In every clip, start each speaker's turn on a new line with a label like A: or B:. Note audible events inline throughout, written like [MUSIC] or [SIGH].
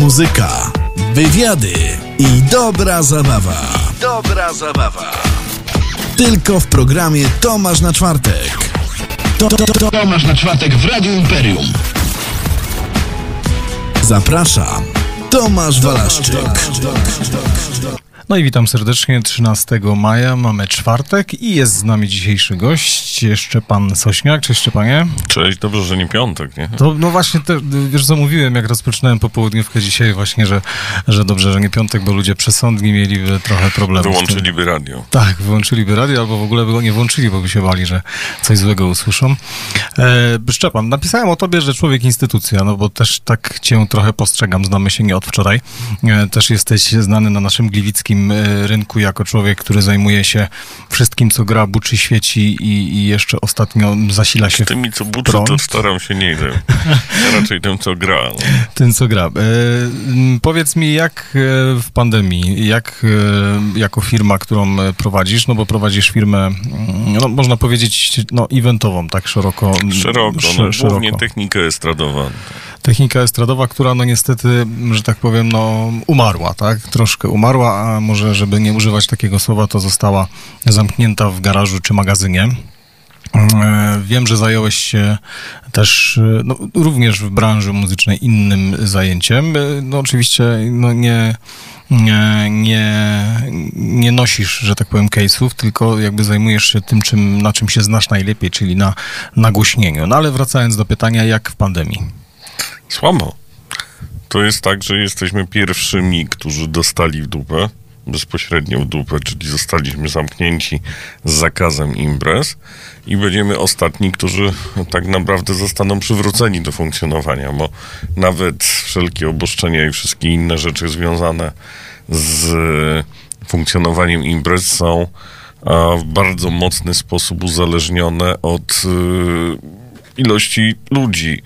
A: muzyka, wywiady i dobra zabawa. I dobra zabawa. Tylko w programie Tomasz na czwartek. To, to, to,
B: Tomasz na czwartek w Radiu Imperium.
A: zapraszam Tomasz Walaszczyk.
C: No i witam serdecznie 13 maja, mamy czwartek i jest z nami dzisiejszy gość, Szczepan Sośniak. Cześć Szczepanie.
D: Cześć, dobrze, że nie piątek, nie?
C: To, no właśnie, te, wiesz co mówiłem, jak rozpoczynałem popołudniówkę dzisiaj właśnie, że, że dobrze, że nie piątek, bo ludzie przesądni mieliby trochę problemów.
D: Wyłączyliby radio.
C: Tak, wyłączyliby radio albo w ogóle by go nie włączyli, bo by się bali, że coś złego usłyszą. E, Szczepan, napisałem o tobie, że człowiek instytucja, no bo też tak cię trochę postrzegam, znamy się nie od wczoraj. E, też jesteś znany na naszym gliwickim e, rynku jako człowiek, który zajmuje się wszystkim, co gra, buczy, świeci i, i jeszcze ostatnio zasila się
D: Z tymi, co buczy,
C: prąd.
D: to staram się nie idę. [LAUGHS] Ja raczej tym, co gra. no.
C: tym, co gra. E, powiedz mi, jak e, w pandemii, jak e, jako firma, którą prowadzisz, no bo prowadzisz firmę, mm, no można powiedzieć, no eventową, tak szeroko.
D: Szeroko,
C: sze-
D: no, głównie technika estradowa.
C: Technika estradowa, która no niestety, że tak powiem, no umarła, tak? Troszkę umarła, a może żeby nie używać takiego słowa, to została zamknięta w garażu czy magazynie. E, Wiem, że zająłeś się też e, no, również w branży muzycznej innym zajęciem. E, No oczywiście no, nie, nie, nie, nie nosisz, że tak powiem, case'ów, tylko jakby zajmujesz się tym, czym, na czym się znasz najlepiej, czyli na nagłośnieniu. No ale wracając do pytania, jak w pandemii?
D: Słabo. To jest tak, że jesteśmy pierwszymi, którzy dostali w dupę, bezpośrednio w dupę, czyli zostaliśmy zamknięci z zakazem imprez i będziemy ostatni, którzy tak naprawdę zostaną przywróceni do funkcjonowania, bo nawet wszelkie obostrzenia i wszystkie inne rzeczy związane z funkcjonowaniem imprez są w bardzo mocny sposób uzależnione od y, ilości ludzi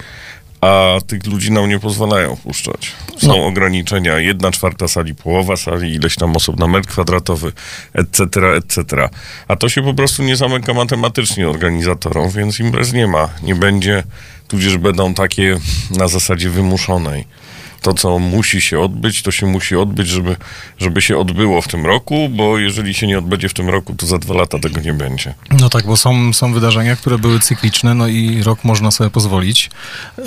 D: a tych ludzi nam nie pozwalają wpuszczać. Są
C: No.
D: ograniczenia, jedna czwarta sali, połowa sali, ileś tam osób na metr kwadratowy, etc., etc. A to się po prostu nie zamyka matematycznie organizatorom, więc imprez nie ma, nie będzie, tudzież będą takie na zasadzie wymuszonej. To, co musi się odbyć, to się musi odbyć, żeby, żeby się odbyło w tym roku, bo jeżeli się nie odbędzie w tym roku, to za dwa lata tego nie będzie.
C: No tak, bo są, są wydarzenia, które były cykliczne, no i rok można sobie pozwolić.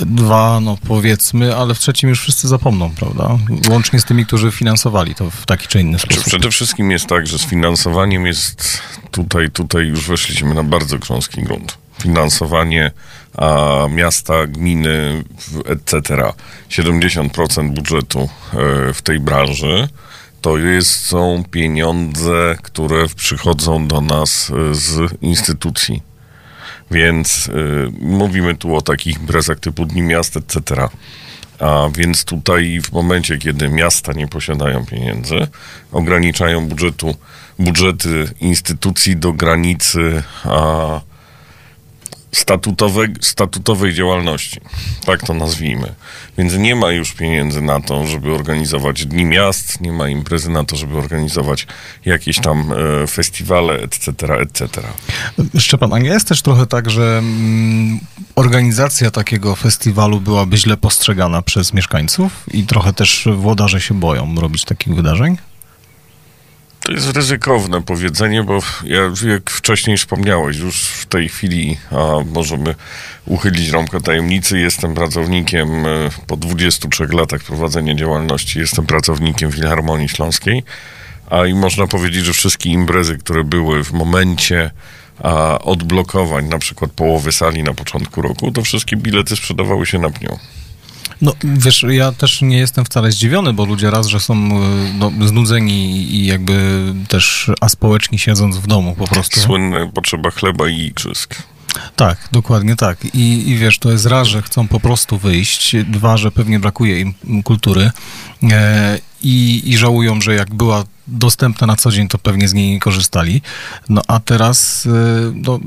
C: Dwa, no powiedzmy, ale w trzecim już wszyscy zapomną, prawda? Łącznie z tymi, którzy finansowali to w taki czy inny
D: Czy
C: sposób.
D: przede wszystkim jest tak, że z finansowaniem jest tutaj, tutaj już weszliśmy na bardzo grząski grunt. Finansowanie a miasta, gminy, etc. 70% budżetu e, w tej branży to jest, są pieniądze, które przychodzą do nas e, z instytucji. Więc y, mówimy tu o takich imprezach typu Dni Miast, etc. A więc tutaj w momencie, kiedy miasta nie posiadają pieniędzy, ograniczają budżetu, budżety instytucji do granicy a, statutowej, statutowej działalności. Tak to nazwijmy. Więc nie ma już pieniędzy na to, żeby organizować Dni Miast, nie ma imprezy na to, żeby organizować jakieś tam e, festiwale, etc., etc.
C: Szczepan, a nie jest też trochę tak, że mm, organizacja takiego festiwalu byłaby źle postrzegana przez mieszkańców i trochę też włodarze się boją robić takich wydarzeń?
D: To jest ryzykowne powiedzenie, bo ja, jak wcześniej wspomniałeś, już w tej chwili możemy uchylić rąbkę tajemnicy. Jestem pracownikiem e, po 23 latach prowadzenia działalności, jestem pracownikiem Filharmonii Śląskiej, a i można powiedzieć, że wszystkie imprezy, które były w momencie a, odblokowań, na przykład połowy sali na początku roku, to wszystkie bilety sprzedawały się na pniu.
C: No wiesz, ja też nie jestem wcale zdziwiony, bo ludzie raz, że są y, no, znudzeni i jakby też aspołeczni siedząc w domu po prostu.
D: Słynne potrzeba chleba i igrzysk.
C: Tak, dokładnie tak. I, I wiesz, to jest raz, że chcą po prostu wyjść, dwa, że pewnie brakuje im kultury e, i, i żałują, że jak była dostępna na co dzień, to pewnie z niej nie korzystali. No a teraz, e, no,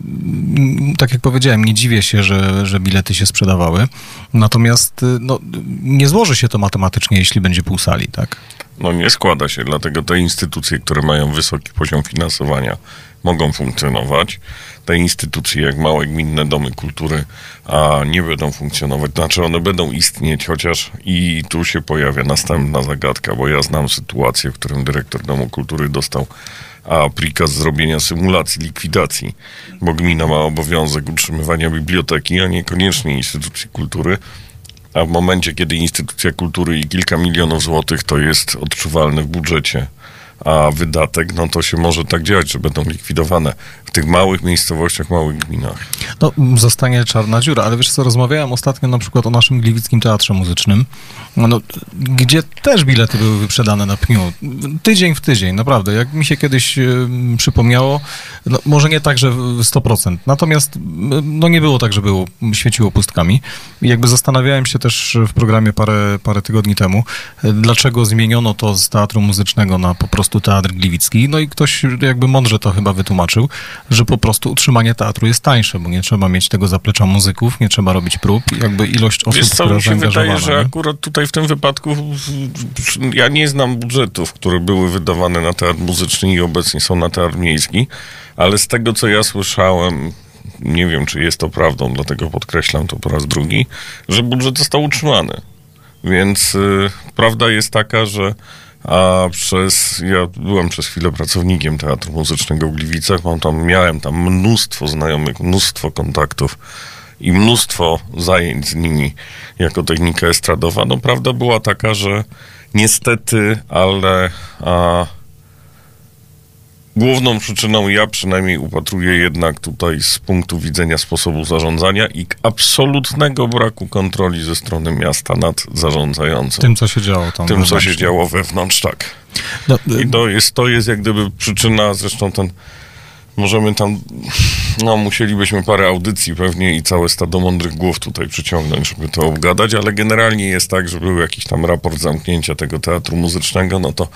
C: m, tak jak powiedziałem, nie dziwię się, że, że bilety się sprzedawały. Natomiast e, no, nie złoży się to matematycznie, jeśli będzie pół sali, tak?
D: No nie składa się, dlatego te instytucje, które mają wysoki poziom finansowania, mogą funkcjonować. Te instytucje, jak małe gminne domy kultury, a nie będą funkcjonować. Znaczy, one będą istnieć, chociaż i tu się pojawia następna zagadka, bo ja znam sytuację, w którym dyrektor Domu Kultury dostał a prikaz zrobienia symulacji likwidacji, bo gmina ma obowiązek utrzymywania biblioteki, a niekoniecznie instytucji kultury. A w momencie, kiedy instytucja kultury i kilka milionów złotych to jest odczuwalne w budżecie, a wydatek, no to się może tak działać, że będą likwidowane w tych małych miejscowościach, małych gminach.
C: No, zostanie czarna dziura, ale wiesz co, rozmawiałem ostatnio na przykład o naszym Gliwickim Teatrze Muzycznym, no, gdzie też bilety były wyprzedane na pniu. Tydzień w tydzień, naprawdę. Jak mi się kiedyś y, przypomniało, no, może nie tak, że w 100%, natomiast no, nie było tak, że było, świeciło pustkami. Jakby zastanawiałem się też w programie parę, parę tygodni temu, dlaczego zmieniono to z Teatru Muzycznego na po prostu Teatr Gliwicki. No i ktoś jakby mądrze to chyba wytłumaczył, że po prostu utrzymanie teatru jest tańsze, bo nie trzeba mieć tego zaplecza muzyków, nie trzeba robić prób, jakby ilość osób,
D: Wiesz co,
C: która
D: mi się wydaje, że
C: nie?
D: akurat tutaj w tym wypadku ja nie znam budżetów, które były wydawane na teatr muzyczny i obecnie są na teatr miejski, ale z tego, co ja słyszałem, nie wiem, czy jest to prawdą, dlatego podkreślam to po raz drugi, że budżet został utrzymany. Więc y, prawda jest taka, że a przez, ja byłem przez chwilę pracownikiem Teatru Muzycznego w Gliwicach, mam tam, miałem tam mnóstwo znajomych, mnóstwo kontaktów i mnóstwo zajęć z nimi jako technika estradowa. No prawda była taka, że niestety, ale a, główną przyczyną ja przynajmniej upatruję jednak tutaj z punktu widzenia sposobu zarządzania i absolutnego braku kontroli ze strony miasta nad zarządzającym.
C: Tym, co się działo tam.
D: Tym, co się działo wewnątrz, tak.
C: No,
D: I to jest, to jest jak gdyby przyczyna, zresztą ten, możemy tam, no musielibyśmy parę audycji pewnie i całe stado mądrych głów tutaj przyciągnąć, żeby to obgadać, ale generalnie jest tak, że był jakiś tam raport zamknięcia tego teatru muzycznego, no to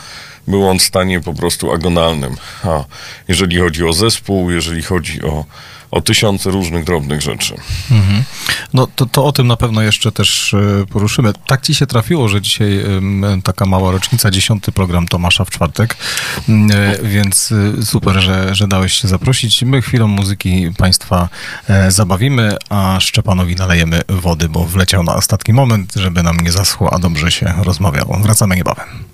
D: był on w stanie po prostu agonalnym. A jeżeli chodzi o zespół, jeżeli chodzi o, o tysiące różnych drobnych rzeczy.
C: Mhm. No to, to o tym na pewno jeszcze też e, poruszymy. Tak ci się trafiło, że dzisiaj taka mała rocznica, dziesiąty program Tomasza w czwartek, Mm, e, więc e, super, że, że dałeś się zaprosić. My chwilą muzyki Państwa zabawimy, a Szczepanowi nalejemy wody, bo wleciał na ostatni moment, żeby nam nie zaschło, a dobrze się rozmawiało. Wracamy niebawem.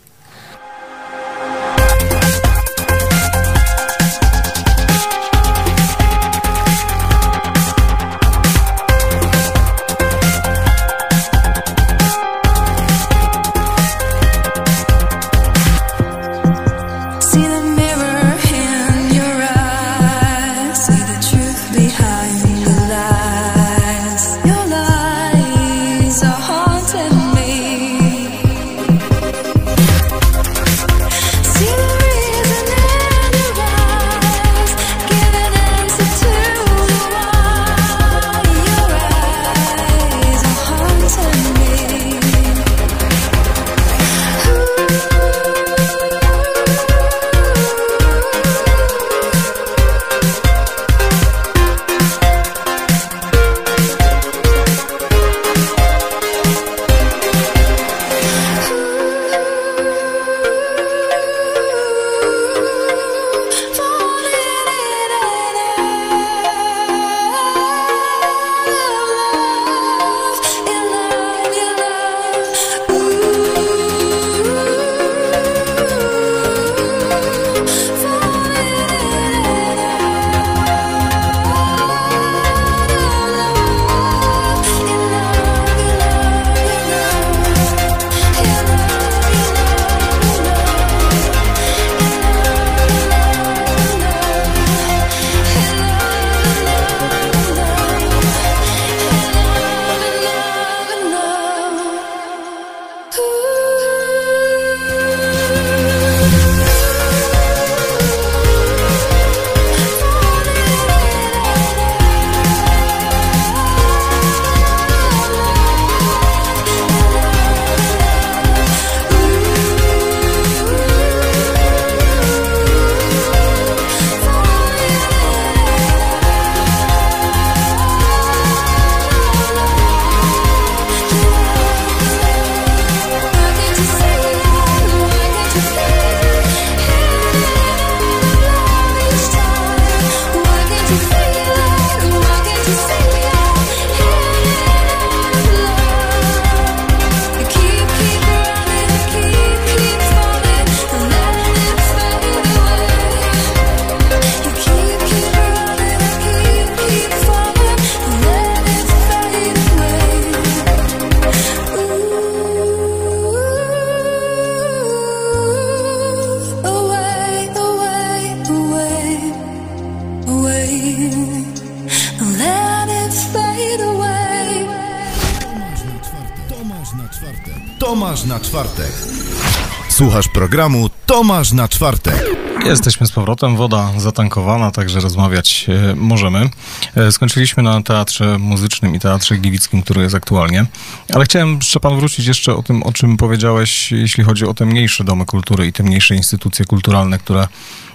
A: Programu Tomasz na czwartek.
C: Jesteśmy z powrotem, woda zatankowana, także rozmawiać e, możemy. E, skończyliśmy na teatrze muzycznym i teatrze gliwickim, który jest aktualnie, ale chciałem, Szczepan, wrócić jeszcze o tym, o czym powiedziałeś, jeśli chodzi o te mniejsze domy kultury i te mniejsze instytucje kulturalne, które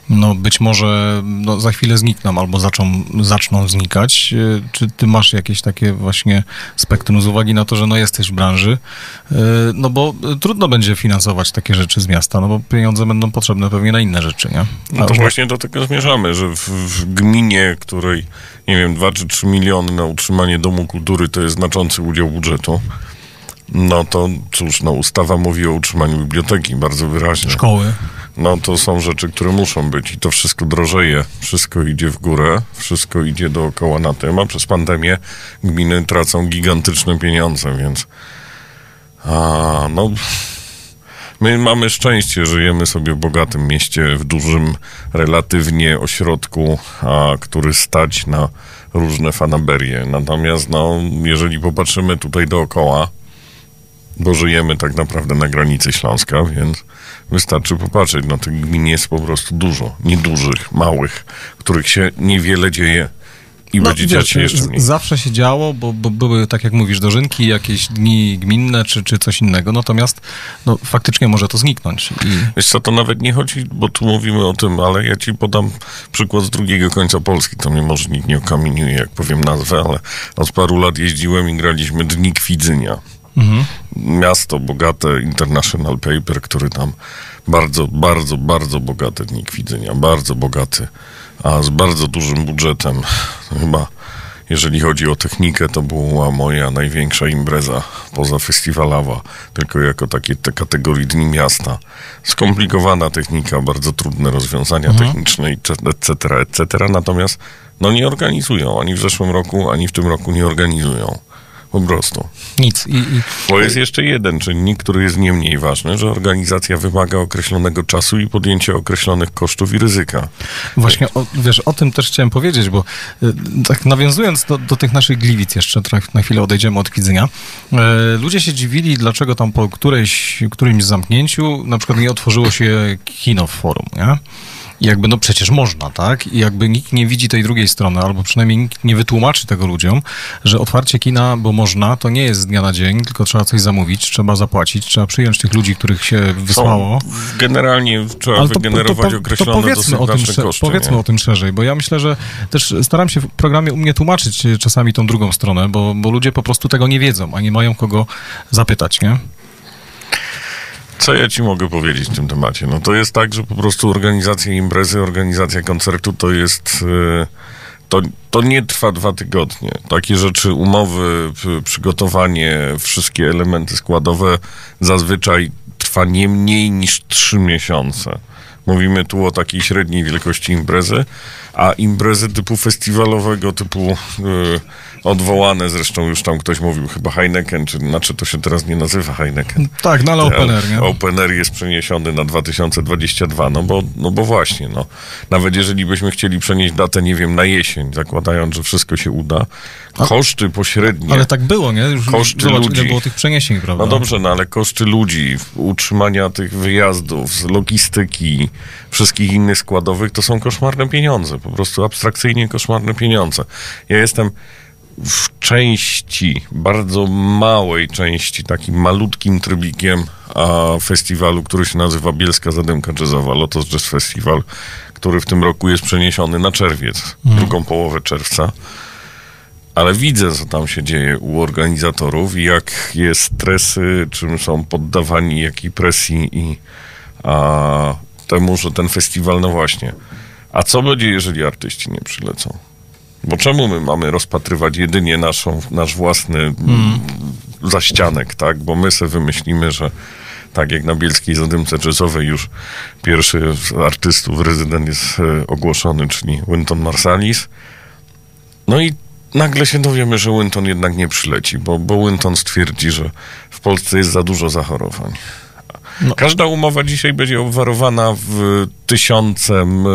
C: no być może no, za chwilę znikną albo zaczną, zaczną znikać. E, Czy ty masz jakieś takie właśnie spektrum z uwagi na to, że no jesteś w branży? E, No bo e, trudno będzie finansować takie rzeczy z miasta, no bo pieniądze będą potrzebne pewnie na inne rzeczy, nie?
D: No to
C: A-
D: właśnie do tego zmierzamy, że w, w gminie, której, nie wiem, 2 czy 3 miliony na utrzymanie domu kultury to jest znaczący udział budżetu, no to cóż, no ustawa mówi o utrzymaniu biblioteki bardzo wyraźnie.
C: Szkoły.
D: No to są rzeczy, które muszą być i to wszystko drożeje, wszystko idzie w górę, wszystko idzie dookoła na tym, a przez pandemię gminy tracą gigantyczne pieniądze, więc a, no my mamy szczęście, żyjemy sobie w bogatym mieście, w dużym relatywnie ośrodku, a, który stać na różne fanaberie. Natomiast no, jeżeli popatrzymy tutaj dookoła, bo żyjemy tak naprawdę na granicy Śląska, więc wystarczy popatrzeć. No tych gmin jest po prostu dużo, niedużych, małych, których się niewiele dzieje i będzie dziać się jeszcze mniej.
C: zawsze się działo, bo, bo były, tak jak mówisz, dożynki, jakieś dni gminne czy, czy coś innego, natomiast no, faktycznie może to zniknąć. I
D: Wiesz co, to nawet nie chodzi, bo tu mówimy o tym, ale ja ci podam przykład z drugiego końca Polski. To mnie może nikt nie okamieniuje, jak powiem nazwę, ale od paru lat jeździłem i graliśmy Dni Kwidzynia. Miasto bogate, International Paper, który tam bardzo, bardzo, bardzo bogate Dni Kwidzynia, bardzo bogaty, a z bardzo dużym budżetem. Chyba jeżeli chodzi o technikę, to była moja największa impreza poza festiwalawa, tylko jako takie te kategorii Dni Miasta. Skomplikowana technika, bardzo trudne rozwiązania techniczne, i te- etc., etc. Natomiast no nie organizują, ani w zeszłym roku, ani w tym roku nie organizują. Po prostu.
C: nic. I, i
D: Bo jest jeszcze jeden czynnik, który jest nie mniej ważny, że organizacja wymaga określonego czasu i podjęcia określonych kosztów i ryzyka.
C: Właśnie, o, wiesz, o tym też chciałem powiedzieć, bo y, tak nawiązując do, do tych naszych gliwic jeszcze, tak na chwilę odejdziemy od widzenia, y, ludzie się dziwili, dlaczego tam po którejś, którymś zamknięciu na przykład nie otworzyło się kino w forum, nie? I jakby, no przecież można, tak? I jakby nikt nie widzi tej drugiej strony, albo przynajmniej nikt nie wytłumaczy tego ludziom, że otwarcie kina, bo można, to nie jest z dnia na dzień, tylko trzeba coś zamówić, trzeba zapłacić, trzeba przyjąć tych ludzi, których się wysłało.
D: Są, generalnie trzeba wygenerować określone
C: powiedzmy, o tym,
D: koszty.
C: powiedzmy
D: nie?
C: o tym szerzej, bo ja myślę, że też staram się w programie u mnie tłumaczyć e, czasami tą drugą stronę, bo, bo ludzie po prostu tego nie wiedzą, a nie mają kogo zapytać, nie?
D: Co ja ci mogę powiedzieć w tym temacie? No to jest tak, że po prostu organizacja imprezy, organizacja koncertu to jest... e, To, to nie trwa dwa tygodnie. Takie rzeczy, umowy, przygotowanie, wszystkie elementy składowe zazwyczaj trwa nie mniej niż trzy miesiące. Mówimy tu o takiej średniej wielkości imprezy, a imprezy typu festiwalowego, typu y, odwołane, zresztą już tam ktoś mówił, chyba Heineken, czy znaczy to się teraz nie nazywa Heineken.
C: Tak, no ale open air, nie?
D: Open Air jest przeniesiony na 2022, no bo, no bo właśnie, no. Nawet jeżeli byśmy chcieli przenieść datę, nie wiem, na jesień, zakładając, że wszystko się uda, koszty pośrednie...
C: Ale tak było, nie? Już
D: Koszty
C: zobacz,
D: ludzi.
C: ile było tych przeniesień, prawda?
D: No dobrze, no ale koszty ludzi, utrzymania tych wyjazdów, z logistyki, wszystkich innych składowych, to są koszmarne pieniądze, po prostu abstrakcyjnie koszmarne pieniądze. Ja jestem w części, bardzo małej części, takim malutkim trybikiem a, festiwalu, który się nazywa Bielska Zadymka Jazzowa, Lotos Jazz Festival, który w tym roku jest przeniesiony na czerwiec, drugą połowę czerwca. Ale widzę, co tam się dzieje u organizatorów i jakie stresy, czym są poddawani, jakiej presji i a, temu, że ten festiwal, no właśnie. A co będzie, jeżeli artyści nie przylecą? Bo czemu my mamy rozpatrywać jedynie naszą, nasz własny mm. zaścianek, tak? Bo my sobie wymyślimy, że tak jak na Bielskiej Zadymce Jazzowej już pierwszy z artystów rezydent jest e, ogłoszony, czyli Wynton Marsalis. No i nagle się dowiemy, że Winton jednak nie przyleci, bo, bo Winton stwierdzi, że w Polsce jest za dużo zachorowań.
C: No.
D: Każda umowa dzisiaj będzie obwarowana w tysiącem e,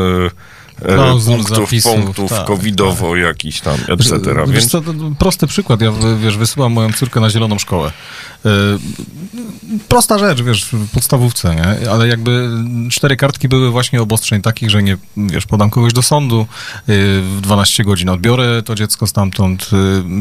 C: Klauzul,
D: punktów,
C: zapisów,
D: punktów
C: tak,
D: covidowo jakiś tam, etc.
C: Wiesz
D: Więc
C: co, prosty przykład, ja wiesz, wysyłam moją córkę na zieloną szkołę. Yy, prosta rzecz, wiesz, w podstawówce, nie? Ale jakby cztery kartki były właśnie obostrzeń takich, że nie, wiesz, podam kogoś do sądu, yy, w 12 godzin odbiorę to dziecko stamtąd,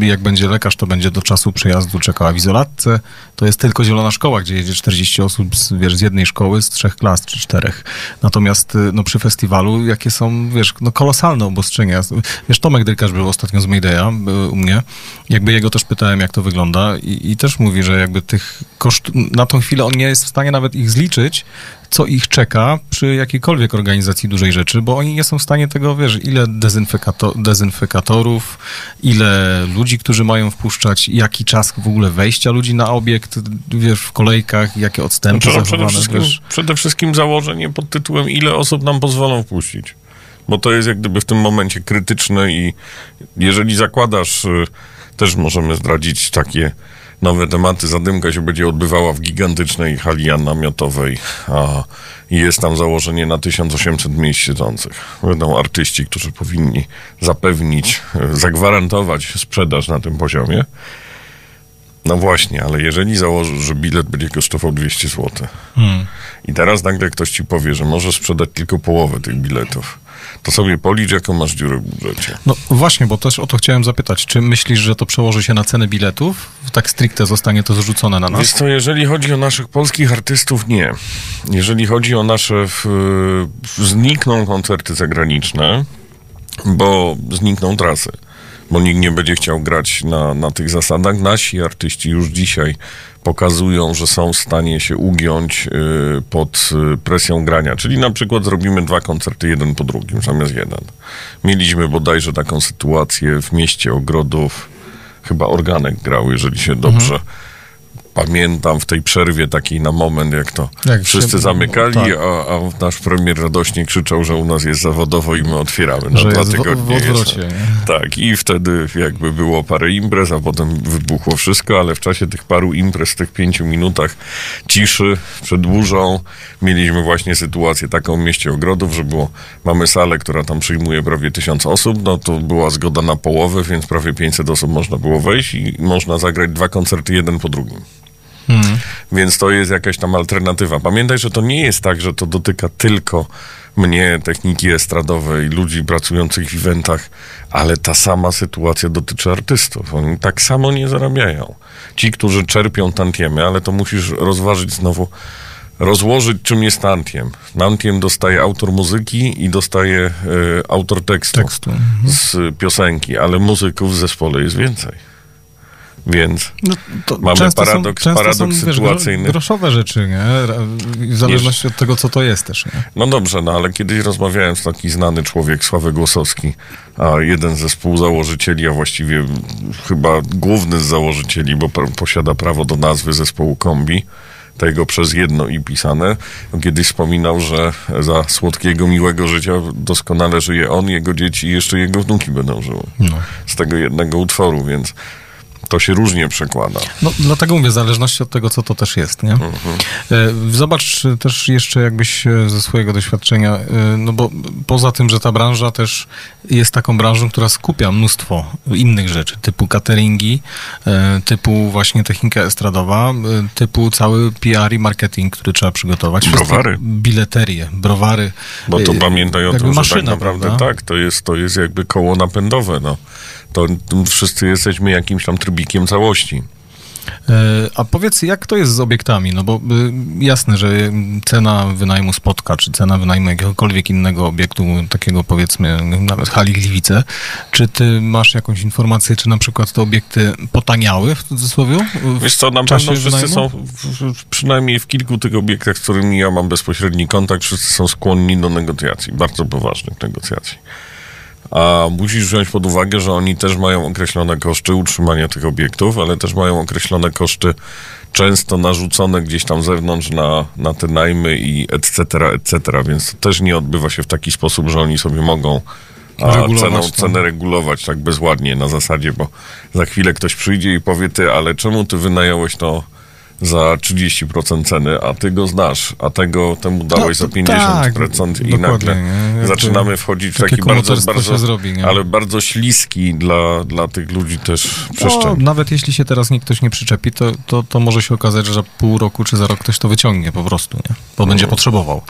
C: jak będzie lekarz, to będzie do czasu przyjazdu czekała w izolatce. To jest tylko zielona szkoła, gdzie jedzie 40 osób, z, wiesz, z jednej szkoły, z trzech klas czy czterech. Natomiast, no, przy festiwalu, jakie są, wiesz, no, kolosalne obostrzenia. Wiesz, Tomek Drykarz był ostatnio z Maydeya był u mnie. Jakby jego też pytałem, jak to wygląda i, i też mówi, że jakby tych koszt... Na tą chwilę on nie jest w stanie nawet ich zliczyć, co ich czeka przy jakiejkolwiek organizacji dużej rzeczy, bo oni nie są w stanie tego, wiesz, ile dezynfekato... dezynfekatorów, ile ludzi, którzy mają wpuszczać, jaki czas w ogóle wejścia ludzi na obiekt, wiesz, w kolejkach, jakie odstępy
D: Znaczy, no, przede,
C: zachowane,
D: wszystkim,
C: wiesz.
D: przede wszystkim założenie pod tytułem, ile osób nam pozwolą wpuścić. Bo to jest jak gdyby w tym momencie krytyczne i jeżeli zakładasz, y, też możemy zdradzić takie nowe tematy, zadymka się będzie odbywała w gigantycznej hali namiotowej, a jest tam założenie na 1800 miejsc siedzących. Będą artyści, którzy powinni zapewnić, y, zagwarantować sprzedaż na tym poziomie. No właśnie, ale jeżeli założysz, że bilet będzie kosztował 200 zł
C: Hmm.
D: i teraz nagle ktoś ci powie, że możesz sprzedać tylko połowę tych biletów, to sobie policz, jaką masz dziurę w budżecie.
C: No właśnie, bo też o to chciałem zapytać. Czy myślisz, że to przełoży się na cenę biletów? Tak stricte zostanie to zrzucone na nas?
D: Wiesz co, jeżeli chodzi o naszych polskich artystów, nie. Jeżeli chodzi o nasze... W, znikną koncerty zagraniczne, bo znikną trasy. Bo nikt nie będzie chciał grać na, na tych zasadach. Nasi artyści już dzisiaj pokazują, że są w stanie się ugiąć y, pod y, presją grania. Czyli na przykład zrobimy dwa koncerty jeden po drugim, zamiast jeden. Mieliśmy bodajże taką sytuację w mieście Ogrodów. Chyba Organek grał, jeżeli się dobrze pamiętam w tej przerwie takiej na moment, jak to
C: Jak
D: wszyscy
C: się-
D: zamykali,
C: tak.
D: a, a nasz premier radośnie krzyczał, że u nas jest zawodowo i my otwieramy. Na
C: Że
D: dwa
C: jest w-
D: tygodnie
C: w odwrocie?
D: Tak, i wtedy jakby było parę imprez, a potem wybuchło wszystko, ale w czasie tych paru imprez, w tych pięciu minutach ciszy przed burzą, mieliśmy właśnie sytuację taką w mieście Ogrodów, że było, mamy salę, która tam przyjmuje prawie tysiąc osób, no to była zgoda na połowę, więc prawie 500 osób można było wejść i można zagrać dwa koncerty jeden po drugim.
C: Hmm.
D: Więc to jest jakaś tam alternatywa. Pamiętaj, że to nie jest tak, że to dotyka tylko mnie, techniki estradowej, ludzi pracujących w eventach, ale ta sama sytuacja dotyczy artystów. Oni tak samo nie zarabiają. Ci, którzy czerpią tantiemy, ale to musisz rozważyć znowu, rozłożyć czym jest tantiem. Tantiem dostaje autor muzyki i dostaje e, autor tekstu,
C: Tekstu.
D: z piosenki, ale muzyków w zespole jest więcej. Więc
C: No,
D: Mamy paradoks-
C: są,
D: paradoks
C: są, wiesz,
D: sytuacyjny.
C: Gro, groszowe rzeczy, nie? W zależności od tego, co to jest też, nie?
D: No dobrze, no ale kiedyś rozmawiałem z taki znany człowiek, Sławek Głosowski, a jeden ze współzałożycieli, a właściwie chyba główny z założycieli, bo posiada prawo do nazwy zespołu Kombi, tego przez jedno i pisane, kiedyś wspominał, że za słodkiego, miłego życia doskonale żyje on, jego dzieci i jeszcze jego wnuki będą żyły.
C: No.
D: Z tego jednego utworu, więc to się różnie przekłada.
C: No, dlatego mówię, w zależności od tego, co to też jest, nie?
D: Mhm.
C: E, Zobacz też jeszcze jakbyś e, ze swojego doświadczenia, e, no bo poza tym, że ta branża też jest taką branżą, która skupia mnóstwo innych rzeczy, typu cateringi, typu właśnie technika estradowa, typu cały PR i marketing, który trzeba przygotować.
D: Browary.
C: Bileterie, browary.
D: Bo to pamiętaj o tym, że
C: maszyna,
D: tak naprawdę
C: prawda?
D: tak, to jest, to jest jakby koło napędowe, no. To wszyscy jesteśmy jakimś tam trybikiem całości.
C: E, A powiedz, jak to jest z obiektami? No bo y, jasne, że mm, cena wynajmu spotka, czy cena wynajmu jakiegokolwiek innego obiektu, takiego powiedzmy nawet hali Gliwice, czy ty masz jakąś informację, czy na przykład te obiekty potaniały w cudzysłowie? w
D: Wiesz co, na pewno wszyscy
C: wynajmu?
D: są, w, przynajmniej w kilku tych obiektach, z którymi ja mam bezpośredni kontakt, wszyscy są skłonni do negocjacji, bardzo poważnych negocjacji. A musisz wziąć pod uwagę, że oni też mają określone koszty utrzymania tych obiektów, ale też mają określone koszty często narzucone gdzieś tam zewnątrz na, na te najmy i etc., etc., więc to też nie odbywa się w taki sposób, że oni sobie mogą a,
C: Regulować
D: ceną,
C: to.
D: cenę regulować tak bezładnie na zasadzie, bo za chwilę ktoś przyjdzie i powie ty, ale czemu ty wynająłeś to za 30% ceny, a ty go znasz, a tego temu dałeś
C: No,
D: za
C: to tak,
D: 50% i nagle
C: nie?
D: Zaczynamy wchodzić w taki bardzo, bardzo,
C: zrobi,
D: ale bardzo śliski dla, dla tych ludzi też
C: No,
D: przestrzeń.
C: nawet jeśli się teraz nikt ktoś nie przyczepi, to, to, to może się okazać, że za pół roku czy za rok ktoś to wyciągnie po prostu, nie? Bo będzie potrzebował.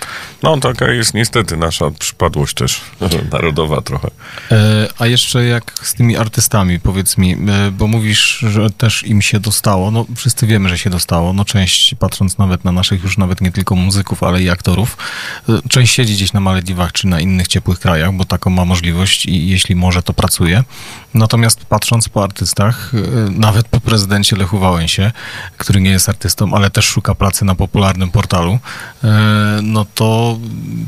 D: No taka jest niestety nasza przypadłość też [LAUGHS] narodowa trochę.
C: E, a jeszcze jak z tymi artystami, powiedz mi, e, bo mówisz, że też im się dostało. No wszyscy wiemy, że się dostało. No część, patrząc nawet na naszych już nawet nie tylko muzyków, ale i aktorów, e, część siedzi gdzieś na Malediwach czy na innych ciepłych krajach, bo taką ma możliwość i jeśli może, to pracuje. Natomiast patrząc po artystach, e, nawet po prezydencie Lechu Wałęsie, który nie jest artystą, ale też szuka pracy na popularnym portalu, e, no to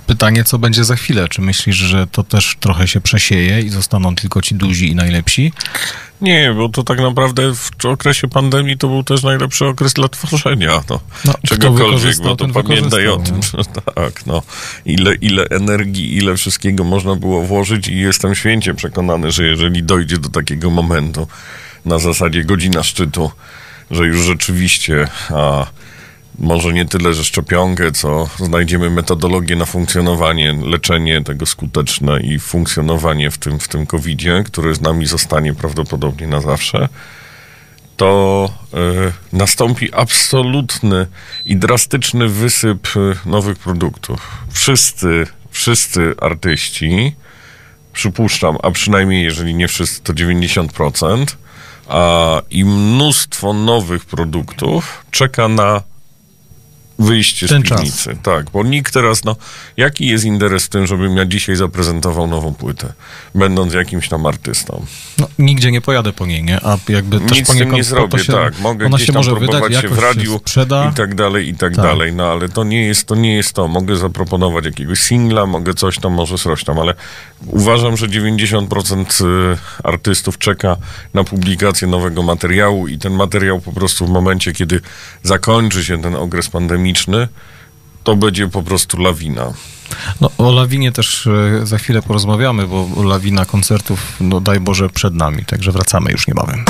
C: pytanie, co będzie za chwilę? Czy myślisz, że to też trochę się przesieje i zostaną tylko ci duzi i najlepsi?
D: Nie, bo to tak naprawdę w okresie pandemii to był też najlepszy okres dla tworzenia. No,
C: No,
D: czegokolwiek, bo to pamiętaj o tym,
C: wykorzystał,
D: że [LAUGHS] tak, no. Ile, ile energii, ile wszystkiego można było włożyć i jestem święcie przekonany, że jeżeli dojdzie do takiego momentu na zasadzie godzina szczytu, że już rzeczywiście a, może nie tyle, że szczepionkę, co znajdziemy metodologię na funkcjonowanie, leczenie tego skuteczne i funkcjonowanie w tym, w tym COVID-zie, który z nami zostanie prawdopodobnie na zawsze, to y, nastąpi absolutny i drastyczny wysyp y, nowych produktów. Wszyscy, wszyscy artyści, przypuszczam, a przynajmniej jeżeli nie wszyscy, to 90%, a i mnóstwo nowych produktów czeka na wyjście
C: Ten
D: z
C: czas.
D: piwnicy. Tak, bo nikt teraz, no, jaki jest interes w tym, żebym ja dzisiaj zaprezentował nową płytę, będąc jakimś tam artystą?
C: No, nigdzie nie pojadę po niej, nie? A jakby też
D: Nic z tym nie zrobię,
C: się,
D: tak. Mogę
C: ona
D: gdzieś
C: się
D: tam
C: może wydać,
D: się w radiu
C: sprzeda.
D: i tak dalej, i tak,
C: Tak.
D: dalej. No ale to nie jest to, nie jest to. Mogę zaproponować jakiegoś singla, mogę coś tam, może coś tam, ale uważam, że 90% y, artystów czeka na publikację nowego materiału i ten materiał po prostu w momencie, kiedy zakończy się ten okres pandemiczny, to będzie po prostu lawina.
C: No, o Lawinie też e, za chwilę porozmawiamy, bo lawina koncertów, no daj Boże, przed nami, także wracamy już niebawem.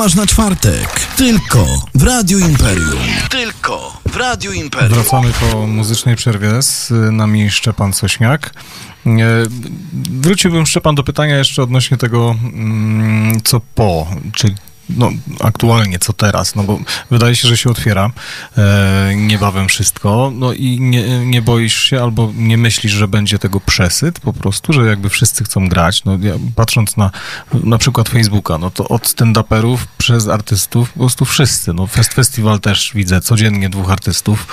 A: Tomasz na czwartek. Tylko w Radiu Imperium. Tylko w Radiu Imperium.
C: Wracamy po muzycznej przerwie z nami Szczepan Sośniak. E, Wróciłbym, Szczepan, do pytania jeszcze odnośnie tego, mm, co po, czy no, aktualnie, co teraz, no bo wydaje się, że się otwiera e, niebawem wszystko, no i nie, nie boisz się albo nie myślisz, że będzie tego przesyt po prostu, że jakby wszyscy chcą grać, no ja, patrząc na na przykład Facebooka, no to od stand-uperów przez artystów po prostu wszyscy, no Fest Festival też widzę codziennie dwóch artystów.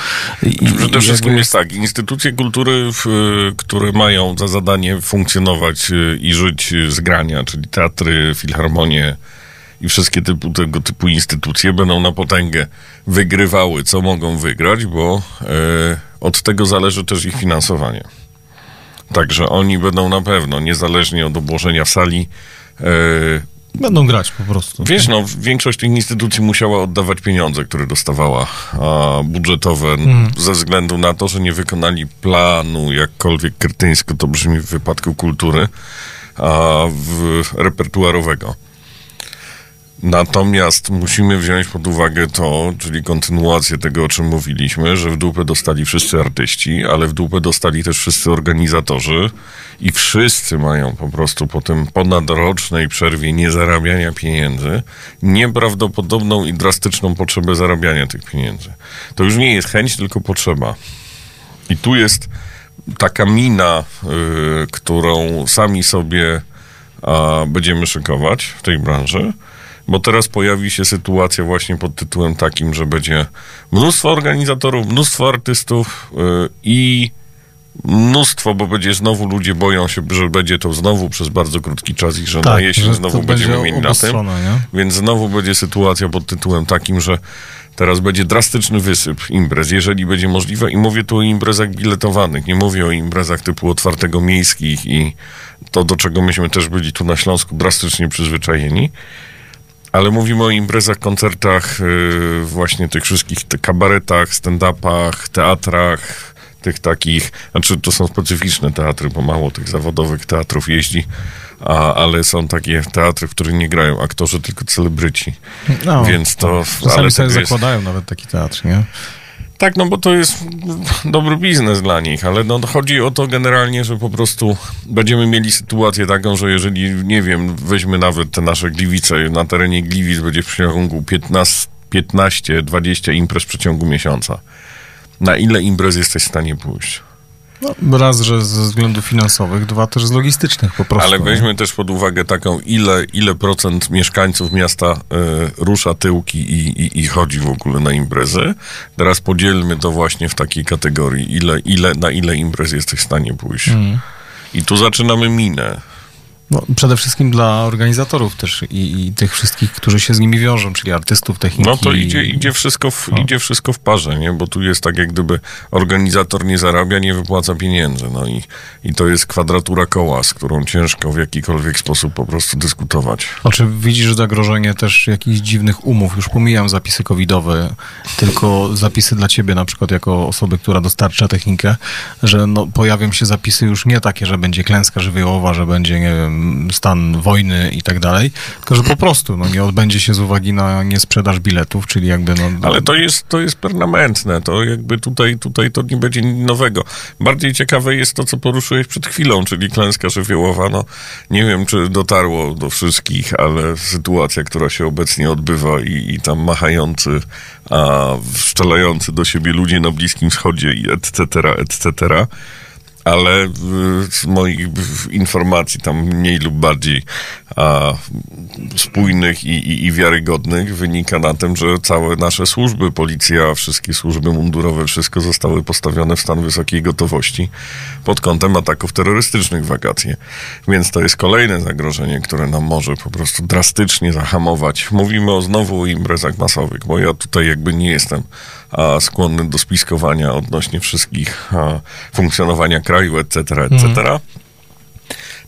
C: I,
D: Przede
C: i
D: wszystkim
C: jakby-
D: jest tak, instytucje kultury, w, które mają za zadanie funkcjonować y, i żyć z grania, czyli teatry, filharmonie i wszystkie typu, tego typu instytucje będą na potęgę wygrywały, co mogą wygrać, bo e, od tego zależy też ich finansowanie. Także oni będą na pewno, niezależnie od obłożenia w sali, e,
C: Będą grać po prostu.
D: Wiesz, no, większość tych instytucji musiała oddawać pieniądze, które dostawała a, budżetowe, n- ze względu na to, że nie wykonali planu, jakkolwiek krytyńsko to brzmi w wypadku kultury, a, w, repertuarowego. Natomiast musimy wziąć pod uwagę to, czyli kontynuację tego, o czym mówiliśmy, że w dupę dostali wszyscy artyści, ale w dupę dostali też wszyscy organizatorzy i wszyscy mają po prostu po tym ponadrocznej przerwie niezarabiania pieniędzy nieprawdopodobną i drastyczną potrzebę zarabiania tych pieniędzy. To już nie jest chęć, tylko potrzeba. I tu jest taka mina, y, którą sami sobie a, będziemy szykować w tej branży, bo teraz pojawi się sytuacja właśnie pod tytułem takim, że będzie mnóstwo organizatorów, mnóstwo artystów y, i mnóstwo, bo będzie znowu ludzie boją się, że będzie to znowu przez bardzo krótki czas i że na jesień
C: Tak,
D: znowu będziemy
C: będzie
D: mieli na tym.
C: nie?
D: Więc znowu będzie sytuacja pod tytułem takim, że teraz będzie drastyczny wysyp imprez, jeżeli będzie możliwe. I mówię tu o imprezach biletowanych, nie mówię o imprezach typu otwartego miejskich i to, do czego myśmy też byli tu na Śląsku drastycznie przyzwyczajeni. Ale mówimy o imprezach, koncertach, yy, właśnie tych wszystkich te kabaretach, stand-upach, teatrach, tych takich, znaczy to są specyficzne teatry, bo mało tych zawodowych teatrów jeździ, a, ale są takie teatry, w których nie grają aktorzy, tylko celebryci.
C: No,
D: Więc to...
C: Czasami sobie
D: jest-
C: zakładają nawet taki teatr, nie?
D: Tak, no bo to jest dobry biznes dla nich, ale no, chodzi o to generalnie, że po prostu będziemy mieli sytuację taką, że jeżeli, nie wiem, weźmy nawet te nasze Gliwice, na terenie Gliwic będzie w przeciągu 15, 15-20 imprez w przeciągu miesiąca. Na ile imprez jesteś w stanie pójść?
C: No, raz, że ze względów finansowych, dwa też z logistycznych po prostu.
D: Ale
C: nie?
D: weźmy też pod uwagę taką, ile, ile procent mieszkańców miasta y, rusza tyłki i, i, i chodzi w ogóle na imprezy. Teraz podzielmy to właśnie w takiej kategorii, ile, ile, na ile imprez jesteś w stanie pójść.
C: Mhm.
D: I tu zaczynamy minę.
C: No, przede wszystkim dla organizatorów też i, i tych wszystkich, którzy się z nimi wiążą, czyli artystów, techniki.
D: No to idzie, idzie, wszystko w,
C: No.
D: idzie wszystko w parze, nie? Bo tu jest tak, jak gdyby organizator nie zarabia, nie wypłaca pieniędzy. No i, i to jest kwadratura koła, z którą ciężko w jakikolwiek sposób po prostu dyskutować.
C: O, czy widzisz zagrożenie też jakichś dziwnych umów? Już pomijam zapisy covidowe, tylko zapisy dla ciebie na przykład jako osoby, która dostarcza technikę, że no, pojawią się zapisy już nie takie, że będzie klęska żywiołowa, że będzie, nie wiem, stan wojny i tak dalej, tylko że po [LAUGHS] prostu no, nie odbędzie się z uwagi na niesprzedaż biletów, czyli jakby no...
D: Ale to jest, to jest permanentne, to jakby tutaj, tutaj to nie będzie nic nowego. Bardziej ciekawe jest to, co poruszyłeś przed chwilą, czyli klęska żywiołowa. No, nie wiem, czy dotarło do wszystkich, ale sytuacja, która się obecnie odbywa i, i tam machający, a szczelający do siebie ludzie na Bliskim Wschodzie i etc., etc., ale y, z moich informacji tam mniej lub bardziej a, spójnych i, i, i wiarygodnych wynika na tym, że całe nasze służby, policja, wszystkie służby mundurowe, wszystko zostały postawione w stan wysokiej gotowości pod kątem ataków terrorystycznych w wakacje. Więc to jest kolejne zagrożenie, które nam może po prostu drastycznie zahamować. Mówimy o znowu imprezach masowych, bo ja tutaj jakby nie jestem skłonny do spiskowania odnośnie wszystkich funkcjonowania kraju, etc., etc.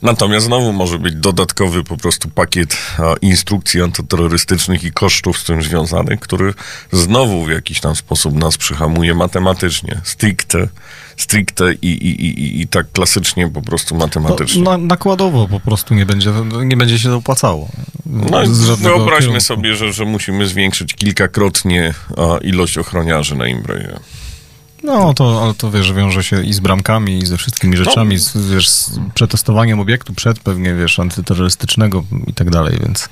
D: Natomiast znowu może być dodatkowy po prostu pakiet instrukcji antyterrorystycznych i kosztów z tym związanych, który znowu w jakiś tam sposób nas przyhamuje matematycznie, stricte, stricte i, i, i, i- tak klasycznie po prostu matematycznie.
C: No, na, nakładowo po prostu nie będzie, nie będzie się to opłacało.
D: No wyobraźmy
C: kierunku.
D: sobie, że, że musimy zwiększyć kilkakrotnie a, ilość ochroniarzy na imprezie.
C: No, to, ale to wiesz, wiąże się i z bramkami, i ze wszystkimi rzeczami, z, wiesz, z przetestowaniem obiektu przed pewnie, wiesz, antyterrorystycznego i tak dalej, więc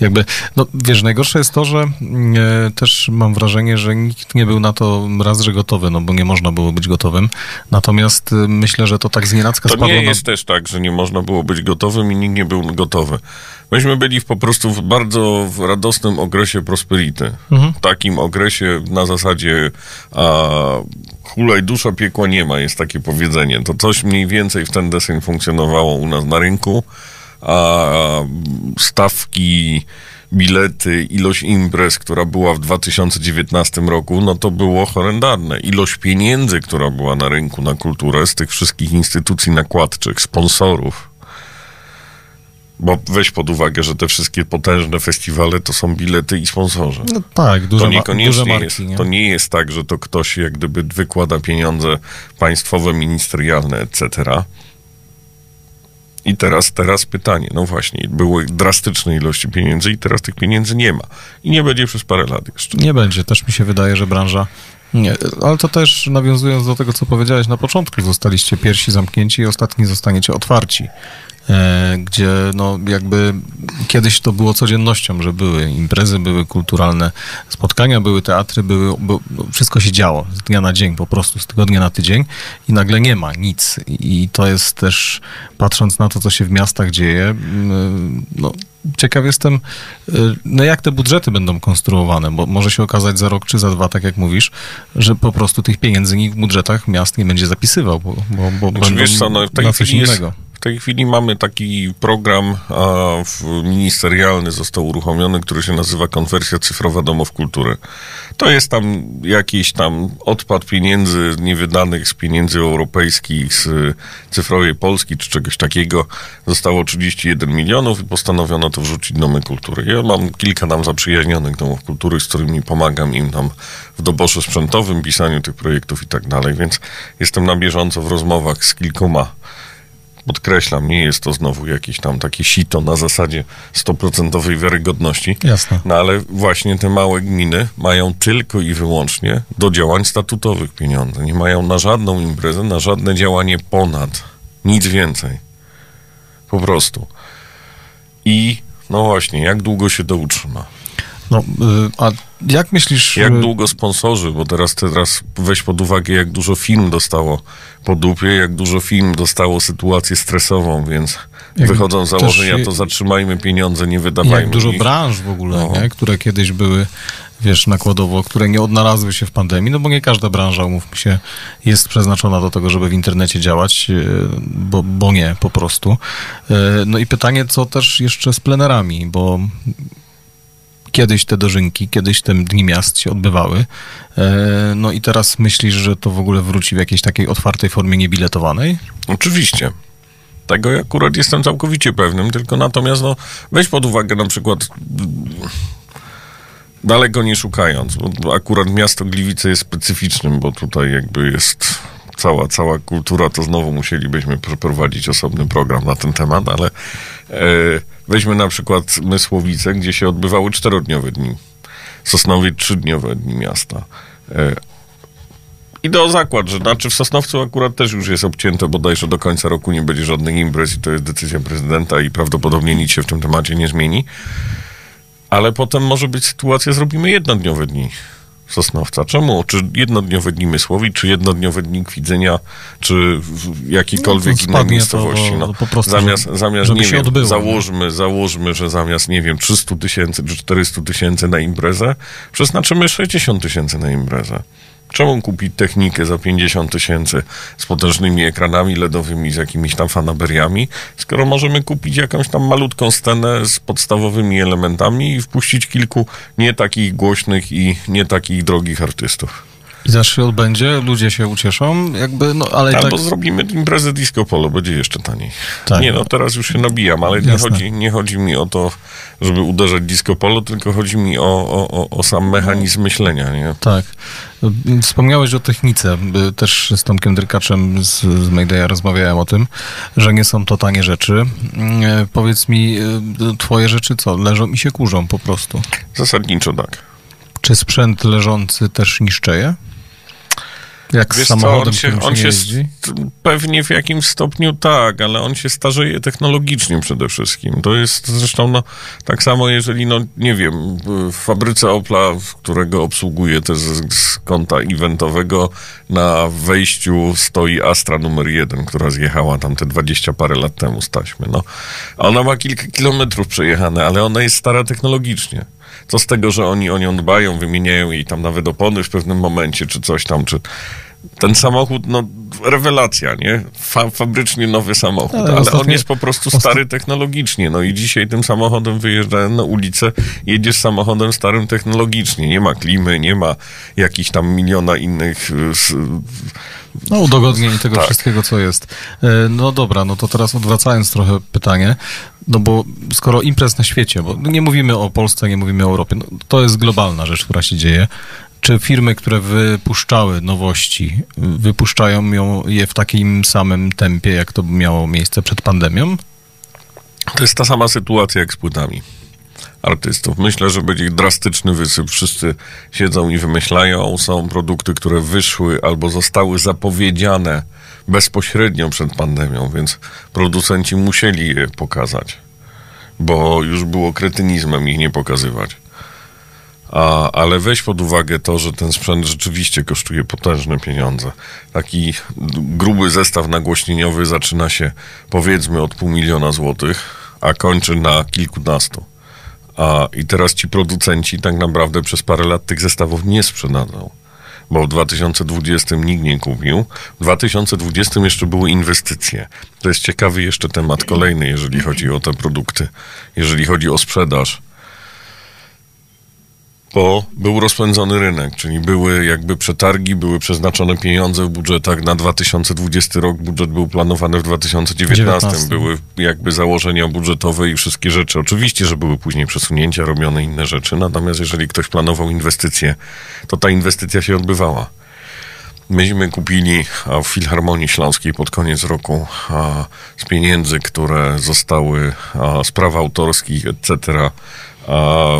C: jakby, no wiesz, najgorsze jest to, że e, też mam wrażenie, że nikt nie był na to raz, że gotowy, no bo nie można było być gotowym, natomiast y, myślę, że to tak z nienacka
D: To
C: spadło
D: nie
C: na...
D: jest też tak, że nie można było być gotowym i nikt nie był gotowy. Myśmy byli w, po prostu w bardzo w radosnym okresie prosperity.
C: Mhm.
D: W takim okresie na zasadzie a, hulaj dusza, piekła nie ma, jest takie powiedzenie. To coś mniej więcej w ten deseń funkcjonowało u nas na rynku, a stawki, bilety, ilość imprez, która była w 2019 roku, no to było horrendalne. Ilość pieniędzy, która była na rynku na kulturę z tych wszystkich instytucji nakładczych, sponsorów. Bo weź pod uwagę, że te wszystkie potężne festiwale to są bilety i sponsorzy.
C: No tak, duże,
D: To
C: ma, duże
D: niekoniecznie
C: marki,
D: jest,
C: nie?
D: to nie jest tak, że to ktoś jak gdyby wykłada pieniądze państwowe, ministerialne, etc. I teraz, teraz pytanie, no właśnie, były drastyczne ilości pieniędzy i teraz tych pieniędzy nie ma. I nie będzie przez parę lat jeszcze.
C: Nie będzie. Też mi się wydaje, że branża. Nie, ale to też nawiązując do tego, co powiedziałeś na początku, zostaliście pierwsi zamknięci i ostatni zostaniecie otwarci. E, gdzie no jakby kiedyś to było codziennością, że były imprezy, były kulturalne spotkania, były teatry, były, by, wszystko się działo z dnia na dzień, po prostu z tygodnia na tydzień i nagle nie ma nic. I, to jest też, patrząc na to, co się w miastach dzieje, no ciekaw jestem, y, no jak te budżety będą konstruowane, bo może się okazać za rok czy za dwa, tak jak mówisz, że po prostu tych pieniędzy nikt w budżetach miast nie będzie zapisywał, bo, bo, bo
D: Znaczy,
C: będą
D: co, no,
C: na coś
D: chwili jest,
C: innego.
D: W tej chwili mamy taki program ministerialny został uruchomiony, który się nazywa Konwersja Cyfrowa Domów Kultury. To jest tam jakiś tam odpad pieniędzy niewydanych z pieniędzy europejskich, z cyfrowej Polski czy czegoś takiego. Zostało 31 milionów i postanowiono to wrzucić domy kultury. Ja mam kilka tam zaprzyjaźnionych domów kultury, z którymi pomagam im tam w doborze sprzętowym, pisaniu tych projektów i tak dalej, więc jestem na bieżąco w rozmowach z kilkoma podkreślam, nie jest to znowu jakieś tam takie sito na zasadzie stoprocentowej wiarygodności.
C: Jasne.
D: No ale właśnie te małe gminy mają tylko i wyłącznie do działań statutowych pieniądze. Nie mają na żadną imprezę, na żadne działanie ponad. Nic więcej. Po prostu. I no właśnie, jak długo się to utrzyma?
C: No, y, a jak myślisz...
D: Jak
C: y,
D: długo sponsorzy, bo teraz, teraz weź pod uwagę, jak dużo film dostało po dupie, jak dużo film dostało sytuację stresową, więc
C: Jak
D: wychodzą z założenia, to zatrzymajmy pieniądze, nie wydawajmy
C: Jak dużo
D: ich.
C: branż w ogóle,
D: No.
C: nie? które kiedyś były, wiesz, nakładowo, które nie odnalazły się w pandemii, no bo nie każda branża, umówmy się, jest przeznaczona do tego, żeby w internecie działać, e, bo, bo nie, po prostu. No i pytanie, co też jeszcze z plenerami, bo kiedyś te dożynki, kiedyś te dni miast się odbywały, e, no i teraz myślisz, że to w ogóle wróci w jakiejś takiej otwartej formie niebiletowanej?
D: Oczywiście. Tego akurat jestem całkowicie pewnym, tylko natomiast no, weź pod uwagę na przykład mm, daleko nie szukając, bo akurat miasto Gliwice jest specyficznym, bo tutaj jakby jest cała, cała kultura, to znowu musielibyśmy przeprowadzić osobny program na ten temat, ale weźmy na przykład Mysłowice, gdzie się odbywały czterodniowe dni. Sosnowiec trzydniowe dni miasta. E, Idę o zakład, że znaczy w Sosnowcu akurat też już jest obcięte, bodajże do końca roku nie będzie żadnych imprez i to jest decyzja prezydenta i prawdopodobnie nic się w tym temacie nie zmieni. Ale potem może być sytuacja, zrobimy jednodniowe dni Sosnowca. Czemu? Czy jednodniowe dni Mysłowi, czy jednodniowe dni Kwidzenia, czy w jakiejkolwiek
C: No,
D: innej miejscowości.
C: to
D: no,
C: po prostu,
D: zamiast,
C: żeby-
D: zamiast
C: żeby
D: nie wiem,
C: odbyło,
D: załóżmy, załóżmy, że zamiast, nie wiem, 300 tysięcy czy 400 tysięcy na imprezę, przeznaczymy 60 tysięcy na imprezę. Czemu kupić technikę za 50 tysięcy z potężnymi ekranami LEDowymi, z jakimiś tam fanaberiami, skoro możemy kupić jakąś tam malutką scenę z podstawowymi elementami i wpuścić kilku nie takich głośnych i nie takich drogich artystów.
C: I za się odbędzie, ludzie się ucieszą, jakby, no ale i tak...
D: Albo zrobimy imprezę disco polo, będzie jeszcze taniej.
C: Tak.
D: Nie no, teraz już się nabijam, ale nie chodzi, nie chodzi mi o to, żeby uderzać disco polo, tylko chodzi mi o, o, o, sam mechanizm myślenia, nie?
C: Tak. Wspomniałeś o technice. Też z Tomkiem Dyrkaczem z, z Maydaya rozmawiałem o tym, że nie są to tanie rzeczy. Y, Powiedz mi, y, twoje rzeczy co? Leżą i się kurzą po prostu.
D: Zasadniczo tak.
C: Czy sprzęt leżący też niszczeje? Jak z
D: Wiesz co,
C: samochodem,
D: on się, on się pewnie w jakimś stopniu tak, ale on się starzeje technologicznie przede wszystkim. To jest zresztą no, tak samo, jeżeli, no nie wiem, w fabryce Opla, którego obsługuję też z, z konta eventowego, na wejściu stoi Astra numer jeden, która zjechała tam te 20 parę lat temu z taśmy. No. Ona ma kilka kilometrów przejechane, ale ona jest stara technologicznie. Co z tego, że oni o nią dbają, wymieniają jej tam nawet opony w pewnym momencie, czy coś tam, czy... Ten samochód, no, rewelacja, nie? Fa fabrycznie nowy samochód,
C: Ale
D: ale, on
C: ostatnio-
D: jest po prostu stary technologicznie. No i dzisiaj tym samochodem wyjeżdżałem na ulicę, jedziesz samochodem starym technologicznie. Nie ma klimy, nie ma jakichś tam miliona innych y,
C: No, udogodnień tego
D: Tak.
C: wszystkiego, co jest. E, No dobra, no to teraz odwracając trochę pytanie, no bo skoro imprez na świecie, bo nie mówimy o Polsce, nie mówimy o Europie, no to jest globalna rzecz, która się dzieje. Czy firmy, które wypuszczały nowości, wypuszczają ją je w takim samym tempie, jak to miało miejsce przed pandemią?
D: To jest ta sama sytuacja jak z płytami artystów. Myślę, że będzie drastyczny wysyp. Wszyscy siedzą i wymyślają. Są produkty, które wyszły albo zostały zapowiedziane bezpośrednio przed pandemią, więc producenci musieli je pokazać, bo już było kretynizmem ich nie pokazywać. A, ale weź pod uwagę to, że ten sprzęt rzeczywiście kosztuje potężne pieniądze. Taki gruby zestaw nagłośnieniowy zaczyna się powiedzmy od pół miliona złotych, a kończy na kilkunastu. A, I teraz ci producenci tak naprawdę przez parę lat tych zestawów nie sprzedadzą. Bo w 2020 nikt nie kupił. W 2020 jeszcze były inwestycje. To jest ciekawy jeszcze temat kolejny, jeżeli chodzi o te produkty, jeżeli chodzi o sprzedaż bo był rozpędzony rynek, czyli były jakby przetargi, były przeznaczone pieniądze w budżetach na 2020 rok, budżet był planowany w 2019,
C: 19.
D: były jakby założenia budżetowe i wszystkie rzeczy. Oczywiście, że były później przesunięcia, robione inne rzeczy, natomiast jeżeli ktoś planował inwestycje, to ta inwestycja się odbywała. Myśmy kupili w Filharmonii Śląskiej pod koniec roku z pieniędzy, które zostały z praw autorskich, etc.,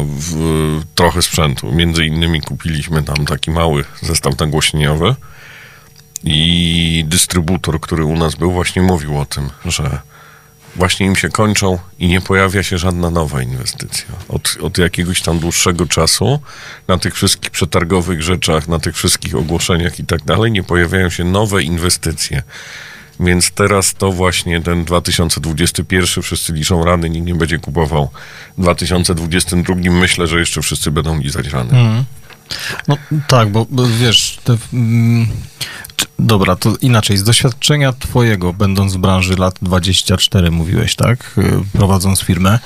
D: w, trochę sprzętu. Między innymi kupiliśmy tam taki mały zestaw nagłośnieniowy i dystrybutor, który u nas był, właśnie mówił o tym, że właśnie im się kończą i nie pojawia się żadna nowa inwestycja. Od, od jakiegoś tam dłuższego czasu na tych wszystkich przetargowych rzeczach, na tych wszystkich ogłoszeniach i tak dalej nie pojawiają się nowe inwestycje. Więc teraz to właśnie ten 2021 wszyscy liczą rany, nikt nie będzie kupował. W 2022 myślę, że jeszcze wszyscy będą lizać rany.
C: No tak, bo wiesz, te, mm, dobra, to inaczej, z doświadczenia twojego, będąc w branży lat 24, mówiłeś, tak, y, prowadząc firmę,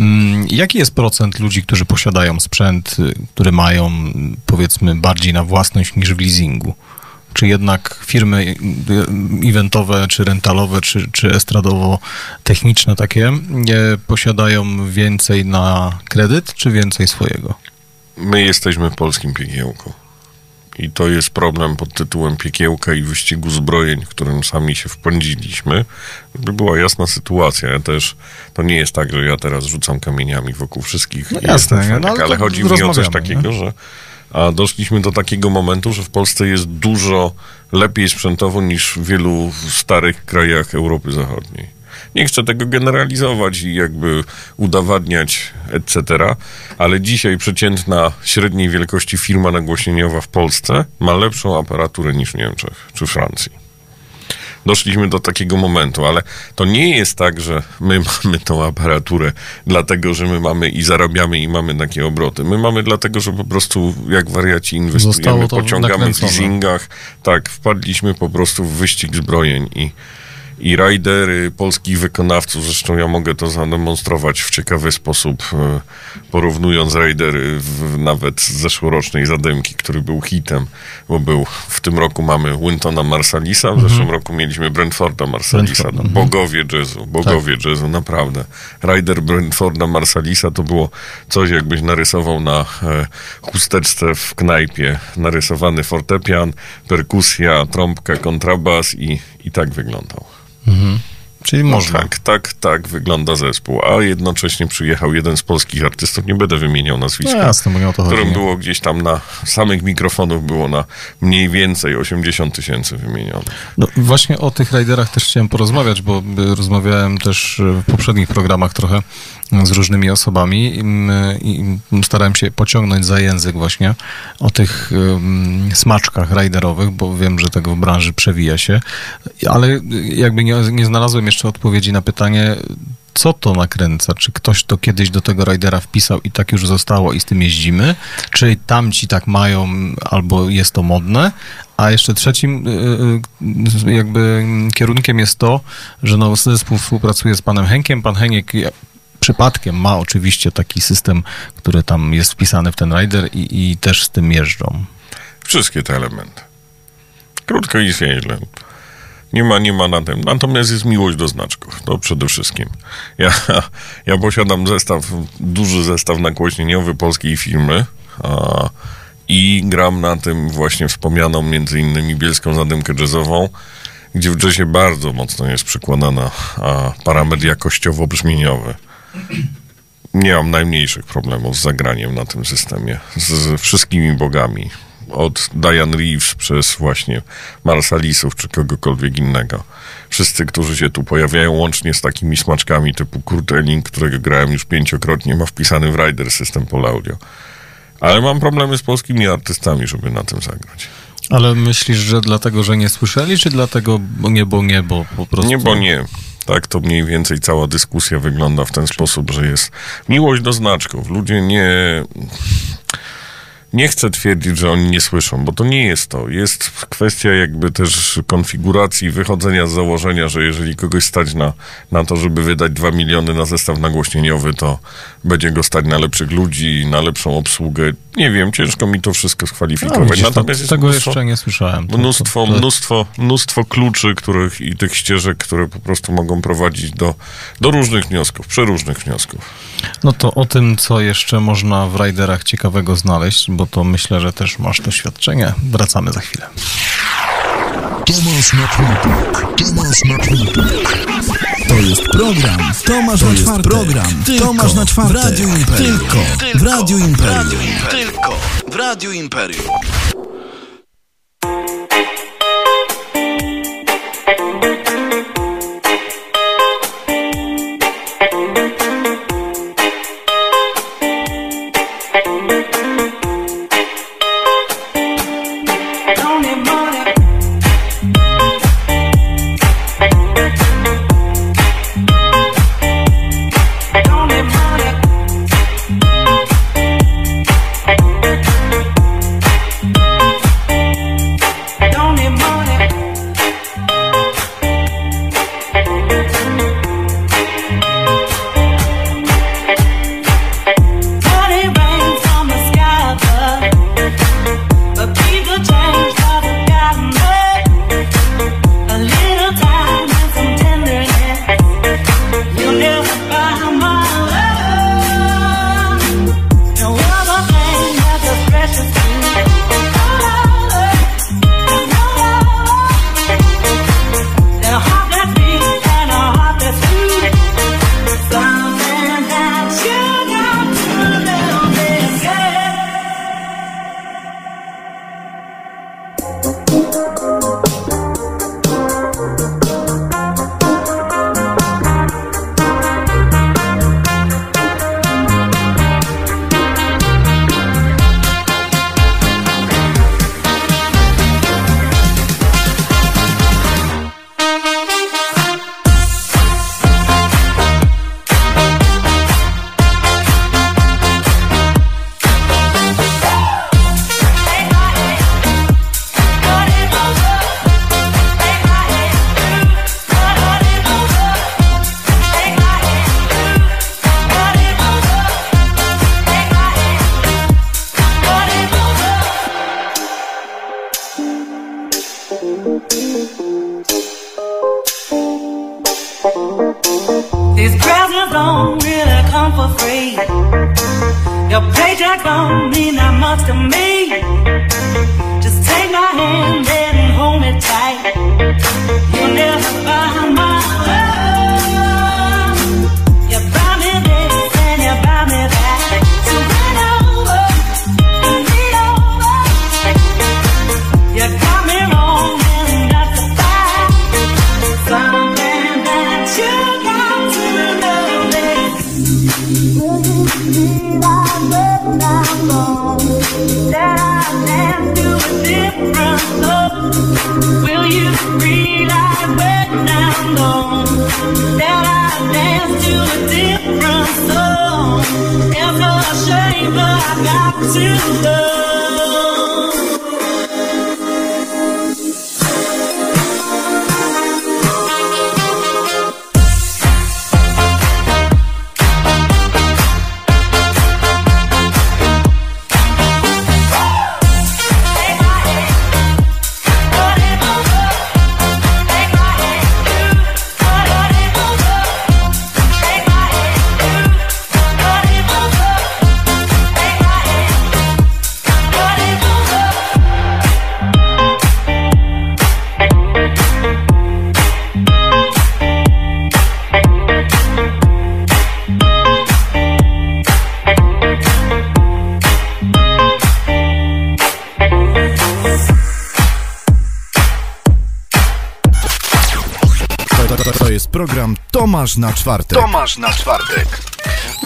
C: mm, jaki jest procent ludzi, którzy posiadają sprzęt, y, który mają, mm, powiedzmy, bardziej na własność niż w leasingu? Czy jednak firmy eventowe, czy rentalowe, czy, czy estradowo-techniczne takie y, posiadają więcej na kredyt, czy więcej swojego?
D: My jesteśmy polskim piekiełką. I to jest problem pod tytułem piekiełka i wyścigu zbrojeń, w którym sami się wpędziliśmy. Żeby była jasna sytuacja. Ja też, to nie jest tak, że ja teraz rzucam kamieniami wokół wszystkich.
C: No jasne, nie? No ale
D: ale chodzi mi o coś takiego, że a doszliśmy do takiego momentu, że w Polsce jest dużo lepiej sprzętowo niż w wielu starych krajach Europy Zachodniej. Nie chcę tego generalizować i jakby udowadniać, etc., ale dzisiaj przeciętna średniej wielkości firma nagłośnieniowa w Polsce ma lepszą aparaturę niż w Niemczech czy Francji. Doszliśmy do takiego momentu, ale to nie jest tak, że my [LAUGHS] mamy tą aparaturę dlatego, że my mamy i zarabiamy i mamy takie obroty. My mamy dlatego, że po prostu jak wariaci inwestujemy, pociągamy w leasingach. Tak, wpadliśmy po prostu w wyścig zbrojeń i I rajdery polskich wykonawców, zresztą ja mogę to zademonstrować w ciekawy sposób, e, porównując rajdery w, nawet z zeszłorocznej Zadymki, który był hitem, bo był, w tym roku mamy Wintona Marsalisa, w zeszłym roku mieliśmy Brentforda Marsalisa,
C: Brentforda,
D: no,
C: mhm.
D: bogowie jazzu, bogowie jazzu, naprawdę. Rider Brentforda Marsalisa to było coś, jakbyś narysował na e, chusteczce w knajpie. Narysowany fortepian, perkusja, trąbka, kontrabas i, i tak wyglądał.
C: Czyli
D: No
C: można.
D: Tak, tak, tak wygląda zespół. A jednocześnie przyjechał jeden z polskich artystów, nie będę wymieniał nazwiska,
C: No jasne, nie o to chodzi.
D: którym
C: nie?
D: było gdzieś tam na samych mikrofonów było na mniej więcej 80 tysięcy wymienione.
C: No, właśnie o tych rajderach też chciałem porozmawiać, bo y, rozmawiałem też y, w poprzednich programach trochę z różnymi osobami i, starałem się pociągnąć za język właśnie o tych smaczkach rajderowych, bo wiem, że tego w branży przewija się, ale jakby nie, nie znalazłem jeszcze odpowiedzi na pytanie, co to nakręca? Czy ktoś to kiedyś do tego rajdera wpisał i tak już zostało i z tym jeździmy? Czy tamci tak mają albo jest to modne? A jeszcze trzecim y, y, jakby kierunkiem jest to, że no, zespół współpracuje z panem Henkiem. Pan Heniek przypadkiem ma oczywiście taki system, który tam jest wpisany w ten rider i, i też z tym jeżdżą.
D: Wszystkie te elementy. Krótko i źle. Nie ma, nie ma na tym. Natomiast jest miłość do znaczków. To przede wszystkim. Ja, ja posiadam zestaw, duży zestaw nagłośnieniowy polskiej firmy a, i gram na tym właśnie wspomnianą między innymi bielską zadymkę jazzową, gdzie w jazzie bardzo mocno jest przykładana parametr jakościowo-brzmieniowy. Nie mam najmniejszych problemów z zagraniem na tym systemie. Z, z wszystkimi bogami. Od Diane Reeves przez właśnie Marsalisów czy kogokolwiek innego. Wszyscy, którzy się tu pojawiają, łącznie z takimi smaczkami typu Kurt Elling, którego grałem już pięciokrotnie, ma wpisany w Rider system Pol Audio. Ale mam problemy z polskimi artystami, żeby na tym zagrać.
C: Ale myślisz, że dlatego, że nie słyszeli, czy dlatego, bo nie, bo nie, bo po prostu...
D: Nie, bo nie. Tak to mniej więcej cała dyskusja wygląda w ten sposób, że jest miłość do znaczków. Ludzie nie. Nie chcę twierdzić, że oni nie słyszą, bo to nie jest to. Jest kwestia jakby też konfiguracji, wychodzenia z założenia, że jeżeli kogoś stać na, na to, żeby wydać 2 miliony na zestaw nagłośnieniowy, to będzie go stać na lepszych ludzi, na lepszą obsługę. Nie wiem, ciężko mi to wszystko
C: No,
D: skwalifikować.
C: widzisz, to,
D: Natomiast jest
C: tego
D: mnóstwo-
C: jeszcze nie słyszałem. To-
D: Mnóstwo,
C: to, to,
D: mnóstwo, mnóstwo kluczy których, i tych ścieżek, które po prostu mogą prowadzić do, do różnych wniosków, przeróżnych wniosków.
C: No to o tym, co jeszcze można w rajderach ciekawego znaleźć, bo to myślę, że też masz doświadczenie. Wracamy za chwilę.
A: Tomasz na. Tomasz na. To jest program. Tomasz na czwartek. program. Tomasz na czwartek. W Radiu Imperium. Tylko. W Radiu Imperium.
B: Tylko w Radiu Imperium.
A: Tomasz na czwartek.
B: Tomasz na czwartek.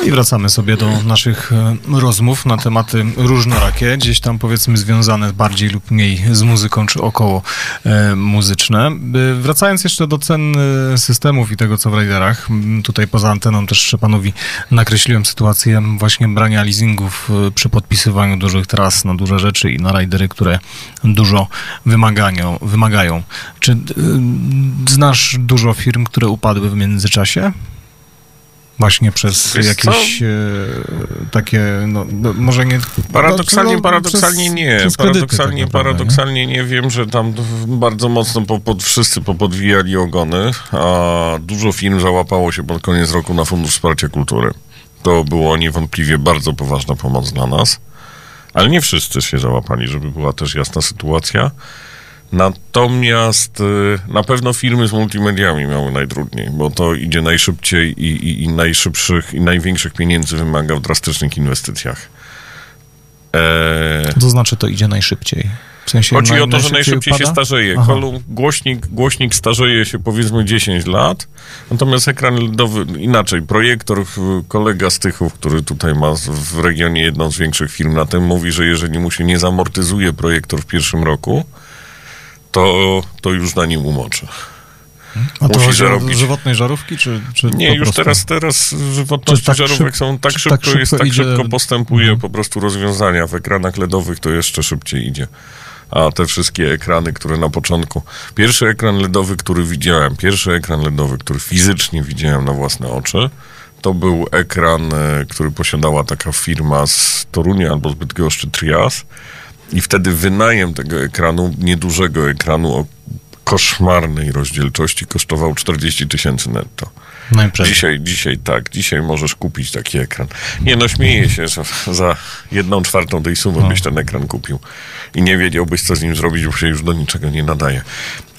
C: I wracamy sobie do naszych e, rozmów na tematy różnorakie, gdzieś tam powiedzmy związane bardziej lub mniej z muzyką, czy około e, muzyczne. E, Wracając jeszcze do cen systemów i tego, co w rajderach, tutaj poza anteną też Szczepanowi nakreśliłem sytuację właśnie brania leasingów przy podpisywaniu dużych tras na duże rzeczy i na rajdery, które dużo wymagają. wymagają. Czy znasz dużo firm, które upadły w międzyczasie? Właśnie przez
D: Wiesz
C: jakieś e, takie, no, no, może nie...
D: Paradoksalnie,
C: no,
D: paradoksalnie
C: przez-
D: nie.
C: przez
D: paradoksalnie,
C: tak naprawdę,
D: paradoksalnie nie? wiem, że tam bardzo mocno po, pod, wszyscy popodwijali ogony, a dużo firm załapało się pod koniec roku na Fundusz Wsparcia Kultury. To było niewątpliwie bardzo poważna pomoc dla nas, ale nie wszyscy się załapali, żeby była też jasna sytuacja. Natomiast y, na pewno firmy z multimediami miały najtrudniej, bo to idzie najszybciej i, i, i najszybszych i największych pieniędzy wymaga w drastycznych inwestycjach. Eee,
C: To znaczy to idzie najszybciej. W sensie
D: Chodzi
C: naj-
D: o to, że najszybciej się starzeje.
C: Aha.
D: Kolu, głośnik, głośnik starzeje się powiedzmy 10 lat, natomiast ekran LEDowy inaczej. Projektor, kolega z Tychów, który tutaj ma w regionie jedną z większych firm na tym, mówi, że jeżeli mu się nie zamortyzuje projektor w pierwszym roku, to, to już na nim umoczy.
C: A to
D: musi zarobić.
C: żywotnej żarówki, czy, czy
D: Nie, już
C: prostu?
D: teraz, teraz żywotności
C: tak
D: żarówek
C: szyb-
D: są tak szybko,
C: tak
D: jest,
C: szybko
D: tak
C: idzie-
D: szybko postępuje
C: Mhm.
D: po prostu rozwiązania. W ekranach LEDowych to jeszcze szybciej idzie. A te wszystkie ekrany, które na początku... Pierwszy ekran LEDowy, który widziałem, pierwszy ekran LEDowy, który fizycznie widziałem na własne oczy, to był ekran, e, który posiadała taka firma z Torunia albo z Bydgoszczy Trias i wtedy wynajem tego ekranu, niedużego ekranu o koszmarnej rozdzielczości kosztował 40 tysięcy netto.
C: Najpierw.
D: Dzisiaj, dzisiaj tak, dzisiaj możesz kupić taki ekran. Nie no, śmieję się, że za jedną czwartą tej sumy byś ten ekran kupił i nie wiedziałbyś, co z nim zrobić, bo się już do niczego nie nadaje.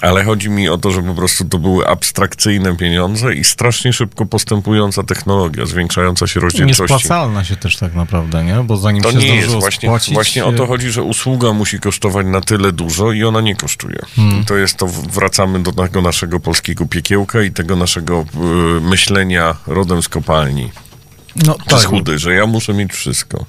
D: Ale chodzi mi o to, że po prostu to były abstrakcyjne pieniądze i strasznie szybko postępująca technologia, zwiększająca się rozdzielczości.
C: Niespłacalna się też tak naprawdę, nie? Bo zanim
D: To
C: się
D: nie jest właśnie,
C: spłacić...
D: właśnie o to chodzi, że usługa musi kosztować na tyle dużo i ona nie kosztuje.
C: Hmm.
D: I to jest to, wracamy do tego naszego polskiego piekiełka i tego naszego y, myślenia rodem z kopalni.
C: No
D: tak, chudy, że ja muszę mieć wszystko.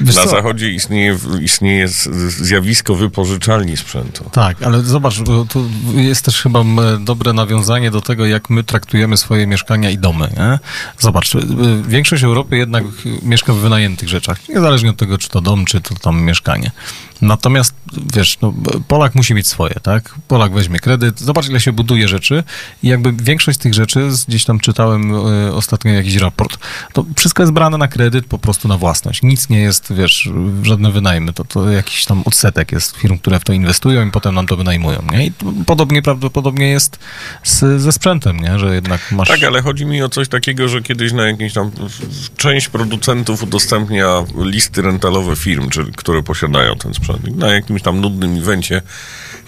C: Wiesz
D: Na
C: co?
D: zachodzie istnieje, istnieje zjawisko wypożyczalni sprzętu.
C: Tak, ale zobacz, bo tu jest też chyba dobre nawiązanie do tego, jak my traktujemy swoje mieszkania i domy. Nie? Zobacz, y, większość Europy jednak mieszka w wynajętych rzeczach, niezależnie od tego, czy to dom, czy to tam mieszkanie. Natomiast, wiesz, no, Polak musi mieć swoje, tak? Polak weźmie kredyt, zobacz ile się buduje rzeczy i jakby większość z tych rzeczy, gdzieś tam czytałem y, ostatnio jakiś raport, to wszystko jest brane na kredyt, po prostu na własność. Nic nie jest, wiesz, żadne wynajmy, to, to jakiś tam odsetek jest firm, które w to inwestują i potem nam to wynajmują, nie? I podobnie prawdopodobnie jest z, ze sprzętem, nie? Że jednak masz...
D: Tak, ale chodzi mi o coś takiego, że kiedyś na jakimś tam część producentów udostępnia listy rentalowe firm, czy, które posiadają ten sprzęt. Na jakimś tam nudnym evencie,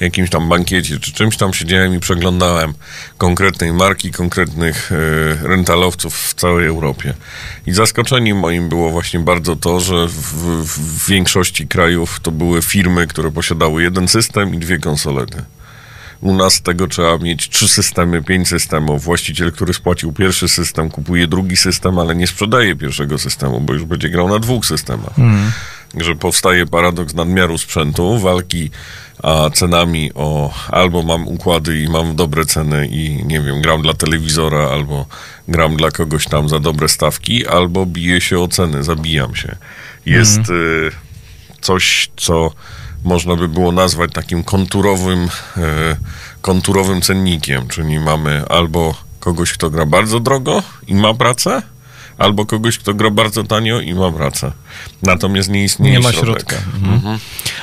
D: jakimś tam bankiecie, czy czymś tam siedziałem i przeglądałem konkretnej marki, konkretnych e, rentalowców w całej Europie. I zaskoczeniem moim było właśnie bardzo to, że w, w większości krajów to były firmy, które posiadały jeden system i dwie konsolety. U nas tego trzeba mieć trzy systemy, pięć systemów. Właściciel, który spłacił pierwszy system, kupuje drugi system, ale nie sprzedaje pierwszego systemu, bo już będzie grał na dwóch systemach. Że powstaje paradoks nadmiaru sprzętu, walki a cenami o albo mam układy i mam dobre ceny i nie wiem, gram dla telewizora, albo gram dla kogoś tam za dobre stawki, albo biję się o ceny, zabijam się. Jest y, coś, co można by było nazwać takim konturowym, e, konturowym cennikiem, czyli mamy albo kogoś, kto gra bardzo drogo i ma pracę, albo kogoś, kto gra bardzo tanio i ma pracę. Natomiast nie istnieje
C: Nie ma środka. Mhm.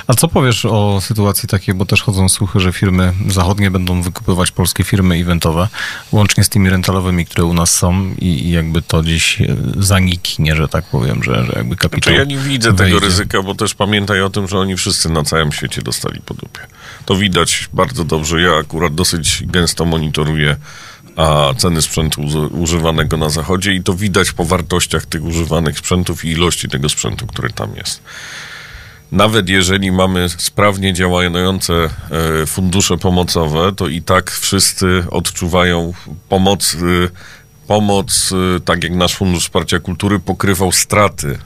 C: A co powiesz o sytuacji takiej, bo też chodzą słuchy, że firmy zachodnie będą wykupywać polskie firmy eventowe, łącznie z tymi rentalowymi, które u nas są i, i jakby to gdzieś e, zaniknie, że tak powiem, że, że jakby kapitał
D: Znaczy ja nie widzę tego
C: wejdzie.
D: ryzyka, bo też pamiętaj o tym, że oni wszyscy na całym świecie dostali po dupie. To widać bardzo dobrze. Ja akurat dosyć gęsto monitoruję a ceny sprzętu używanego na zachodzie i to widać po wartościach tych używanych sprzętów i ilości tego sprzętu, który tam jest. Nawet jeżeli mamy sprawnie działające e, fundusze pomocowe, to i tak wszyscy odczuwają pomoc, y, pomoc, y, tak jak nasz Fundusz Wsparcia Kultury pokrywał straty,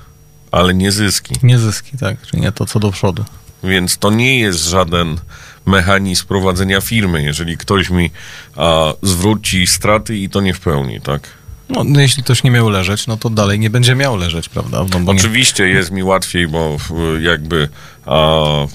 D: ale nie zyski.
C: Nie zyski, tak, czy nie to co do przodu.
D: Więc to nie jest żaden mechanizm prowadzenia firmy, jeżeli ktoś mi a, zwróci straty i to nie w pełni, tak?
C: No, no, jeśli ktoś nie miał leżeć, no to dalej nie będzie miał leżeć, prawda? No, bo nie,
D: Oczywiście jest mi łatwiej, bo jakby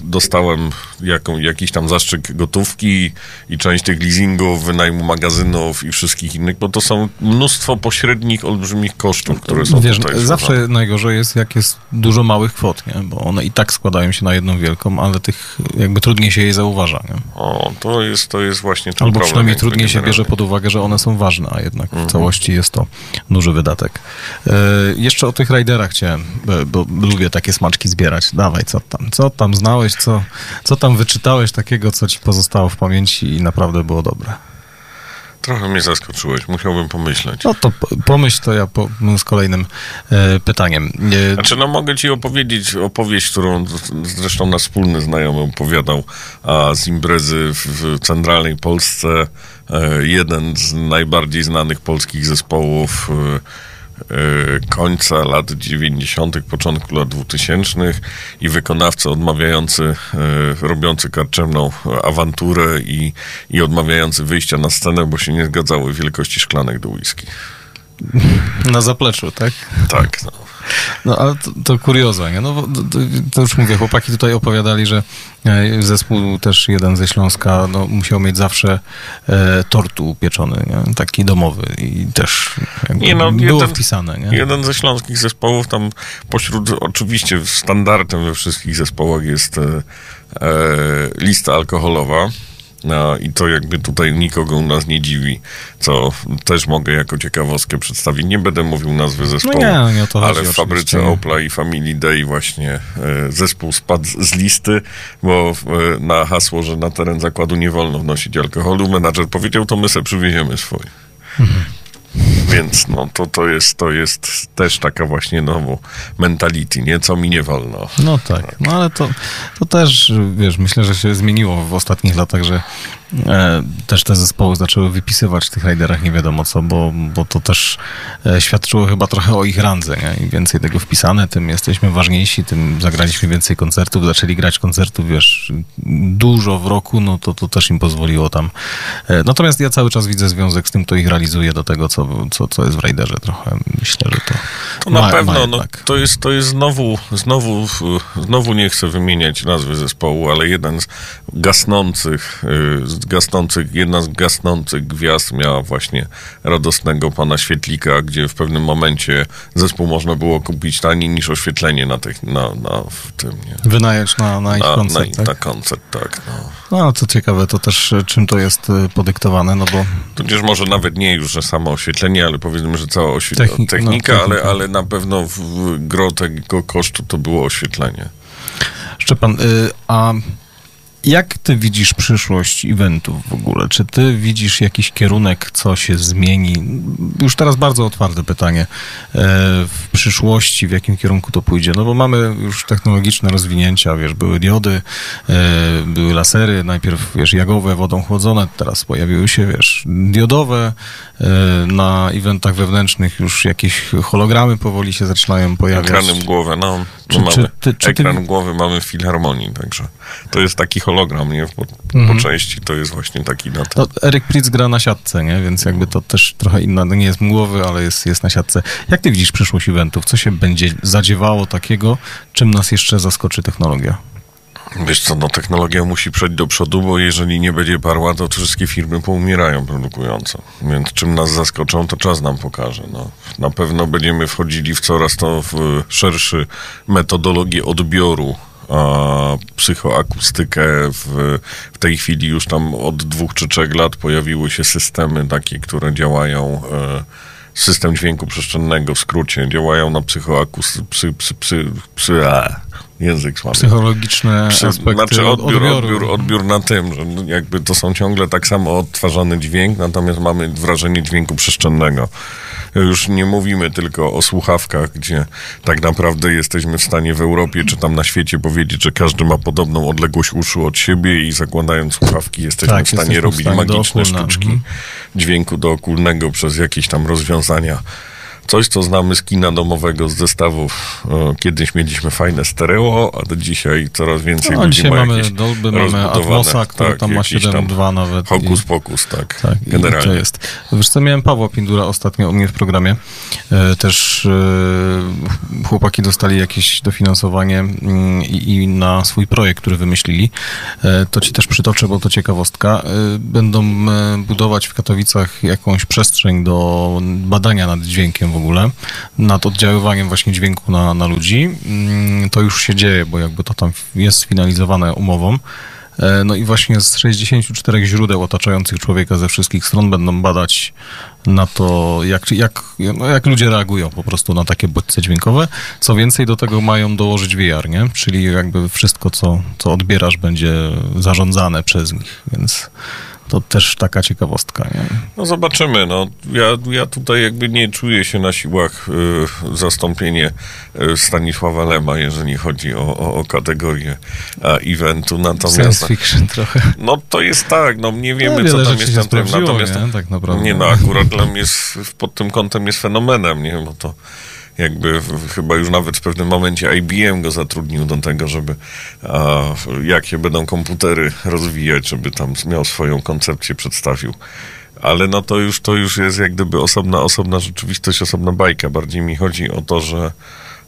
D: dostałem jaką, jakiś tam zastrzyk gotówki i część tych leasingów, wynajmu magazynów i wszystkich innych, bo to są mnóstwo pośrednich, olbrzymich kosztów, które są
C: Wiesz,
D: tutaj
C: zawsze najgorzej jest, jak jest dużo małych kwot, nie? bo one i tak składają się na jedną wielką, ale tych jakby trudniej się jej zauważa. Nie?
D: O, to jest, to jest właśnie ten
C: Albo
D: problem.
C: przynajmniej trudniej się bierze pod uwagę, że one są ważne, a jednak
D: Mhm.
C: w całości jest to duży wydatek. E, jeszcze o tych rajderach chciałem, bo, bo lubię takie smaczki zbierać. Dawaj, co tam? Co tam znałeś? Co, co tam wyczytałeś takiego, co ci pozostało w pamięci i naprawdę było dobre?
D: Trochę mnie zaskoczyłeś, musiałbym pomyśleć.
C: No to po- pomyśl, to ja po, z kolejnym e, pytaniem. E,
D: Znaczy, no mogę ci opowiedzieć opowieść, którą zresztą nasz wspólny znajomy opowiadał a, z imprezy w, w centralnej Polsce. E, jeden z najbardziej znanych polskich zespołów e, końca lat 90., początku lat 2000 i wykonawca odmawiający, e, robiący karczemną awanturę i, i odmawiający wyjścia na scenę, bo się nie zgadzały wielkości szklanek do whisky.
C: na zapleczu, tak?
D: Tak, no.
C: No ale to, to kurioza, nie? No, to, to, już mówię, chłopaki tutaj opowiadali, że e, zespół też jeden ze Śląska no, musiał mieć zawsze e, tortu upieczony, nie? taki domowy i też
D: Nie, no,
C: było
D: jeden-
C: wpisane, nie?
D: Jeden ze śląskich zespołów, tam pośród, oczywiście standardem we wszystkich zespołach jest e, e, lista alkoholowa. No, I to jakby tutaj nikogo u nas nie dziwi, co też mogę jako ciekawostkę przedstawić. Nie będę mówił nazwy zespołu,
C: nie, no nie chodzi
D: ale w
C: oczywiście.
D: fabryce Opla i Family Day właśnie e, zespół spadł z listy, bo e, na hasło, że na teren zakładu nie wolno wnosić alkoholu, menadżer powiedział, to my se przywieziemy swój. Więc no, to, to, jest, to jest też taka właśnie nowo mentality, nie? Co mi nie wolno.
C: No tak, no ale to, to też, wiesz, myślę, że się zmieniło w ostatnich latach, że też te zespoły zaczęły wypisywać w tych rajderach nie wiadomo co, bo, bo to też e, świadczyło chyba trochę o ich randze. Nie? Im więcej tego wpisane, tym jesteśmy ważniejsi, tym zagraliśmy więcej koncertów, zaczęli grać koncertów, wiesz, dużo w roku, no to, to też im pozwoliło tam. E, Natomiast ja cały czas widzę związek z tym, kto ich realizuje do tego, co, co, co jest w rajderze trochę. Myślę, że to...
D: To na
C: ma-
D: pewno,
C: ma
D: no, to jest, to jest znowu, znowu, znowu nie chcę wymieniać nazwy zespołu, ale jeden z gasnących, y, z gasnących, jedna z gasnących gwiazd miała właśnie radosnego pana Świetlika, gdzie w pewnym momencie zespół można było kupić taniej niż oświetlenie na, tych, na, na w tym, nie?
C: Wynająć na, na ich
D: Na,
C: koncert,
D: na,
C: tak?
D: na koncert, tak. No.
C: No, to ciekawe, to też e, czym to jest e, podyktowane, no bo
D: Tudzież może nawet nie już, że samo oświetlenie, ale powiedzmy, że cała oświe-
C: Techni-
D: technika,
C: no,
D: ale,
C: technika.
D: ale na pewno w, w gro tego kosztu to było oświetlenie.
C: Szczepan, y, a jak ty widzisz przyszłość eventów w ogóle? Czy ty widzisz jakiś kierunek, co się zmieni? Już teraz bardzo otwarte pytanie. E, W przyszłości, w jakim kierunku to pójdzie? No bo mamy już technologiczne rozwinięcia, wiesz, były diody, e, były lasery, najpierw, wiesz, jagowe, wodą chłodzone, teraz pojawiły się, wiesz, diodowe, e, na eventach wewnętrznych już jakieś hologramy powoli się zaczynają pojawiać.
D: Ekrany mgłowe, no. no
C: Czy-
D: mamy
C: czy ty- czy ty-
D: ekran mgłowy mamy w filharmonii, także to jest taki hologram, nie? Po,
C: Mhm.
D: po części to jest właśnie taki na
C: No, Eryk Pritz gra na siatce, nie? Więc jakby to też trochę inna, nie jest mgłowy, ale jest, jest na siatce. Jak ty widzisz przyszłość eventów? Co się będzie zadziewało takiego, czym nas jeszcze zaskoczy technologia?
D: Wiesz co, no technologia musi przejść do przodu, bo jeżeli nie będzie parła, to wszystkie firmy poumierają produkujące. Więc czym nas zaskoczą, to czas nam pokaże. No. Na pewno będziemy wchodzili w coraz to w szerszy metodologię odbioru a psychoakustykę w, w tej chwili już tam od dwóch czy trzech lat pojawiły się systemy takie, które działają e, system dźwięku przestrzennego w skrócie, działają na psychoakustykę psy, psy, psy, psy, a, język słaby.
C: Psychologiczne
D: Przy-
C: aspekty
D: znaczy
C: od-
D: odbiór, odbiór, odbiór na tym, że no jakby to są ciągle tak samo odtwarzany dźwięk, natomiast mamy wrażenie dźwięku przestrzennego. Już nie mówimy tylko o słuchawkach, gdzie tak naprawdę jesteśmy w stanie w Europie czy tam na świecie powiedzieć, że każdy ma podobną odległość uszu od siebie i zakładając słuchawki jesteśmy
C: Tak,
D: w stanie
C: jesteśmy w
D: robić
C: stanie
D: magiczne sztuczki
C: mhm.
D: dźwięku dookulnego przez jakieś tam rozwiązania. Coś, co znamy z kina domowego, z zestawów. E, Kiedyś mieliśmy fajne stereo, a do dzisiaj coraz więcej
C: No,
D: ludzi
C: dzisiaj
D: ma
C: mamy Dolby, mamy Atmosa, który
D: tak,
C: tam ma
D: jakiś tam
C: 7.2 nawet.
D: Hokus
C: i-
D: pokus, tak.
C: Tak,
D: generalnie.
C: jest. Wiesz co, miałem Pawła Pindura ostatnio u mnie w programie. E, też e, chłopaki dostali jakieś dofinansowanie mm, i, i na swój projekt, który wymyślili. To ci też przytoczę, bo to ciekawostka. Będą budować w Katowicach jakąś przestrzeń do badania nad dźwiękiem w ogóle, nad oddziaływaniem właśnie dźwięku na, na ludzi. Mm, To już się dzieje, bo jakby to tam jest sfinalizowane umową. E, No i właśnie z 64 źródeł otaczających człowieka ze wszystkich stron będą badać na to, jak, jak, no jak ludzie reagują po prostu na takie bodźce dźwiękowe. Co więcej, do tego mają dołożyć VR, nie? Czyli jakby wszystko, co, co odbierasz, będzie zarządzane przez nich, więc to też taka ciekawostka, nie?
D: No zobaczymy. No, ja, ja tutaj jakby nie czuję się na siłach y, zastąpienie y, Stanisława Lema, jeżeli chodzi o, o, o kategorię a, eventu. Natomiast
C: Science fiction trochę.
D: no to jest tak, no nie wiemy
C: No,
D: co tam jest
C: sprawdziło,
D: Natomiast
C: nie? Tak naprawdę.
D: nie no, akurat Lem jest pod tym kątem jest fenomenem, nie? Bo to jakby chyba już nawet w pewnym momencie IBM go zatrudnił do tego, żeby a, jakie będą komputery rozwijać, żeby tam miał swoją koncepcję, przedstawił. Ale no to już, to już jest jak gdyby osobna, osobna rzeczywistość, osobna bajka. Bardziej mi chodzi o to, że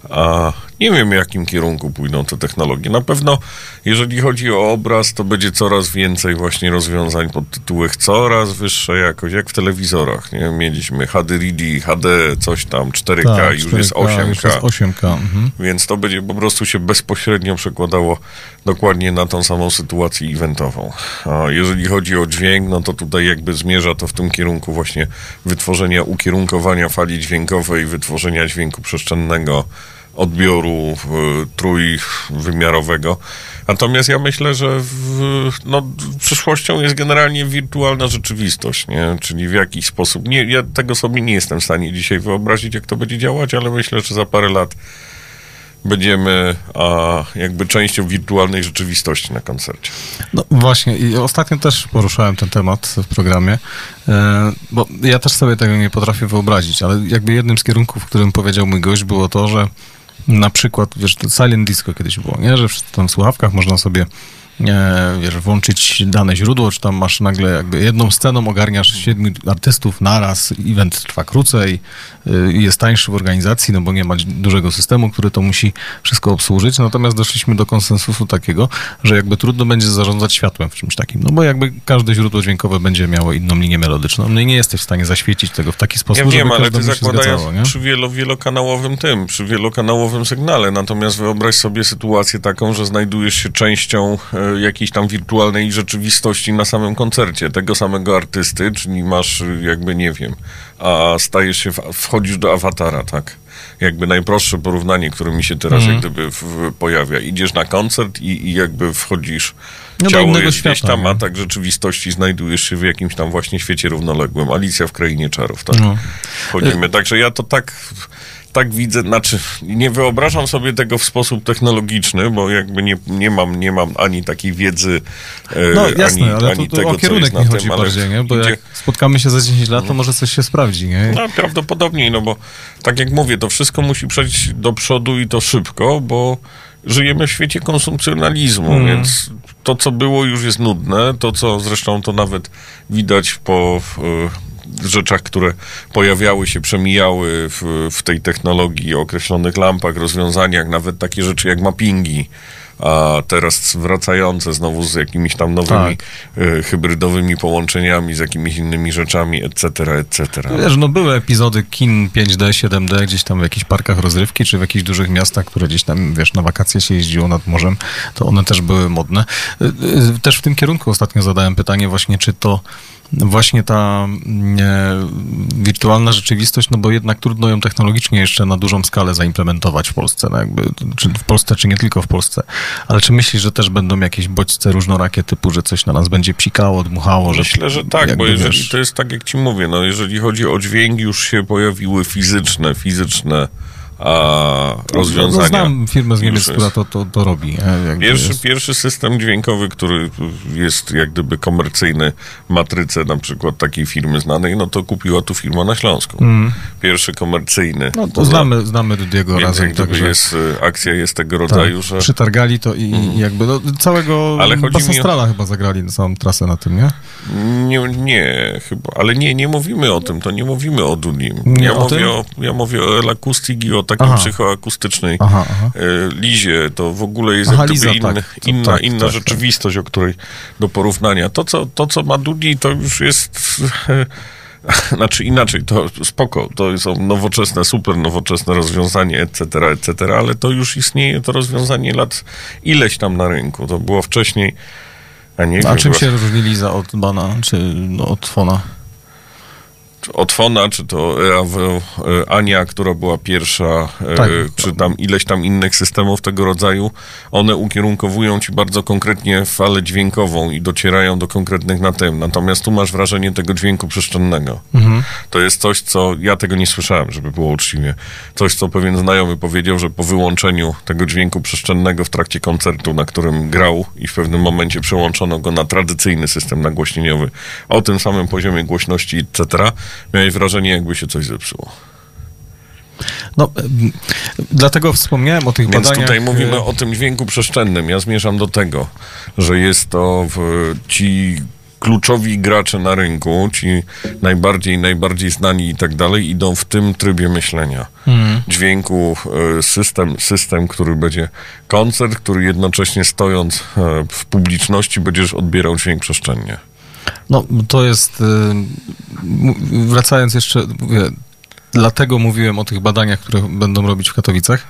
D: a, nie wiem, w jakim kierunku pójdą te technologie. Na pewno, jeżeli chodzi o obraz, to będzie coraz więcej właśnie rozwiązań pod tytułach coraz wyższa jakość, jak w telewizorach. Nie? Mieliśmy HD RD, HD, coś tam, 4K,
C: Tak,
D: już jest
C: 4K,
D: 8K.
C: Już jest 8K. Mhm.
D: Więc to będzie po prostu się bezpośrednio przekładało dokładnie na tą samą sytuację eventową. A jeżeli chodzi o dźwięk, no to tutaj jakby zmierza to w tym kierunku właśnie wytworzenia ukierunkowania fali dźwiękowej, wytworzenia dźwięku przestrzennego, odbioru trójwymiarowego. Natomiast ja myślę, że w, no, przyszłością jest generalnie wirtualna rzeczywistość, nie? czyli w jakiś sposób. Nie, ja tego sobie nie jestem w stanie dzisiaj wyobrazić, jak to będzie działać, ale myślę, że za parę lat będziemy a, jakby częścią wirtualnej rzeczywistości na koncercie.
C: No właśnie, i ostatnio też poruszałem ten temat w programie, e, bo ja też sobie tego nie potrafię wyobrazić, ale jakby jednym z kierunków, w którym powiedział mój gość, było to, że na przykład, wiesz, silent disco kiedyś było, nie? Że w słuchawkach można sobie wiesz, włączyć dane źródło, czy tam masz nagle jakby jedną sceną ogarniasz siedmiu artystów naraz, event trwa krócej y, i jest tańszy w organizacji, no bo nie ma dużego systemu, który to musi wszystko obsłużyć, natomiast doszliśmy do konsensusu takiego, że jakby trudno będzie zarządzać światłem w czymś takim, no bo jakby każde źródło dźwiękowe będzie miało inną linię melodyczną, no i nie jesteś w stanie zaświecić tego w taki sposób,
D: Ja wiem,
C: żeby
D: ale ty
C: się zgadzało,
D: przy wielo, wielokanałowym tym, przy wielokanałowym sygnale, natomiast wyobraź sobie sytuację taką, że znajdujesz się częścią e, jakiejś tam wirtualnej rzeczywistości na samym koncercie tego samego artysty, czyli masz jakby, nie wiem, a stajesz się, w, wchodzisz do awatara, tak? Jakby najprostsze porównanie, które mi się teraz
C: Mhm.
D: jak gdyby w, pojawia. Idziesz na koncert i, i jakby wchodzisz,
C: No
D: ciało jest gdzieś
C: świata,
D: tam,
C: nie?
D: a tak rzeczywistości znajdujesz się w jakimś tam właśnie świecie równoległym. Alicja w Krainie Czarów, tak?
C: No.
D: Wchodzimy. Także ja to tak, tak widzę, znaczy nie wyobrażam sobie tego w sposób technologiczny, bo jakby nie, nie, mam, nie mam ani takiej wiedzy, e,
C: No jasne,
D: ani,
C: ale
D: ani
C: to, to
D: tego,
C: o kierunek nie chodzi
D: tym,
C: bardziej, nie? Bo
D: idzie-
C: jak spotkamy się za 10 lat, to może coś się sprawdzi, nie?
D: no prawdopodobnie, no bo tak jak mówię, to wszystko musi przejść do przodu i to szybko, bo żyjemy w świecie konsumpcjonalizmu,
C: Mhm.
D: więc to, co było, już jest nudne. To, co zresztą to nawet widać po rzeczach, które pojawiały się, przemijały w, w tej technologii, określonych lampach, rozwiązaniach, nawet takie rzeczy jak mappingi. A teraz wracające znowu z jakimiś tam nowymi e, hybrydowymi połączeniami, z jakimiś innymi rzeczami, etc., etc.
C: Wiesz, no były epizody kin 5D, 7D gdzieś tam w jakichś parkach rozrywki, czy w jakichś dużych miastach, które gdzieś tam, wiesz, na wakacje się jeździło nad morzem, to one też były modne. Y, y, Też w tym kierunku ostatnio zadałem pytanie właśnie, czy to właśnie ta mm, e, wirtualna rzeczywistość, no bo jednak trudno ją technologicznie jeszcze na dużą skalę zaimplementować w Polsce, no jakby, czy w Polsce, czy nie tylko w Polsce. Ale czy myślisz, że też będą jakieś bodźce różnorakie typu, że coś na nas będzie pikało, dmuchało, że...
D: Myślę, że tak,
C: jakby,
D: bo jeżeli
C: wiesz,
D: to jest tak, jak ci mówię, no jeżeli chodzi o dźwięk, już się pojawiły fizyczne, fizyczne a, rozwiązania.
C: No, znam firmę z Niemiec, która to, to, to robi. Jakby
D: Pierwszy,
C: jest-
D: pierwszy system dźwiękowy, który jest jak gdyby komercyjny, matrycę na przykład takiej firmy znanej, no to kupiła tu firma na Śląsku. Pierwszy komercyjny.
C: No to znamy, znamy Dudiego
D: Więc
C: razem,
D: jak
C: także...
D: jest, y, akcja jest tego
C: tak,
D: rodzaju, że...
C: Przytargali to i, i jakby no, całego
D: Ale chodzi mi o-
C: chyba zagrali całą trasę na tym, nie?
D: Nie, nie, chyba, ale nie, nie mówimy o tym, to nie mówimy o Dudim.
C: Nie
D: ja,
C: o tym?
D: mówię o, ja mówię o L-Acoustic i o takim
C: Aha.
D: psychoakustycznej
C: Aha, aha.
D: e, lizie. To w ogóle jest
C: Aha, Liza,
D: inny,
C: tak. To
D: inna,
C: tak,
D: inna
C: tak,
D: rzeczywistość, o której do porównania. To co, to, co ma Dudi, to już jest... [LAUGHS] Znaczy inaczej, to spoko, to są nowoczesne, super nowoczesne rozwiązanie, etc., etc., ale to już istnieje, to rozwiązanie lat ileś tam na rynku. To było wcześniej, a nie
C: A
D: wiem,
C: czym się różni Liza od Bana, czy no, od Fona?
D: Od Fona, czy to e, Ania, która była pierwsza, e,
C: Tak.
D: czy tam ileś tam innych systemów tego rodzaju, one ukierunkowują ci bardzo konkretnie falę dźwiękową i docierają do konkretnych na tym. Natomiast tu masz wrażenie tego dźwięku przestrzennego. To jest coś, co ja tego nie słyszałem, żeby było uczciwie. Coś, co pewien znajomy powiedział, że po wyłączeniu tego dźwięku przestrzennego w trakcie koncertu, na którym grał i w pewnym momencie przełączono go na tradycyjny system nagłośnieniowy o tym samym poziomie głośności, etc., miałeś wrażenie, jakby się coś zepsuło.
C: No, dlatego wspomniałem o tych
D: Więc
C: badaniach.
D: tutaj mówimy
C: e,
D: o tym dźwięku przestrzennym. Ja zmierzam do tego, że jest to w, ci kluczowi gracze na rynku, ci najbardziej, najbardziej znani i tak dalej, idą w tym trybie myślenia. Dźwięku, e, system, system, który będzie koncert, który jednocześnie stojąc e, w publiczności będziesz odbierał dźwięk przestrzennie.
C: No, to jest. y, Wracając jeszcze, mówię, dlatego mówiłem o tych badaniach, które będą robić w Katowicach,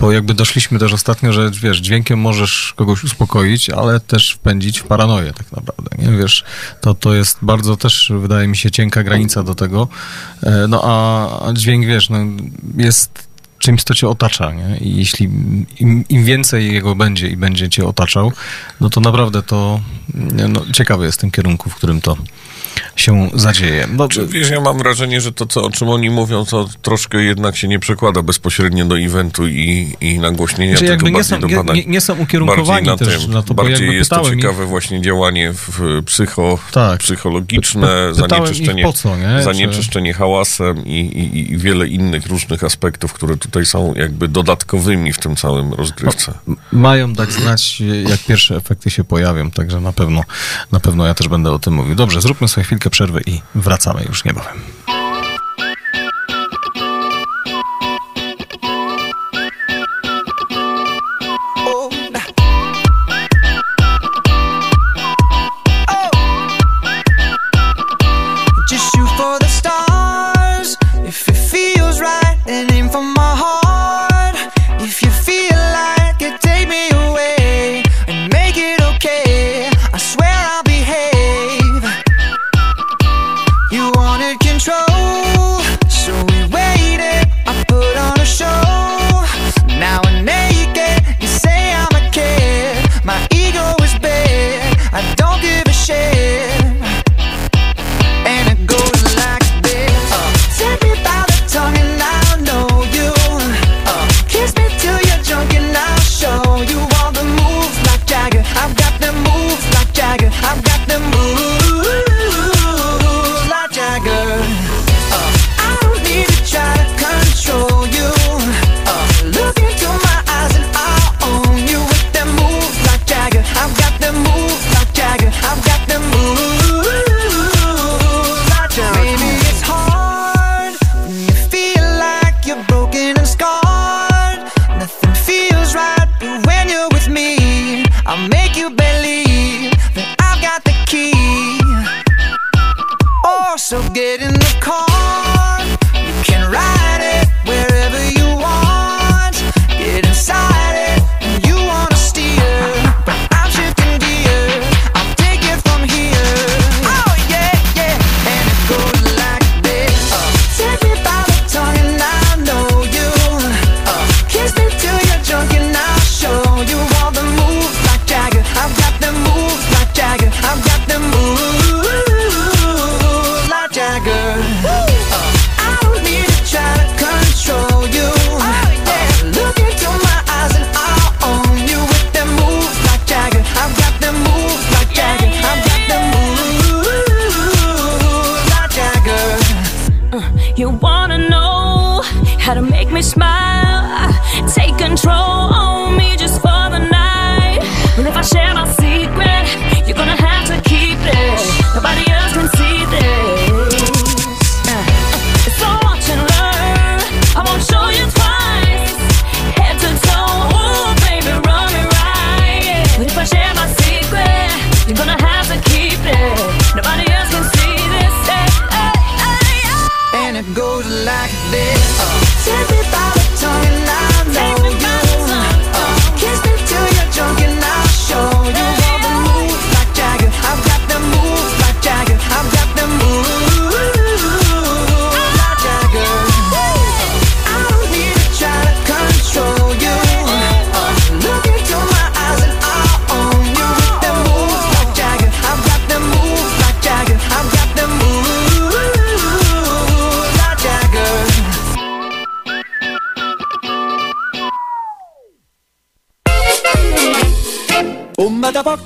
C: bo jakby doszliśmy też ostatnio, że wiesz, dźwiękiem możesz kogoś uspokoić, ale też wpędzić w paranoję tak naprawdę, nie? Wiesz, to, to jest bardzo też, wydaje mi się, cienka granica do tego. E, No a dźwięk, wiesz, no, jest czymś, co cię otacza, nie? I jeśli im, im więcej jego będzie i będzie cię otaczał, no to naprawdę to no, ciekawy jest ten kierunku, w którym to
E: się zadzieje. No,
D: Czy, wiesz, ja mam wrażenie, że to, co, o czym oni mówią, to troszkę jednak się nie przekłada bezpośrednio do eventu i, i nagłośnienia
E: znaczy, tego nie są,
D: badań,
E: nie, nie, są ukierunkowani
D: na
E: też
D: tym,
E: na to,
D: Bardziej jest to
E: ciekawe ich...
D: właśnie działanie w psycho,
E: tak.
D: psychologiczne,
E: Py
D: zanieczyszczenie,
E: co,
D: zanieczyszczenie Czy... hałasem i, i, i, wiele innych różnych aspektów, które tutaj są jakby dodatkowymi w tym całym rozgrywce.
E: No, mają dać znać, jak pierwsze efekty się pojawią, także na pewno, na pewno ja też będę o tym mówił. Dobrze, zróbmy sobie chwilkę przerwy i wracamy już niebawem.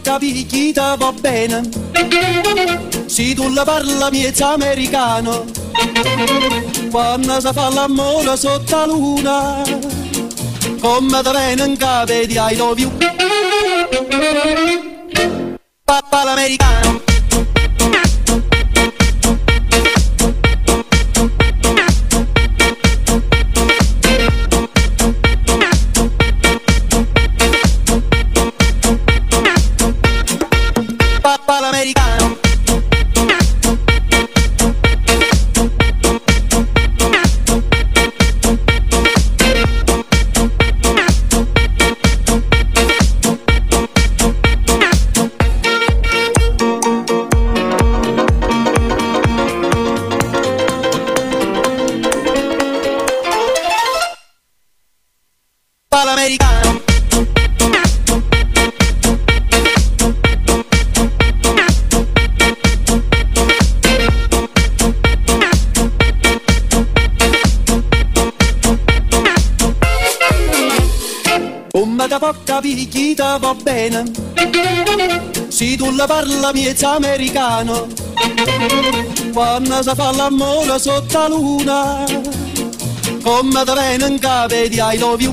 F: capichita va bene. Se tu la parla miezza americano, quando si fa l'amore sotto la luna, come da in cave di I love you. Papà l'americano. Bene. Se tu la parla miezza americano, quando si fa l'amore sotto la luna, come viene in capo di I love you.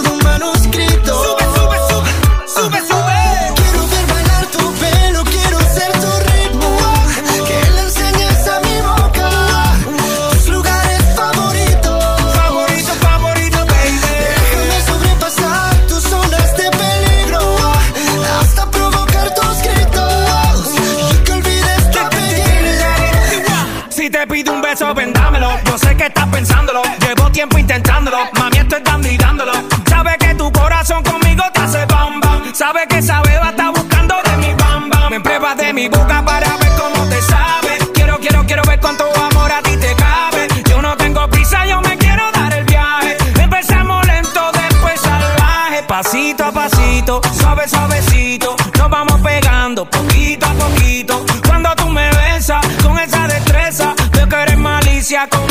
G: suave, suavecito. Nos vamos pegando poquito a poquito. Cuando tú me besas con esa destreza, veo que eres malicia con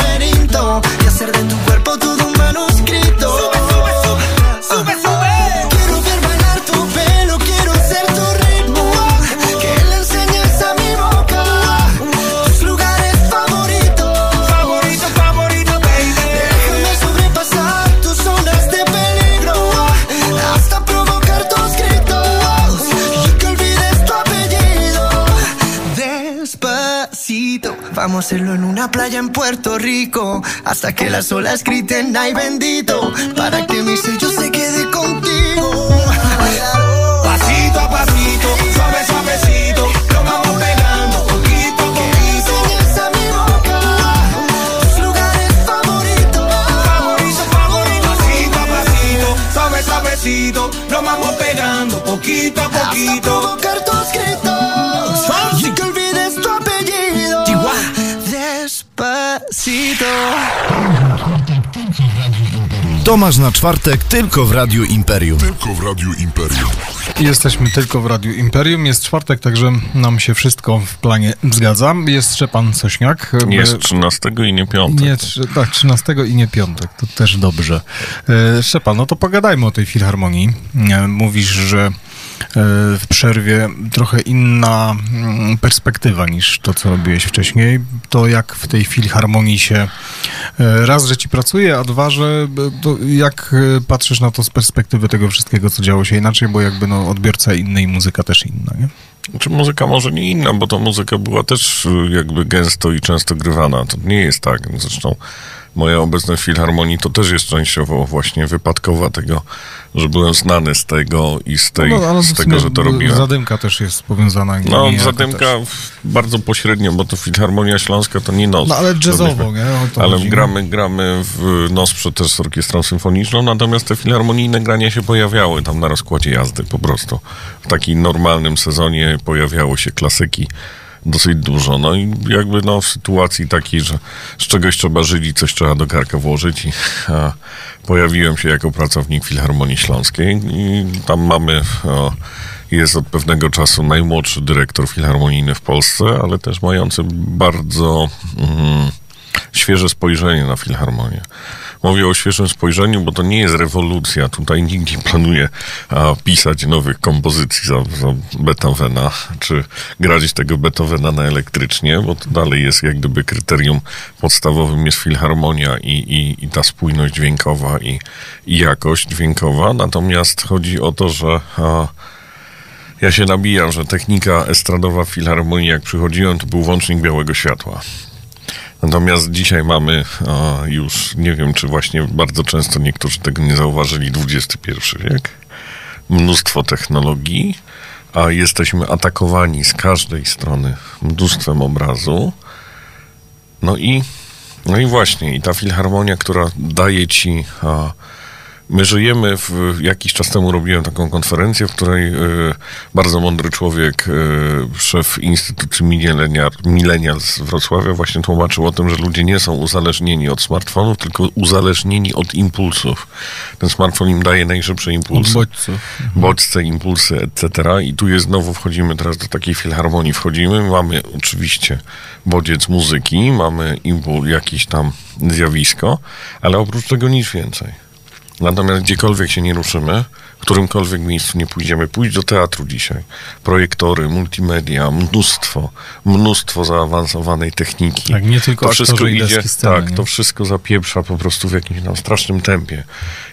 E: hacerlo en una playa en Puerto Rico hasta que las olas griten ay bendito para que mi sello se quede contigo.
G: Pasito a pasito, suave, suavecito. Nos vamos pegando poquito a poquito.
E: Enseñas a mi boca tus lugares favoritos.
G: Favorito, favorito, pasito a pasito, suave, suavecito. Nos vamos pegando poquito a
E: Hasta
G: poquito.
E: provocar tus gritos Despacito.
A: Tomasz na czwartek tylko w Radiu Imperium.
H: Tylko w Radiu Imperium.
C: Jesteśmy tylko w Radiu Imperium. Jest czwartek, także nam się wszystko w planie zgadza. Jest Szczepan Sośniak.
D: Nie jest 13 i nie 5.
C: Nie, tak, 13 i nie piątek, to też dobrze. E, Szczepan, no to pogadajmy o tej filharmonii. E, Mówisz, że w przerwie trochę inna mm, perspektywa niż to, co robiłeś wcześniej. To jak w tej filharmonii się e, raz, że ci pracuje, a dwa, że e, jak e, patrzysz na to z perspektywy tego wszystkiego, co działo się inaczej, bo jakby no, odbiorca inny i muzyka też inna, nie?
D: Czy muzyka może nie inna, bo ta muzyka była też jakby gęsto i często grywana. To nie jest tak. Zresztą moja obecność w Filharmonii to też jest częściowo właśnie wypadkowa tego, że byłem znany z tego i z, tej,
C: No, ale
D: z tego, że to robiłem.
C: Zadymka też jest powiązana.
D: No, zadymka bardzo pośrednio, bo to Filharmonia Śląska to nie nos.
C: No ale jazzowo, nie?
D: Ale
C: chodzi.
D: gramy, gramy w Nosprze też z orkiestrą symfoniczną, natomiast te filharmonijne grania się pojawiały tam na rozkładzie jazdy po prostu. W takim normalnym sezonie pojawiały się klasyki dosyć dużo. No i jakby no w sytuacji takiej, że z czegoś trzeba żyć, coś trzeba do garka włożyć i a, pojawiłem się jako pracownik Filharmonii Śląskiej i tam mamy o, jest od pewnego czasu najmłodszy dyrektor filharmonijny w Polsce, ale też mający bardzo mm, świeże spojrzenie na filharmonię. Mówię o świeżym spojrzeniu, bo to nie jest rewolucja. Tutaj nikt nie planuje a, pisać nowych kompozycji za, za Beethovena, czy grać tego Beethovena na elektrycznie, bo to dalej jest jak gdyby kryterium podstawowym jest filharmonia i, i, i ta spójność dźwiękowa i, i jakość dźwiękowa. Natomiast chodzi o to, że a, ja się nabijam, że technika estradowa w filharmonii, jak przychodziłem, to był włącznik białego światła. Natomiast dzisiaj mamy a, już, nie wiem, czy właśnie bardzo często niektórzy tego nie zauważyli, XXI wiek. Mnóstwo technologii, a jesteśmy atakowani z każdej strony mnóstwem obrazu. No i, no i właśnie, i ta filharmonia, która daje ci. A, My żyjemy w, jakiś czas temu robiłem taką konferencję, w której e, bardzo mądry człowiek, e, szef Instytucji Millennial, z Wrocławia właśnie tłumaczył o tym, że ludzie nie są uzależnieni od smartfonów, tylko uzależnieni od impulsów. Ten smartfon im daje najszybsze impulsy
C: bodźców.
D: bodźce, impulsy, etc. I tu jest znowu wchodzimy teraz do takiej filharmonii. Wchodzimy, mamy oczywiście bodziec muzyki, mamy impul, jakieś tam zjawisko, ale oprócz tego nic więcej. Natomiast gdziekolwiek się nie ruszymy, którymkolwiek miejscu nie pójdziemy, pójdź do teatru dzisiaj. Projektory, multimedia, mnóstwo, mnóstwo zaawansowanej techniki.
C: Tak, nie tylko
D: to wszystko idzie,
C: sceny,
D: tak,
C: nie?
D: to wszystko zapieprza po prostu w jakimś tam strasznym tempie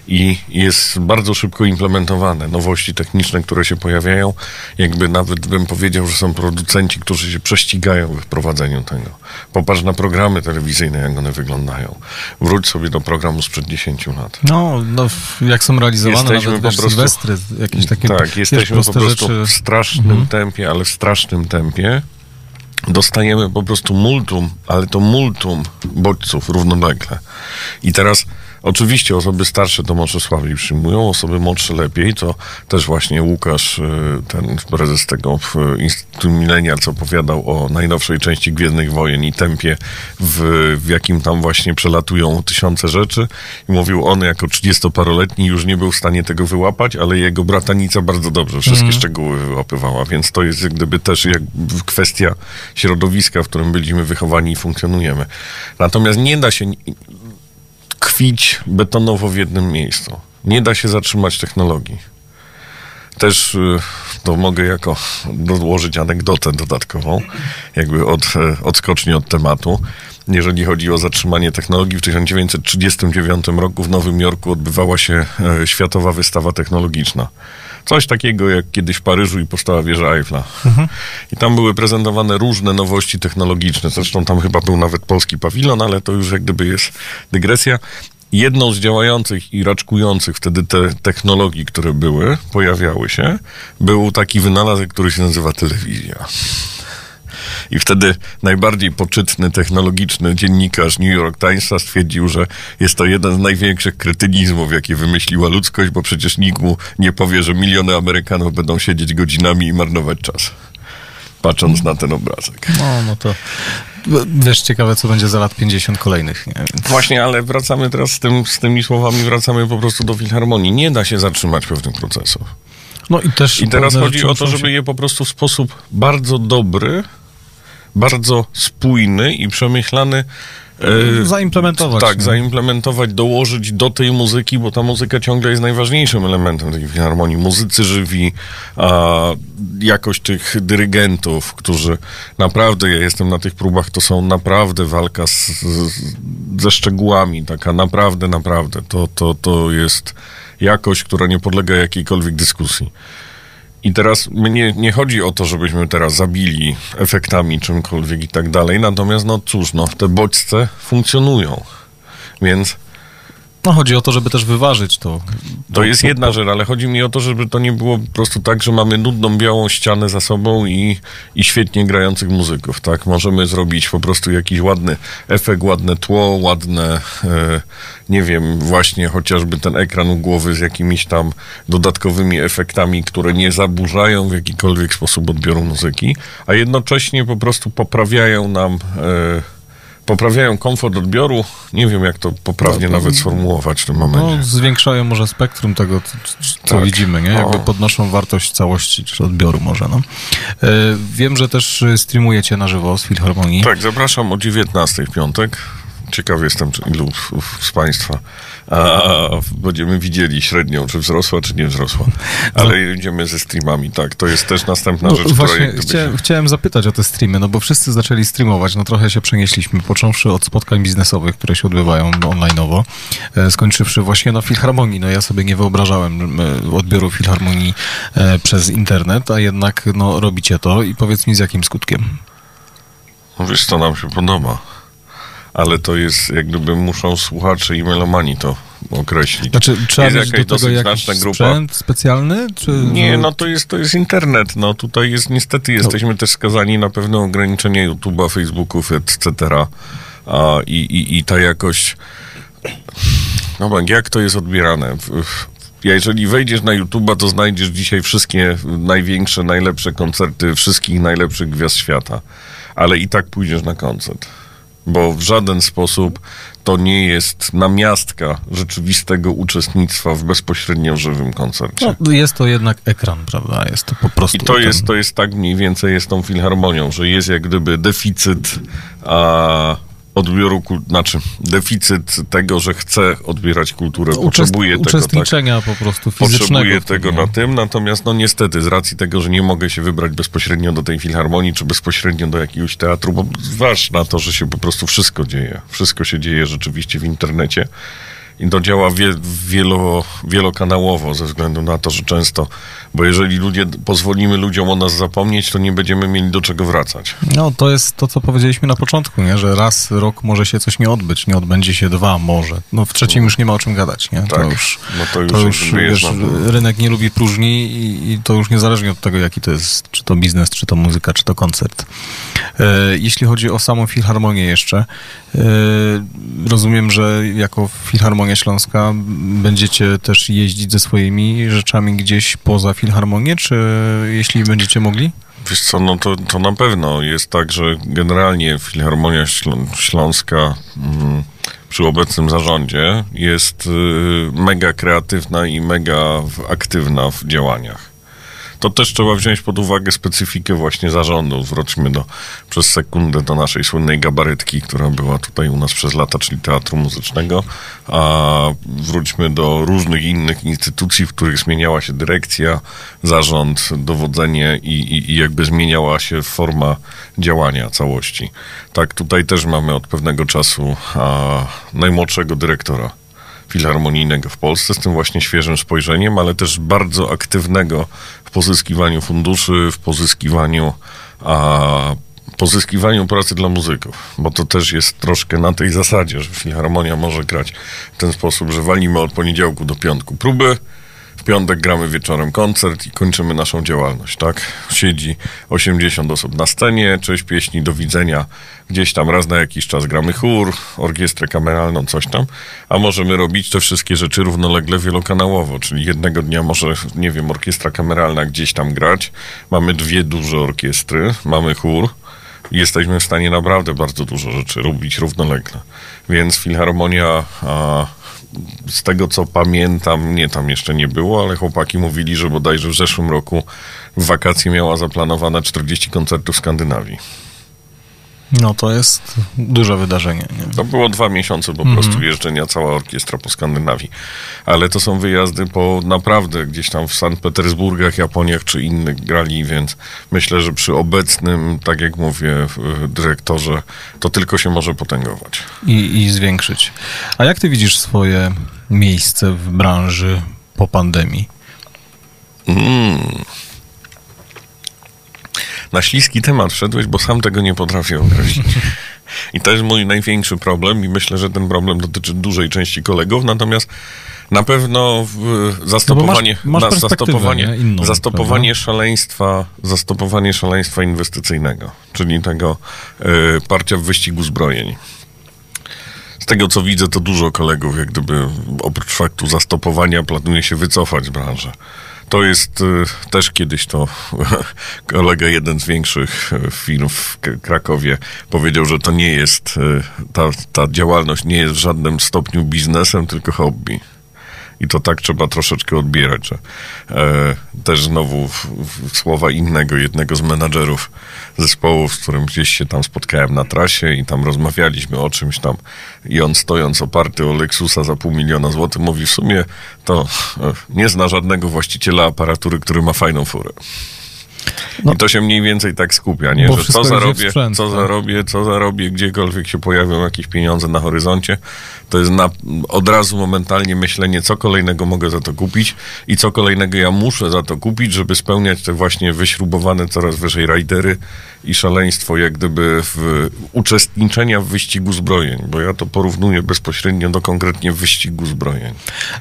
D: i jest bardzo szybko implementowane. Nowości techniczne, które się pojawiają, jakby nawet bym powiedział, że są producenci, którzy się prześcigają we wprowadzeniu tego. Popatrz na programy telewizyjne, jak one wyglądają. Wróć sobie do programu sprzed 10 lat.
C: No, no, jak są realizowane
D: Jesteśmy
C: nawet
D: po prostu-
C: sylwestry, jakieś takie
D: tak, jesteśmy po prostu
C: rzeczy.
D: w strasznym tempie, ale w strasznym tempie dostajemy po prostu multum, ale to multum bodźców równolegle. I teraz oczywiście osoby starsze to może słabiej przyjmują, osoby młodsze lepiej, to też właśnie Łukasz, y, ten prezes tego Instytutu Millennial, co opowiadał o najnowszej części Gwiezdnych Wojen i tempie, w, w jakim tam właśnie przelatują tysiące rzeczy. I mówił on, jako 30-paroletni już nie był w stanie tego wyłapać, ale jego bratanica bardzo dobrze wszystkie szczegóły wyłapywała, więc to jest jak gdyby też jak kwestia środowiska, w którym byliśmy wychowani i funkcjonujemy. Natomiast nie da się tkwić betonowo w jednym miejscu. Nie da się zatrzymać technologii. Też y, to mogę jako dołożyć anegdotę dodatkową, jakby od, e, odskocznie od tematu. Jeżeli chodzi o zatrzymanie technologii, w 1939 roku w Nowym Jorku odbywała się e, Światowa Wystawa Technologiczna. Coś takiego jak kiedyś w Paryżu i powstała wieża Eiffla. I tam były prezentowane różne nowości technologiczne. Zresztą tam chyba był nawet polski pawilon, ale to już jak gdyby jest dygresja. Jedną z działających i raczkujących wtedy te technologii, które były, pojawiały się, był taki wynalazek, który się nazywa telewizja. I wtedy najbardziej poczytny, technologiczny dziennikarz New York Timesa stwierdził, że jest to jeden z największych kretynizmów, jakie wymyśliła ludzkość, bo przecież nikt mu nie powie, że miliony Amerykanów będą siedzieć godzinami i marnować czas. Patrząc na ten obrazek.
C: No, no to wiesz, ciekawe, co będzie za lat 50 kolejnych, nie?
D: Właśnie, ale wracamy teraz z, tym, z tymi słowami, wracamy po prostu do filharmonii. Nie da się zatrzymać pewnych procesów.
C: No i też
D: I teraz chodzi o to, żeby je po prostu w sposób bardzo dobry, bardzo spójny i przemyślany e,
C: zaimplementować.
D: tak,
C: nie?
D: zaimplementować, dołożyć do tej muzyki, bo ta muzyka ciągle jest najważniejszym elementem tej filharmonii. Muzycy żywi, a jakość tych dyrygentów, którzy naprawdę, ja jestem na tych próbach, to są naprawdę walka z, z, ze szczegółami, taka naprawdę, naprawdę. To, to, to jest jakość, która nie podlega jakiejkolwiek dyskusji. I teraz mnie nie chodzi o to, żebyśmy teraz zabili efektami czymkolwiek i tak dalej, natomiast no cóż, no te bodźce funkcjonują. Więc
C: No chodzi o to, żeby też wyważyć to.
D: to jest jedna rzecz, ale chodzi mi o to, żeby to nie było po prostu tak, że mamy nudną białą ścianę za sobą i, i świetnie grających muzyków, tak? Możemy zrobić po prostu jakiś ładny efekt, ładne tło, ładne, e, nie wiem, właśnie chociażby ten ekran u głowy z jakimiś tam dodatkowymi efektami, które nie zaburzają w jakikolwiek sposób odbioru muzyki, a jednocześnie po prostu poprawiają nam... E, Poprawiają komfort odbioru. Nie wiem, jak to poprawnie nawet sformułować w tym momencie.
C: No, zwiększają może spektrum tego, co,
D: Tak.
C: widzimy, nie? Jakby podnoszą wartość całości czy odbioru może, no. E, wiem, że też e, streamujecie na żywo z Filharmonii.
D: Tak, zapraszam o 19 w piątek. Ciekaw jestem, ilu z Państwa a, będziemy widzieli średnią, czy wzrosła, czy nie wzrosła. Ale idziemy ze streamami, tak. To jest też następna
C: No,
D: rzecz,
C: właśnie chciałem,
D: się...
C: chciałem zapytać o te streamy, no bo wszyscy zaczęli streamować, no trochę się przenieśliśmy, począwszy od spotkań biznesowych, które się odbywają online'owo, e, skończywszy właśnie na Filharmonii. No ja sobie nie wyobrażałem odbioru Filharmonii e, przez internet, a jednak no robicie to i powiedz mi z jakim skutkiem.
D: No wiesz, co nam się podoba. Ale to jest, jak gdyby muszą słuchacze i melomani to określić.
C: Znaczy, trzeba
D: jest
C: mieć do tego jakiś
D: grupa.
C: sprzęt specjalny? Czy...
D: Nie, no to jest, to jest internet. No tutaj jest, niestety jesteśmy też skazani na pewne ograniczenia YouTube'a, Facebooków, etc. A, i, i, I ta jakość... No bank, jak to jest odbierane? Jeżeli wejdziesz na YouTube'a, to znajdziesz dzisiaj wszystkie największe, najlepsze koncerty wszystkich najlepszych gwiazd świata. Ale i tak pójdziesz na koncert. Bo w żaden sposób to nie jest namiastka rzeczywistego uczestnictwa w bezpośrednio żywym koncercie.
C: No, jest to jednak ekran, prawda? Jest to po prostu
D: I to
C: ekran.
D: jest, to jest tak mniej więcej jest tą filharmonią, że jest jak gdyby deficyt a, odbioru, znaczy deficyt tego, że chce odbierać kulturę,
C: Uczest-
D: potrzebuje tego, tak,
C: uczestniczenia po prostu fizycznego.
D: potrzebuje tego na tym, natomiast no niestety z racji tego, że nie mogę się wybrać bezpośrednio do tej filharmonii, czy bezpośrednio do jakiegoś teatru, bo zważ na to, że się po prostu wszystko dzieje. Wszystko się dzieje rzeczywiście w internecie. I to działa wie, wielo, wielokanałowo ze względu na to, że często, bo jeżeli ludzie, pozwolimy ludziom o nas zapomnieć, to nie będziemy mieli do czego wracać.
C: No, to jest to, co powiedzieliśmy na początku, nie? że raz rok może się coś nie odbyć, nie odbędzie się dwa może. No w trzecim już nie ma o czym gadać, nie? To
D: Tak.
C: już,
D: No to już
C: to już wiesz,
D: na-
C: rynek nie lubi próżni i, i to już niezależnie od tego, jaki to jest, czy to biznes, czy to muzyka, czy to koncert. E, jeśli chodzi o samą Filharmonię jeszcze, e, rozumiem, że jako Filharmonia Śląska będziecie też jeździć ze swoimi rzeczami gdzieś poza Filharmonię, czy jeśli będziecie mogli?
D: Wiesz co, no to, to na pewno jest tak, że generalnie Filharmonia Ślą- Śląska mm, przy obecnym zarządzie jest y, mega kreatywna i mega aktywna w działaniach. To też trzeba wziąć pod uwagę specyfikę właśnie zarządu. Wróćmy do, przez sekundę do naszej słynnej gabarytki, która była tutaj u nas przez lata, czyli Teatru Muzycznego, a wróćmy do różnych innych instytucji, w których zmieniała się dyrekcja, zarząd, dowodzenie i, i, i jakby zmieniała się forma działania całości. Tak, tutaj też mamy od pewnego czasu a, najmłodszego dyrektora filharmonijnego w Polsce, z tym właśnie świeżym spojrzeniem, ale też bardzo aktywnego w pozyskiwaniu funduszy, w pozyskiwaniu, a, pozyskiwaniu pracy dla muzyków, bo to też jest troszkę na tej zasadzie, że filharmonia może grać w ten sposób, że walimy od poniedziałku do piątku próby, piątek gramy wieczorem koncert i kończymy naszą działalność, tak? Siedzi 80 osób na scenie, cześć pieśni, do widzenia. Gdzieś tam raz na jakiś czas gramy chór, orkiestrę kameralną, coś tam. A możemy robić te wszystkie rzeczy równolegle wielokanałowo, czyli jednego dnia może, nie wiem, orkiestra kameralna gdzieś tam grać. Mamy dwie duże orkiestry, mamy chór. Jesteśmy w stanie naprawdę bardzo dużo rzeczy robić równolegle. Więc Filharmonia a, z tego co pamiętam, mnie tam jeszcze nie było, ale chłopaki mówili, że bodajże w zeszłym roku w wakacje miała zaplanowane 40 koncertów w Skandynawii.
C: No to jest duże wydarzenie. Nie?
D: To było dwa miesiące po prostu jeżdżenia cała orkiestra po Skandynawii. Ale to są wyjazdy po naprawdę gdzieś tam w Sankt Petersburgach, Japoniach czy innych grali, więc myślę, że przy obecnym, tak jak mówię, dyrektorze, to tylko się może potęgować.
C: I, I zwiększyć. A jak ty widzisz swoje miejsce w branży po pandemii?
D: Mm. Na śliski temat wszedłeś, bo sam tego nie potrafię określić. [LAUGHS] I to jest mój największy problem i myślę, że ten problem dotyczy dużej części kolegów, natomiast na pewno zastopowanie,
C: No masz perspektywę,
D: zastopowanie,
C: nie? Inną,
D: zastopowanie szaleństwa, zastopowanie szaleństwa inwestycyjnego, czyli tego e, parcia w wyścigu zbrojeń. Z tego co widzę, to dużo kolegów, jak gdyby oprócz faktu zastopowania, planuje się wycofać z branży. To jest y, też kiedyś to [LAUGHS] kolega, jeden z większych y, firm w Krakowie, powiedział, że to nie jest, y, ta, ta działalność nie jest w żadnym stopniu biznesem, tylko hobby. I to tak trzeba troszeczkę odbierać, że e, też znowu w, w słowa innego, jednego z menadżerów zespołu, z którym gdzieś się tam spotkałem na trasie i tam rozmawialiśmy o czymś tam i on stojąc oparty o Lexusa za pół miliona złotych mówi w sumie to e, nie zna żadnego właściciela aparatury, który ma fajną furę.
C: No.
D: I to się mniej więcej tak skupia, nie? Że co zarobię,
C: sprzęt,
D: co
C: tak?
D: zarobię, co zarobię, gdziekolwiek się pojawią jakieś pieniądze na horyzoncie, to jest na, od razu momentalnie myślenie, co kolejnego mogę za to kupić i co kolejnego ja muszę za to kupić, żeby spełniać te właśnie wyśrubowane coraz wyżej rajdery i szaleństwo jak gdyby w uczestniczenia w wyścigu zbrojeń, bo ja to porównuję bezpośrednio do konkretnie wyścigu zbrojeń.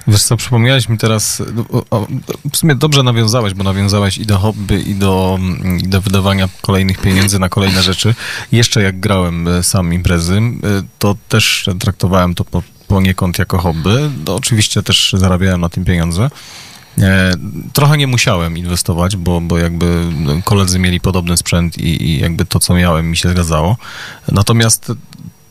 C: Wiesz co, przypomniałeś mi teraz, o, o, w sumie dobrze nawiązałeś, bo nawiązałeś i do hobby, i do, mm, i do wydawania kolejnych pieniędzy na kolejne rzeczy. Jeszcze jak grałem e, sam imprezy, e, to też traktowałem to po, poniekąd jako hobby. No, oczywiście też zarabiałem na tym pieniądze. E, trochę nie musiałem inwestować, bo, bo jakby koledzy mieli podobny sprzęt i, i jakby to, co miałem, mi się zgadzało. Natomiast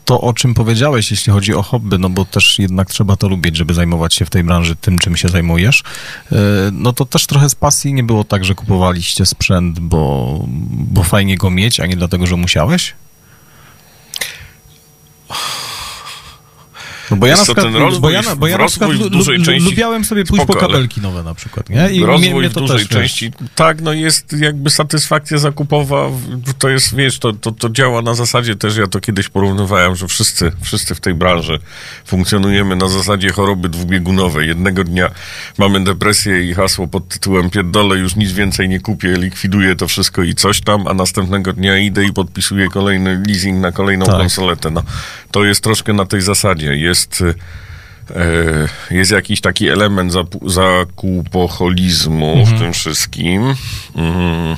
C: to, o czym powiedziałeś, jeśli chodzi o hobby, no bo też jednak trzeba to lubić, żeby zajmować się w tej branży tym, czym się zajmujesz, e, no to też trochę z pasji nie było tak, że kupowaliście sprzęt, bo, bo fajnie go mieć, a nie dlatego, że musiałeś? No bo ja na przykład,
D: ten rozwój-
C: bo ja, bo ja na przykład
D: w
C: lu-
D: dużej
C: lu-
D: części-
C: lubiałem sobie pójść
D: Spoko,
C: po kabelki nowe na przykład, nie? I
D: rozwój
C: mnie
D: w
C: to
D: dużej
C: też, wiesz,
D: części, tak, no jest jakby satysfakcja zakupowa, w- to jest, wiesz, to, to, to działa na zasadzie też, ja to kiedyś porównywałem, że wszyscy, wszyscy w tej branży funkcjonujemy na zasadzie choroby dwubiegunowej. Jednego dnia mamy depresję i hasło pod tytułem pierdolę, już nic więcej nie kupię, likwiduję to wszystko i coś tam, a następnego dnia idę i podpisuję kolejny leasing na kolejną
C: Tak.
D: konsoletę. No, to jest troszkę na tej zasadzie. Jest... E, jest jakiś taki element zapu- zakupoholizmu w tym wszystkim. Mm.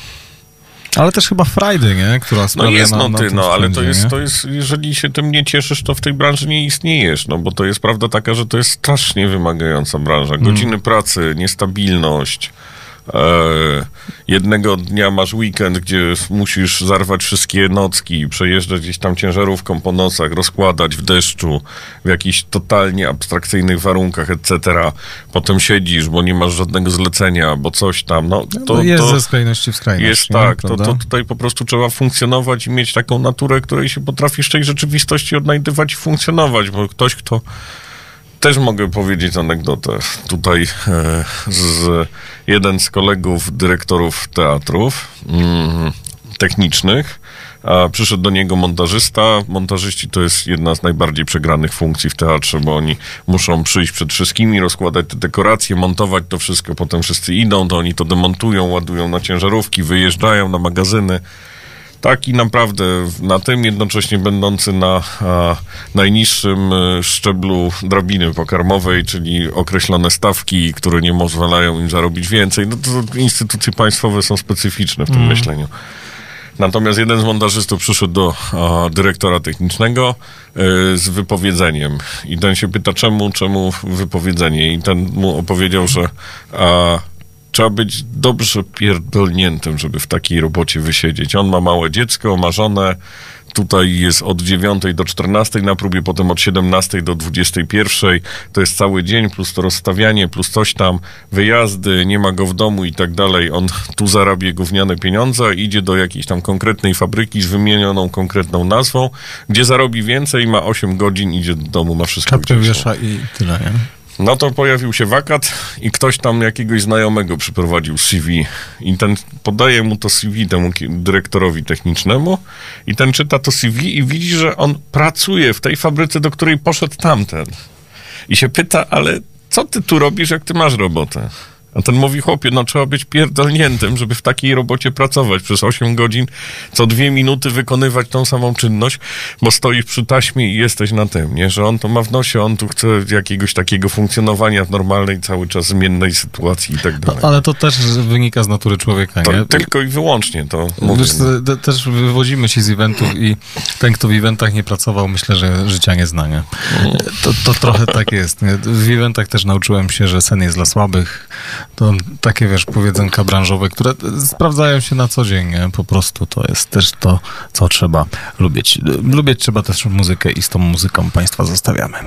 C: Ale też chyba frajdy, nie? Która
D: No jest,
C: na,
D: no
C: na
D: ty,
C: tym
D: no ale to jest,
C: nie?
D: to jest, jeżeli się tym nie cieszysz, to w tej branży nie istniejesz, no bo to jest prawda taka, że to jest strasznie wymagająca branża.
C: Mm.
D: Godziny pracy, niestabilność. E, jednego dnia masz weekend, gdzie musisz zarwać wszystkie nocki, przejeżdżać gdzieś tam ciężarówką po nocach, rozkładać w deszczu, w jakichś totalnie abstrakcyjnych warunkach, etc. Potem siedzisz, bo nie masz żadnego zlecenia, bo coś tam. No, to,
C: no jest
D: to,
C: ze skrajności w skrajność.
D: jest
C: nie?
D: tak, to, to tutaj po prostu trzeba funkcjonować i mieć taką naturę, której się potrafisz w tej rzeczywistości odnajdywać i funkcjonować, bo ktoś, kto też mogę powiedzieć anegdotę. Tutaj e, z jeden z kolegów dyrektorów teatrów mm, technicznych, a przyszedł do niego montażysta. Montażyści to jest jedna z najbardziej przegranych funkcji w teatrze, bo oni muszą przyjść przed wszystkimi, rozkładać te dekoracje, montować to wszystko, potem wszyscy idą, to oni to demontują, ładują na ciężarówki, wyjeżdżają na magazyny. Taki naprawdę na tym jednocześnie będący na a, najniższym e, szczeblu drabiny pokarmowej, czyli określone stawki, które nie pozwalają im zarobić więcej. No to instytucje państwowe są specyficzne w tym myśleniu. Natomiast jeden z montażystów przyszedł do a, dyrektora technicznego e, z wypowiedzeniem. I ten się pyta, czemu, czemu wypowiedzenie? I ten mu opowiedział, że a, trzeba być dobrze pierdolniętym, żeby w takiej robocie wysiedzieć. On ma małe dziecko, ma żonę, Tutaj jest od 9 do 14 na próbie, potem od 17 do 21. To jest cały dzień, plus to rozstawianie, plus coś tam, wyjazdy, nie ma go w domu i tak dalej. On tu zarabia gówniane pieniądze, idzie do jakiejś tam konkretnej fabryki z wymienioną konkretną nazwą, gdzie zarobi więcej, ma 8 godzin, idzie do domu, ma wszystko
I: Czapkę
D: gdzieś.
I: wiesza i tyle, nie?
D: No to pojawił się wakat i ktoś tam jakiegoś znajomego przyprowadził CV i ten podaje mu to CV temu dyrektorowi technicznemu i ten czyta to CV i widzi, że on pracuje w tej fabryce, do której poszedł tamten. I się pyta, ale co ty tu robisz, jak ty masz robotę? A ten mówi, chłopie, no trzeba być pierdolniętym, żeby w takiej robocie pracować przez 8 godzin, co dwie minuty wykonywać tą samą czynność, bo stoisz przy taśmie i jesteś na tym, nie? Że on to ma w nosie, on tu chce jakiegoś takiego funkcjonowania w normalnej, cały czas zmiennej sytuacji i tak dalej.
I: Ale to też wynika z natury człowieka,
D: To
I: nie?
D: tylko i wyłącznie to mówię.
I: Wiesz, te- te- też wywodzimy się z eventów i ten, kto w eventach nie pracował, myślę, że życia nie zna, nie? To, to trochę tak jest. Nie? W eventach też nauczyłem się, że sen jest dla słabych. To takie, wiesz, powiedzenka branżowe, które sprawdzają się na co dzień, nie? Po prostu to jest też to, co trzeba lubić. Lubić trzeba też muzykę i z tą muzyką Państwa zostawiamy.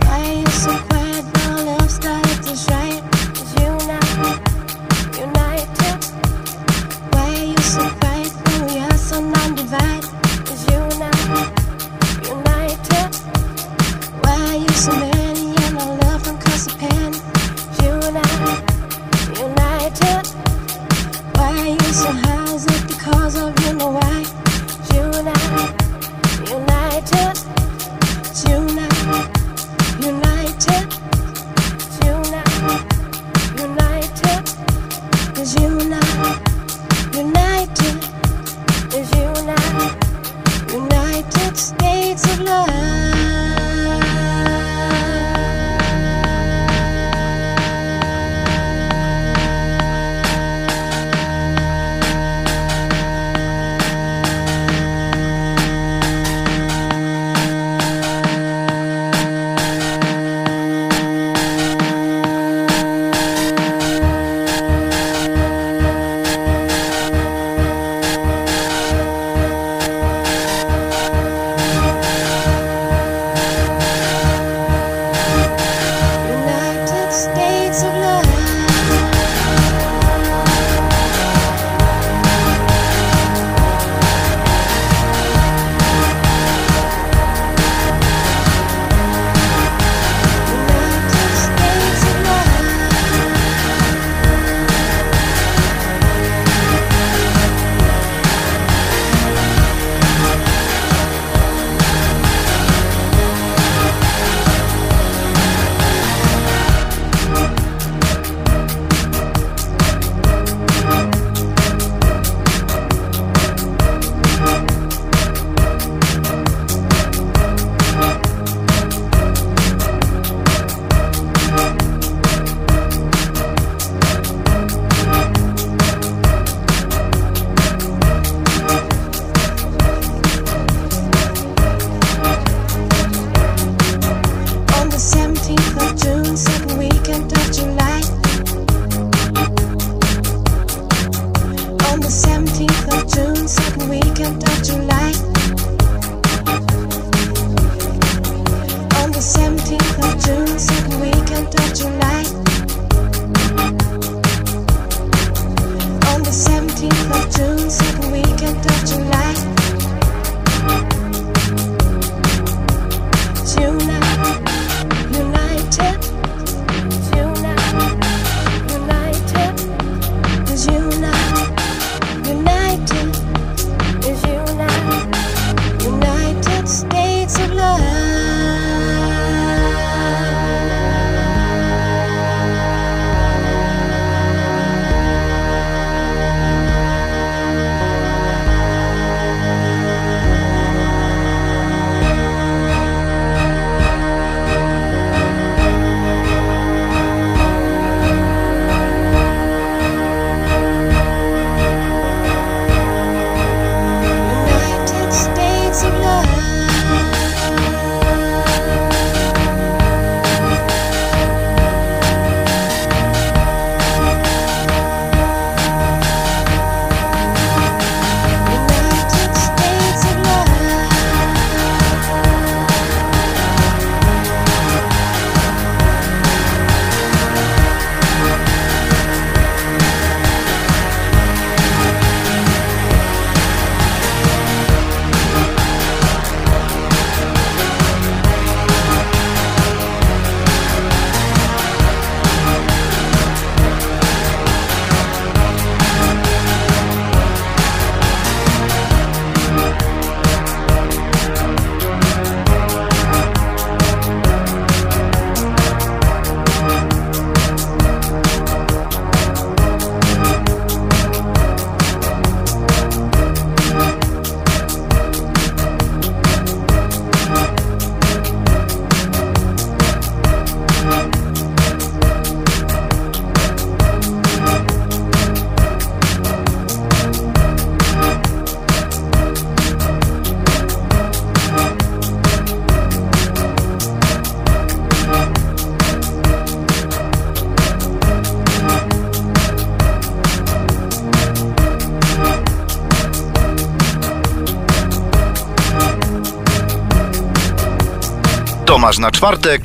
B: Tomasz na czwartek.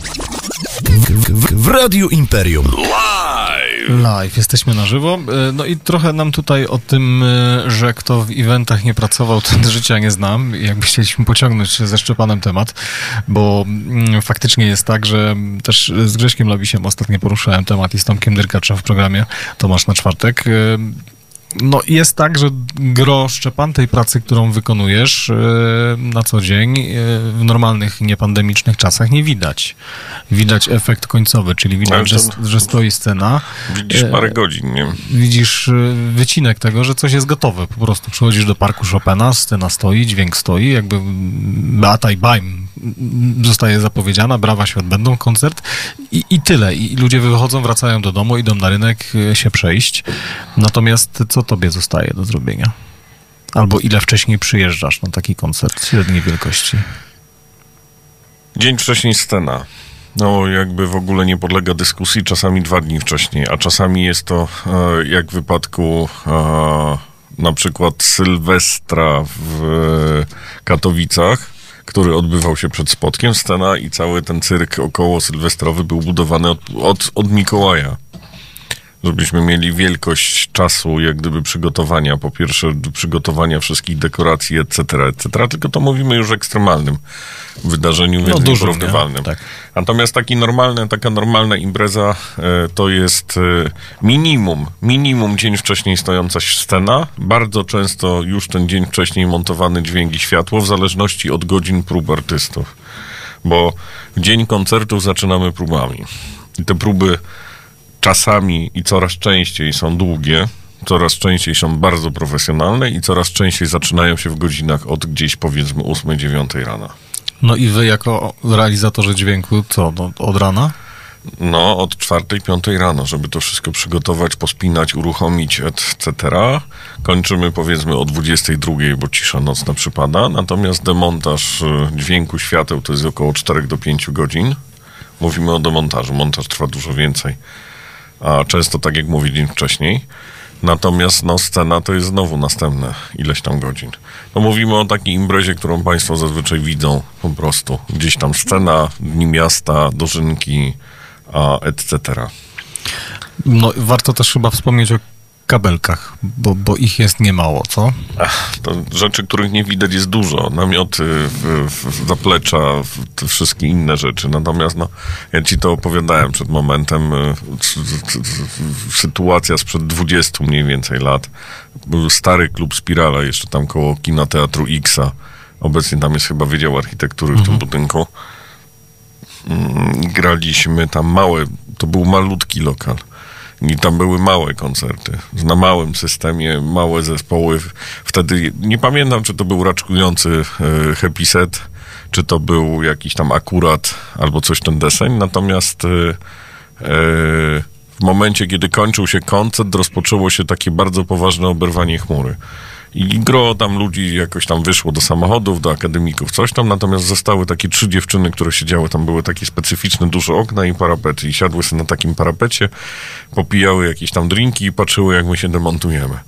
A: W, w, w Radiu Imperium.
D: Live!
C: Live, jesteśmy na żywo. E, No i trochę nam tutaj o tym, e, że kto w eventach nie pracował, ten [LAUGHS] życia nie znam. Jakby chcieliśmy pociągnąć ze Szczepanem temat, bo mm, faktycznie jest tak, że też z Grześkiem Labisiem ostatnio poruszałem temat i z Tomkiem Dyrkaczem w programie Tomasz na czwartek. No jest tak, że gro Szczepan tej pracy, którą wykonujesz e, na co dzień, e, w normalnych, niepandemicznych czasach nie widać. Widać efekt końcowy, czyli widać, że, że stoi scena.
D: Widzisz
C: E,
D: parę godzin, nie?
C: Widzisz wycinek tego, że coś jest gotowe. Po prostu przychodzisz do parku Chopina, scena stoi, dźwięk stoi, jakby Beata i Baim zostaje zapowiedziana, brawa się odbędą, koncert i, i tyle. I ludzie wychodzą, wracają do domu, idą na rynek się przejść. Natomiast co tobie zostaje do zrobienia? Albo ile wcześniej przyjeżdżasz na taki koncert średniej wielkości?
D: Dzień wcześniej scena. No, jakby w ogóle nie podlega dyskusji, czasami dwa dni wcześniej, a czasami jest to e, jak w wypadku e, na przykład Sylwestra w Katowicach, który odbywał się przed spotkiem, scena i cały ten cyrk około sylwestrowy był budowany od, od, od Mikołaja. Żebyśmy mieli wielkość czasu, jak gdyby przygotowania, po pierwsze przygotowania wszystkich dekoracji, etc., etc., tylko to mówimy już o ekstremalnym wydarzeniu, więc
C: dużym, nie?
D: nieporównywalnym.
C: Tak.
D: Natomiast taki normalny, taka normalna impreza e, to jest e, minimum, minimum dzień wcześniej stojąca scena, bardzo często już ten dzień wcześniej montowany dźwięk i światło, w zależności od godzin prób artystów. Bo dzień koncertów zaczynamy próbami. I te próby czasami i coraz częściej są długie, coraz częściej są bardzo profesjonalne i coraz częściej zaczynają się w godzinach od gdzieś powiedzmy 8-9 rana.
C: No i wy jako realizatorzy dźwięku, co, no, od rana?
D: No, od czwartej, piątej rano, żeby to wszystko przygotować, pospinać, uruchomić, etc. Kończymy powiedzmy o 22, bo cisza nocna przypada. Natomiast demontaż y, dźwięku, świateł to jest około 4 do 5 godzin. Mówimy o demontażu. Montaż trwa dużo więcej. A często, tak jak mówi dzień wcześniej. Natomiast no, scena to jest znowu następne ileś tam godzin. No mówimy o takiej imprezie, którą Państwo zazwyczaj widzą po prostu. Gdzieś tam scena, dni miasta, dożynki, etc.
C: No, warto też chyba wspomnieć o kabelkach, bo, bo ich jest niemało, co?
D: Ach, to rzeczy, których nie widać jest dużo. Namioty, w, w, zaplecza, w, te wszystkie inne rzeczy. Natomiast no, ja ci to opowiadałem przed momentem. y, Sytuacja sprzed 20 mniej więcej lat. Był stary klub Spirala, jeszcze tam koło kina Teatru Xa. Obecnie tam jest chyba Wydział Architektury w tym budynku. Mm, Graliśmy tam małe, to był malutki lokal. I tam były małe koncerty, na małym systemie, małe zespoły. Wtedy nie pamiętam, czy to był raczkujący e, Happy Set, czy to był jakiś tam akurat, albo coś ten deseń. Natomiast e, e, w momencie, kiedy kończył się koncert, rozpoczęło się takie bardzo poważne oberwanie chmury. I gro tam ludzi jakoś tam wyszło do samochodów, do akademików, coś tam, natomiast zostały takie trzy dziewczyny, które siedziały, tam były takie specyficzne duże okna i parapety i siadły sobie na takim parapecie, popijały jakieś tam drinki i patrzyły, jak my się demontujemy.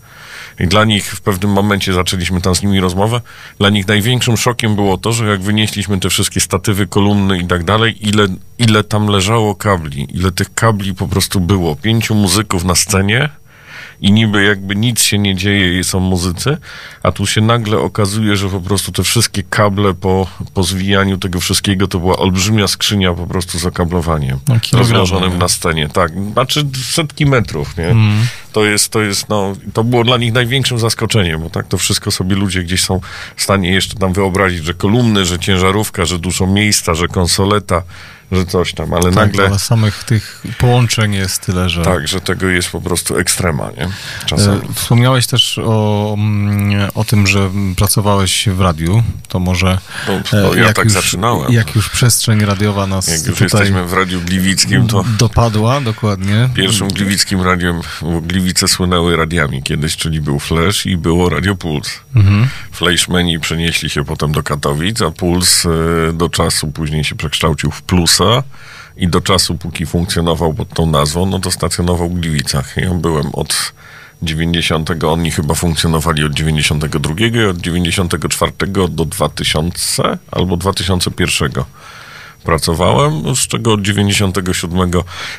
D: I dla nich w pewnym momencie zaczęliśmy tam z nimi rozmowę. Dla nich największym szokiem było to, że jak wynieśliśmy te wszystkie statywy, kolumny i tak dalej, ile, ile tam leżało kabli, ile tych kabli po prostu było. Pięciu muzyków na scenie i niby jakby nic się nie dzieje i są muzycy, a tu się nagle okazuje, że po prostu te wszystkie kable po, po zwijaniu tego wszystkiego to była olbrzymia skrzynia po prostu z okablowaniem
C: No,
D: rozłożonym
C: nie?
D: na scenie, tak, znaczy setki metrów, nie?
C: Mm.
D: To jest, to jest, no, to było dla nich największym zaskoczeniem, bo tak to wszystko sobie ludzie gdzieś są w stanie jeszcze tam wyobrazić, że kolumny, że ciężarówka, że dużo miejsca, że konsoleta, że coś tam, ale
C: Tak,
D: nagle...
C: ale samych tych połączeń jest tyle, że...
D: Tak, że tego jest po prostu ekstrema, nie? Czasami.
C: E, Wspomniałeś też o, mm, o tym, że pracowałeś w radiu. To może.
D: No,
C: e,
D: no, ja tak
C: już,
D: zaczynałem.
C: Jak już przestrzeń radiowa nas
D: Jak już jesteśmy w Radiu Gliwickim, to
C: dopadła, dokładnie.
D: pierwszym gliwickim radiem, bo Gliwice słynęły radiami kiedyś, czyli był Flash i było Radio Puls.
C: Mhm.
D: Flashmeni przenieśli się potem do Katowic, a Puls e, do czasu później się przekształcił w Plusa i do czasu, póki funkcjonował pod tą nazwą, no to stacjonował w Gliwicach. Ja byłem od 90, oni chyba funkcjonowali od 92 i od 94 do 2000 albo 2001 pracowałem, z czego od 97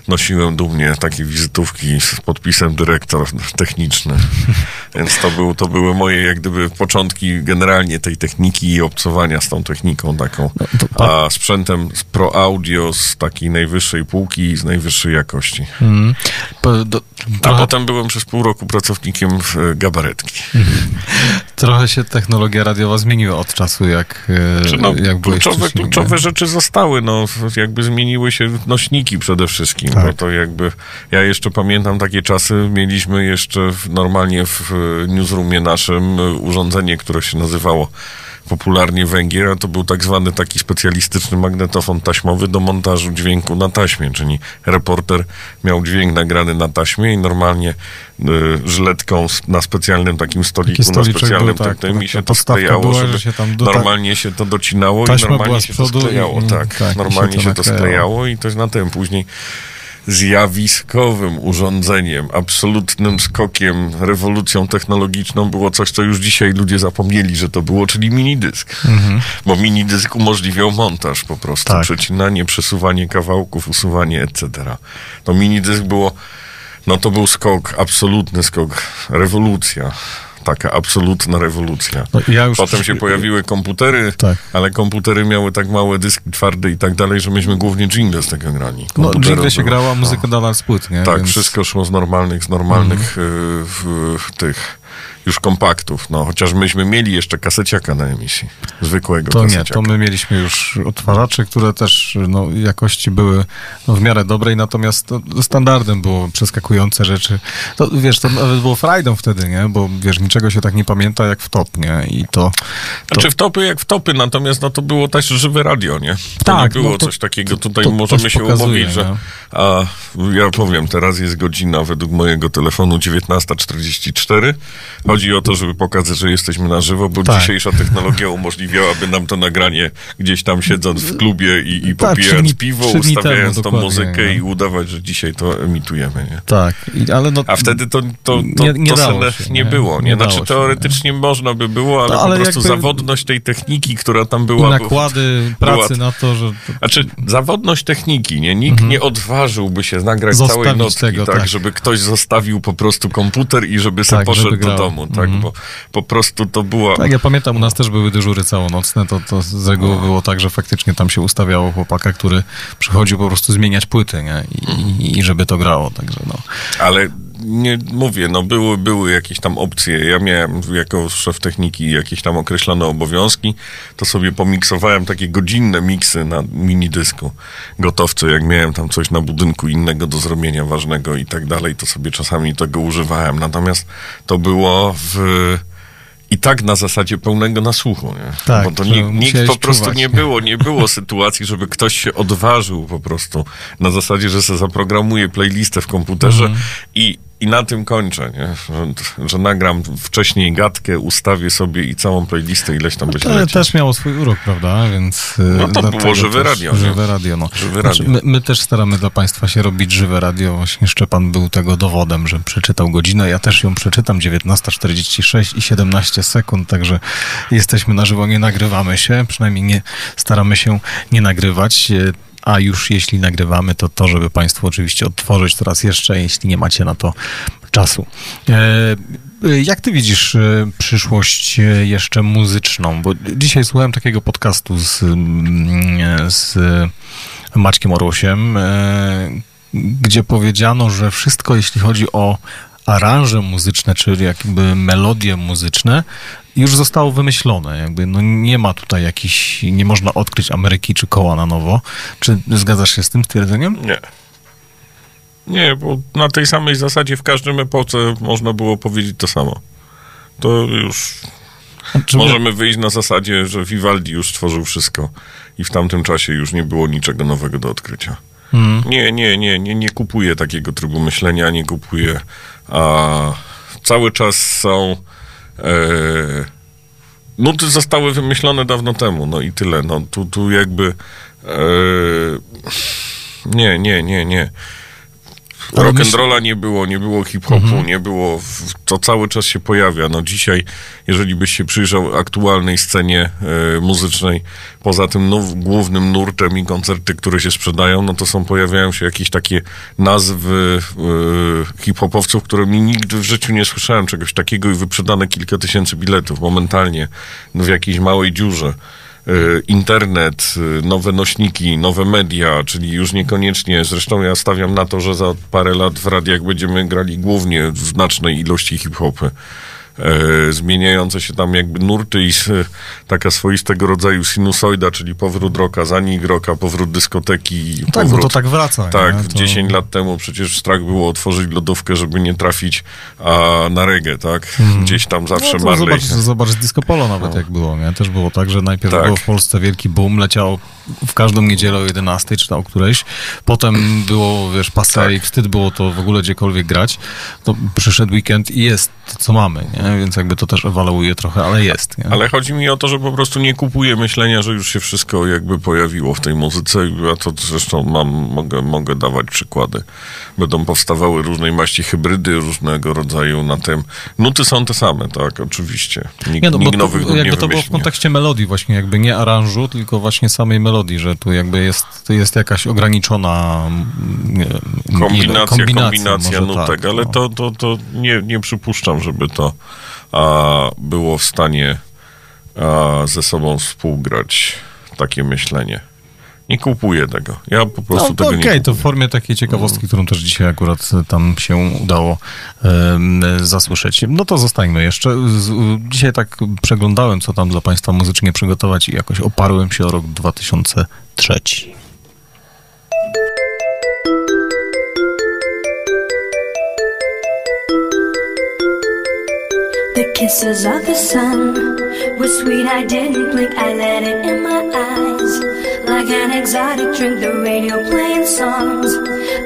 D: nosiłem dumnie takie wizytówki z podpisem dyrektor techniczny. [LAUGHS] Więc to, był, to były moje jak gdyby początki generalnie tej techniki i obcowania z tą techniką taką, a sprzętem z Pro Audio z takiej najwyższej półki z najwyższej jakości.
C: Mm. Po, do,
D: A potem byłem przez pół roku pracownikiem w e, gabaretki. [LAUGHS]
C: trochę się technologia radiowa zmieniła od czasu, jak, e,
D: Czy no,
C: jak byłeś
D: kluczowe, kluczowe rzeczy zostały, no jakby zmieniły się nośniki przede wszystkim,
C: Tak.
D: bo to jakby, ja jeszcze pamiętam takie czasy, mieliśmy jeszcze w, normalnie w newsroomie naszym e, urządzenie, które się nazywało popularnie węgier, a to był tak zwany taki specjalistyczny magnetofon taśmowy do montażu dźwięku na taśmie, czyli reporter miał dźwięk nagrany na taśmie i normalnie y, żyletką s- na specjalnym takim stoliku, na specjalnym
C: był, tak,
D: tym, tym i się to sklejało,
C: była,
D: żeby
C: że się tam do- tak-
D: normalnie się to docinało i normalnie się to sklejało, tak,
C: tak,
D: normalnie
C: się
D: się
C: to
D: to
C: naklejało.
D: sklejało i to jest na tym później zjawiskowym urządzeniem, absolutnym skokiem, rewolucją technologiczną było coś, co już dzisiaj ludzie zapomnieli, że to było, czyli minidysk. Bo minidysk umożliwiał montaż po prostu,
C: Tak.
D: przecinanie, przesuwanie kawałków, usuwanie, etc. To minidysk było, no to był skok, absolutny skok, rewolucja. Taka absolutna rewolucja.
C: No, ja
D: Potem się pojawiły komputery,
C: Tak.
D: ale komputery miały tak małe dyski twarde i tak dalej, że myśmy głównie jingle z tego grali.
C: No, jingle się grała,
D: no.
C: muzyka nadal z płyt, nie?
D: Tak,
C: Więc-
D: wszystko szło z normalnych, z normalnych y, w tych już kompaktów. No, chociaż myśmy mieli jeszcze kaseciaka na emisji. Zwykłego
C: To nie,
D: kaseciaka.
C: to my mieliśmy już odtwarzacze, które też no, jakości były no, w miarę dobrej, natomiast to standardem było przeskakujące rzeczy. To, wiesz, to nawet było frajdą wtedy, nie? Bo wiesz, niczego się tak nie pamięta jak w top, nie? I to... to
D: Znaczy w topy jak w topy, natomiast no to było też żywe radio, nie? To
C: Tak,
D: nie było
C: no to-
D: coś takiego. Tutaj
C: to
D: możemy się
C: pokazuje,
D: umówić, że
C: nie?
D: a ja powiem, teraz jest godzina według mojego telefonu 19.44. Chodzi o to, żeby pokazać, że jesteśmy na żywo, bo
C: Tak.
D: dzisiejsza technologia umożliwiałaby nam to nagranie gdzieś tam siedząc w klubie i, i
C: Tak,
D: popijając
C: dni-
D: piwo, ustawiając
C: temu,
D: tą muzykę
C: no.
D: i udawać, że dzisiaj to emitujemy, nie?
C: Tak, i, ale no...
D: A wtedy to, to, to,
C: Nie- nie
D: to
C: się,
D: nie, było. Nie? Znaczy
C: się,
D: teoretycznie można by było, ale,
C: No, ale
D: po prostu zawodność tej techniki, która tam
C: I
D: była...
C: nakłady pracy
D: była-
C: na to, że...
D: Znaczy, zawodność techniki, nie? Nikt nie odważyłby się nagrać całej
C: Mhm. Zostawić
D: nocki,
C: tego,
D: tak,
C: tak.
D: żeby ktoś zostawił po prostu komputer i żeby sobie
C: Tak,
D: poszedł
C: żeby
D: do
C: grało.
D: Domu, tak,
C: Mhm.
D: bo po prostu to była...
C: Tak, ja pamiętam, u nas też były dyżury całonocne, to, to z reguły
D: No.
C: było tak, że faktycznie tam się ustawiało chłopaka, który przychodził po prostu zmieniać płyty, nie? I, i, i żeby to grało, także no.
D: Ale nie mówię, no były, były jakieś tam opcje. Ja miałem jako szef techniki jakieś tam określone obowiązki, to sobie pomiksowałem takie godzinne miksy na minidysku gotowce, jak miałem tam coś na budynku innego do zrobienia ważnego i tak dalej, to sobie czasami tego używałem. Natomiast to było w i tak na zasadzie pełnego nasłuchu, nie?
C: Tak,
D: Bo to
C: że
D: nikt, nikt po prostu
C: czuwać.
D: nie było, nie było sytuacji, żeby ktoś się odważył po prostu na zasadzie, że sobie zaprogramuje playlistę w komputerze
C: Mhm.
D: i, i na tym kończę, nie? Że, że nagram wcześniej gadkę, ustawię sobie i całą playlistę ileś tam będzie
C: To też miało swój urok, prawda? Więc. y,
D: No to było żywe radio?
C: Żywe radio, no.
D: Żywe
C: Znaczy,
D: radio.
C: my, my też staramy dla Państwa się robić żywe radio. Właśnie Szczepan był tego dowodem, że przeczytał godzinę. Ja też ją przeczytam 19.46 i 17 sekund, także jesteśmy na żywo, nie nagrywamy się, przynajmniej nie staramy się nie nagrywać. A już jeśli nagrywamy, to to, żeby Państwu oczywiście odtworzyć to raz jeszcze, jeśli nie macie na to czasu. E, Jak ty widzisz e, przyszłość e, jeszcze muzyczną? Bo dzisiaj słuchałem takiego podcastu z, mm, z Maćkiem Orłosiem, gdzie powiedziano, że wszystko, jeśli chodzi o aranże muzyczne, czyli jakby melodie muzyczne, już zostało wymyślone. Jakby no nie ma tutaj jakiś, nie można odkryć Ameryki czy koła na nowo. Czy zgadzasz się z tym stwierdzeniem?
D: Nie. Nie, bo na tej samej zasadzie w każdym epoce można było powiedzieć to samo. To już
C: Znaczy,
D: możemy wyjść na zasadzie, że Vivaldi już stworzył wszystko i w tamtym czasie już nie było niczego nowego do odkrycia.
C: Mhm.
D: Nie, nie, nie, nie, nie kupuję takiego trybu myślenia, nie kupuję. A cały czas są. E, nuty zostały wymyślone dawno temu, no i tyle. No tu, tu jakby. E, nie, nie, nie, nie.
C: Myśl-
D: Rock'n'rolla nie było, nie było hip-hopu,
C: Mhm.
D: nie było, to cały czas się pojawia. No dzisiaj, jeżeli byś się przyjrzał aktualnej scenie e, muzycznej, poza tym nu- głównym nurtem i koncerty, które się sprzedają, no to są, pojawiają się jakieś takie nazwy e, hip-hopowców, które mi nigdy w życiu nie słyszałem czegoś takiego i wyprzedane kilka tysięcy biletów momentalnie no, w jakiejś małej dziurze. Y, internet, y, nowe nośniki, nowe media, czyli już niekoniecznie, zresztą ja stawiam na to, że za parę lat w radiach będziemy grali głównie w znacznej ilości hip-hopy. E, zmieniające się tam jakby nurty i s- taka swoistego rodzaju sinusoida, czyli powrót roka, zanik roka, powrót dyskoteki.
C: Tak, bo
D: powrót,
C: to tak wraca.
D: Tak,
C: nie? To...
D: 10 lat temu przecież strach było otworzyć lodówkę, żeby nie trafić a, na regę, tak? Gdzieś tam zawsze
C: no,
D: Marley.
C: zobacz, zobacz Disco Polo nawet jak było, nie? Też było tak, że najpierw
D: Tak.
C: było w Polsce wielki boom, leciało w każdą niedzielę o 11 czy tam o którejś. Potem było, wiesz, pasej,
D: Tak.
C: wstyd było to w ogóle gdziekolwiek grać. To przyszedł weekend i jest to, co mamy, nie? Więc jakby to też ewaluuje trochę, ale jest, nie?
D: Ale chodzi mi o to, że po prostu nie kupuję myślenia, że już się wszystko jakby pojawiło w tej muzyce. Ja to zresztą mam, mogę, mogę dawać przykłady. Będą powstawały różnej maści hybrydy różnego rodzaju na tym. Nuty są te same, tak, oczywiście. Nikt,
C: Nie, no, bo
D: nikt
C: to,
D: nowych nut
C: jakby
D: nie
C: to było w kontekście melodii właśnie, jakby nie aranżu, tylko właśnie samej melodii, że tu jakby jest, jest jakaś ograniczona mm, nie,
D: Kombinacja,
C: ile-
D: kombinacja,
C: może
D: nutek,
C: tak,
D: ale
C: no.
D: to, to, to nie, nie przypuszczam, żeby to a, było w stanie a, ze sobą współgrać takie myślenie. Nie kupuję tego. Ja po prostu
C: No to
D: tego
C: okej,
D: nie
C: to w formie takiej ciekawostki, którą też dzisiaj akurat e, tam się udało em, zasłyszeć. No to zostańmy jeszcze. Z, dzisiaj tak przeglądałem, co tam dla Państwa muzycznie przygotować i jakoś oparłem się o rok 2003.
G: The kisses of the sun were sweet. I didn't blink. I let it in. Like an exotic drink, the radio playing songs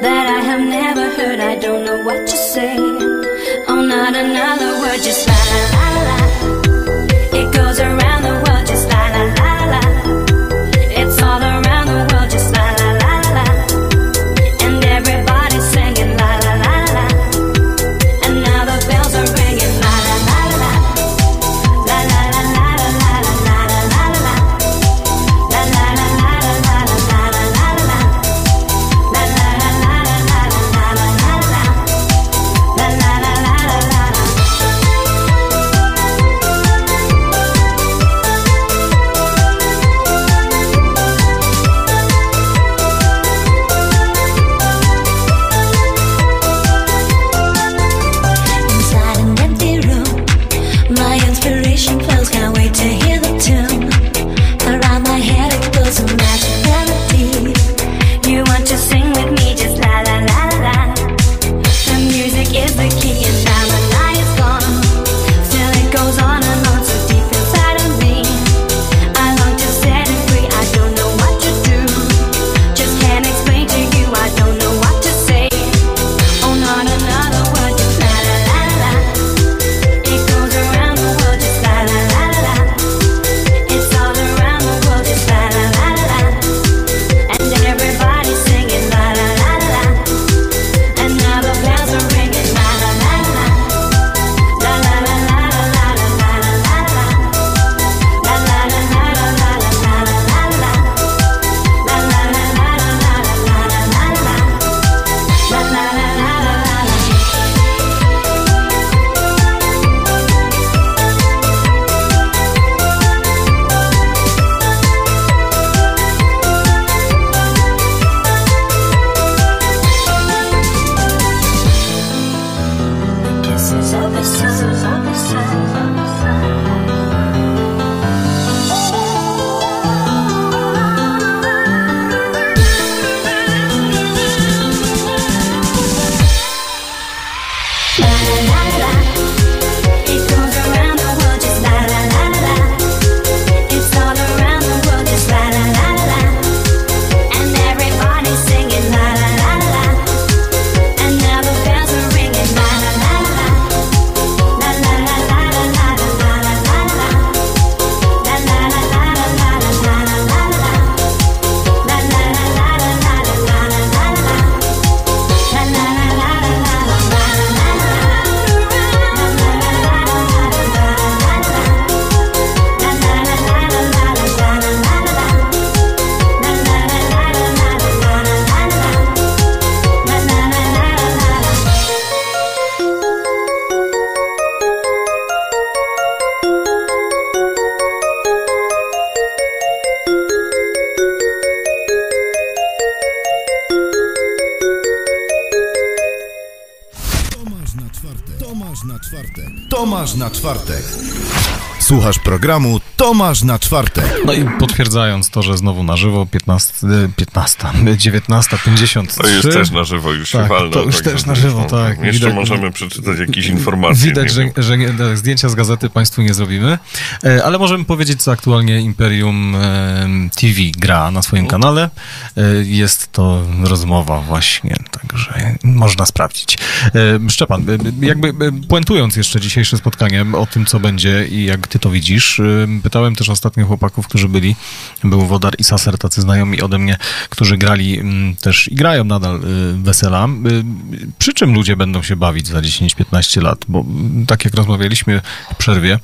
G: that I have never heard. I don't know what to say. Oh, not another word, just la
A: programu Tomasz na czwartek.
C: No i potwierdzając to, że znowu na żywo 15, e, 15 19.53.
D: To jest też na żywo, już się
C: Tak,
D: walnął.
C: to już
D: także
C: też na żywo,
D: no,
C: tak.
D: Jeszcze
C: Widać-
D: możemy przeczytać jakieś informacje.
C: Widać,
D: nie
C: że, że tak, zdjęcia z gazety Państwu nie zrobimy, e, ale możemy powiedzieć, co aktualnie Imperium e, TV gra na swoim kanale. E, Jest to rozmowa właśnie, można sprawdzić. E, Szczepan, e, jakby e, puentując jeszcze dzisiejsze spotkanie o tym, co będzie i jak ty to widzisz, pytałem też ostatnio chłopaków, którzy byli, był Wodar i Saser, tacy znajomi ode mnie, którzy grali mm, też i grają nadal wesela. Przy czym ludzie będą się bawić za 10-15 lat? Bo mm, tak jak rozmawialiśmy w przerwie,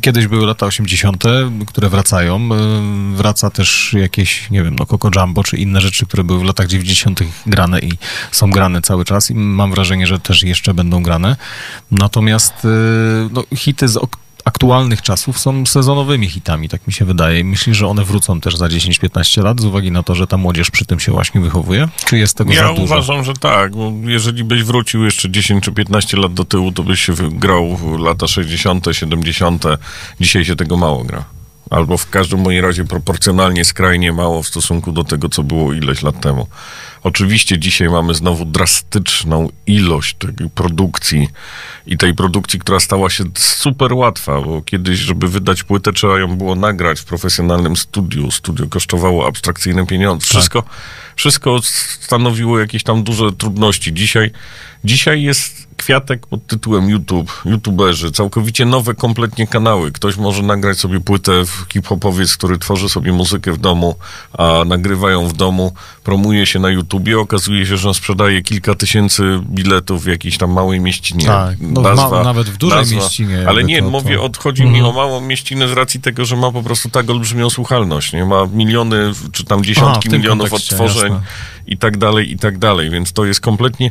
C: kiedyś były lata 80., które wracają. E, Wraca też jakieś, nie wiem, no Coco Jumbo czy inne rzeczy, które były w latach 90. grane i są grane cały czas i mam wrażenie, że też jeszcze będą grane. Natomiast e, no, hity z ok- aktualnych czasów są sezonowymi hitami, tak mi się wydaje. I myślisz, że one wrócą też za 10-15 lat z uwagi na to, że ta młodzież przy tym się właśnie wychowuje? Czy jest tego
D: Ja
C: za dużo?
D: uważam, że tak, bo jeżeli byś wrócił jeszcze 10 czy 15 lat do tyłu, to byś grał w lata 60., 70. Dzisiaj się tego mało gra. Albo w każdym moim razie proporcjonalnie skrajnie mało w stosunku do tego, co było ileś lat temu. Oczywiście dzisiaj mamy znowu drastyczną ilość tej produkcji i tej produkcji, która stała się super łatwa, bo kiedyś, żeby wydać płytę, trzeba ją było nagrać w profesjonalnym studiu. Studio kosztowało abstrakcyjne pieniądze. Wszystko, wszystko stanowiło jakieś tam duże trudności. Dzisiaj, dzisiaj jest kwiatek pod tytułem YouTube, youtuberzy, całkowicie nowe kompletnie kanały. Ktoś może nagrać sobie płytę w hip-hopowiec, który tworzy sobie muzykę w domu, a nagrywa ją w domu, promuje się na YouTubie, okazuje się, że on sprzedaje kilka tysięcy biletów w jakiejś tam małej mieścinie.
C: Tak, no ma- nawet w dużej mieścinie
D: Ale nie,
C: to- to-
D: mówię, od, chodzi mi
C: Mhm.
D: o małą mieścinę z racji tego, że ma po prostu tak olbrzymią słuchalność, nie? Ma miliony, czy tam dziesiątki milionów odtworzeń
C: jasne.
D: i tak dalej, i tak dalej, więc to jest kompletnie...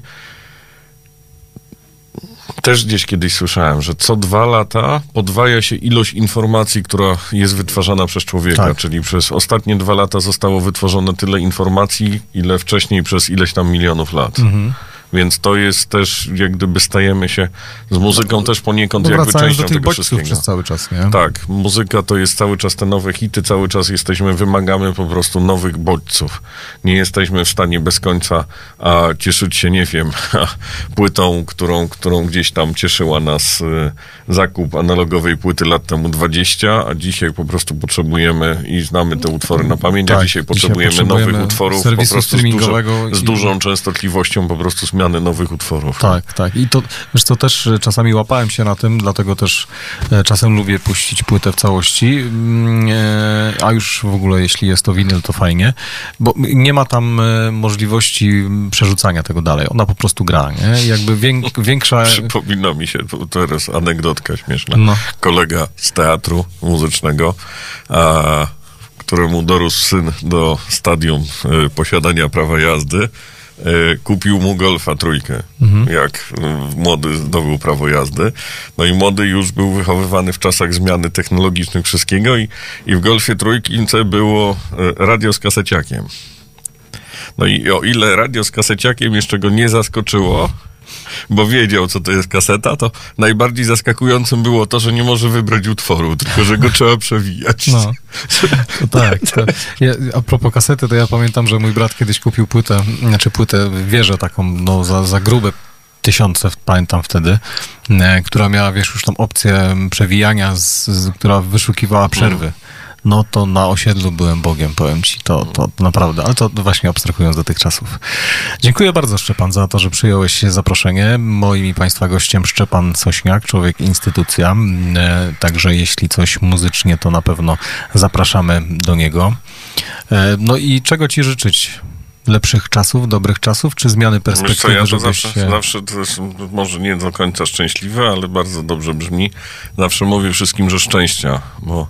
D: Też gdzieś kiedyś słyszałem, że co dwa lata podwaja się ilość informacji, która jest wytwarzana przez człowieka,
C: Tak.
D: czyli przez ostatnie dwa lata zostało wytworzone tyle informacji, ile wcześniej przez ileś tam milionów lat.
C: Mhm.
D: Więc to jest też, jak gdyby stajemy się z muzyką też poniekąd
C: No
D: jakby częścią
C: do tych
D: tego wszystkiego.
C: przez cały czas, nie?
D: Tak, muzyka to jest cały czas te nowe hity, cały czas jesteśmy, wymagamy po prostu nowych bodźców. Nie jesteśmy w stanie bez końca a, cieszyć się, nie wiem, [LAUGHS] płytą, którą, którą gdzieś tam cieszyła nas y, zakup analogowej płyty lat temu 20, a dzisiaj po prostu potrzebujemy i znamy te utwory na pamięć, a
C: Tak,
D: dzisiaj
C: dzisiaj
D: potrzebujemy,
C: potrzebujemy
D: nowych utworów po prostu z, dużo, z
C: i-
D: dużą częstotliwością po prostu zmiany nowych utworów.
C: Tak, tak. I to, wiesz co, też e, czasami łapałem się na tym, dlatego też e, czasem lubię puścić płytę w całości, mm, e, a już w ogóle jeśli jest to winyl, to fajnie, bo nie ma tam możliwości przerzucania tego dalej. Ona po prostu gra, nie? Jakby [LAUGHS] większa...
D: Przypomina mi się teraz anegdotka śmieszna.
C: No.
D: Kolega z teatru muzycznego, a, któremu dorósł syn do stadium e, posiadania prawa jazdy, kupił mu Golfa trójkę,
C: Mhm.
D: jak e, młody zdobył prawo jazdy. No i młody już był wychowywany w czasach zmiany technologicznych wszystkiego i, i w Golfie trójkince było e, radio z kaseciakiem. No i o ile radio z kaseciakiem jeszcze go nie zaskoczyło, bo wiedział, co to jest kaseta, to najbardziej zaskakującym było to, że nie może wybrać utworu, tylko że go [LAUGHS] trzeba przewijać.
C: No, to tak. To, ja, a propos kasety, to ja pamiętam, że mój brat kiedyś kupił płytę, znaczy płytę, wieżę taką, no za, za grube tysiące, pamiętam wtedy, e, która miała, wiesz, już tam opcję przewijania, z, z, która wyszukiwała przerwy. No to na osiedlu byłem Bogiem, powiem ci, to, to naprawdę, ale to właśnie abstrahując do tych czasów. Dziękuję bardzo Szczepan za to, że przyjąłeś zaproszenie. Moim i Państwa gościem Szczepan Sośniak, człowiek instytucja, e, także jeśli coś muzycznie, to na pewno zapraszamy do niego. E, No i czego Ci życzyć? Lepszych czasów, dobrych czasów, czy zmiany
D: Wiesz co,
C: perspektywy,
D: ja to zawsze,
C: się...
D: zawsze to jest może nie do końca szczęśliwe, ale bardzo dobrze brzmi. Zawsze mówię wszystkim, że szczęścia, bo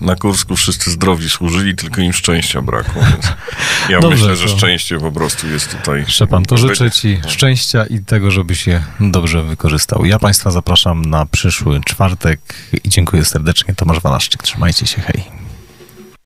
D: na Kursku wszyscy zdrowi służyli, tylko im szczęścia brakło. Więc [LAUGHS] ja
C: Dobrze,
D: myślę, że
C: to-
D: szczęście po prostu jest tutaj.
C: Szczepan, to życzę Ci szczęścia i tego, żebyś je dobrze wykorzystał. Ja Państwa zapraszam na przyszły czwartek i dziękuję serdecznie. Tomasz Walaszczyk, trzymajcie się, hej.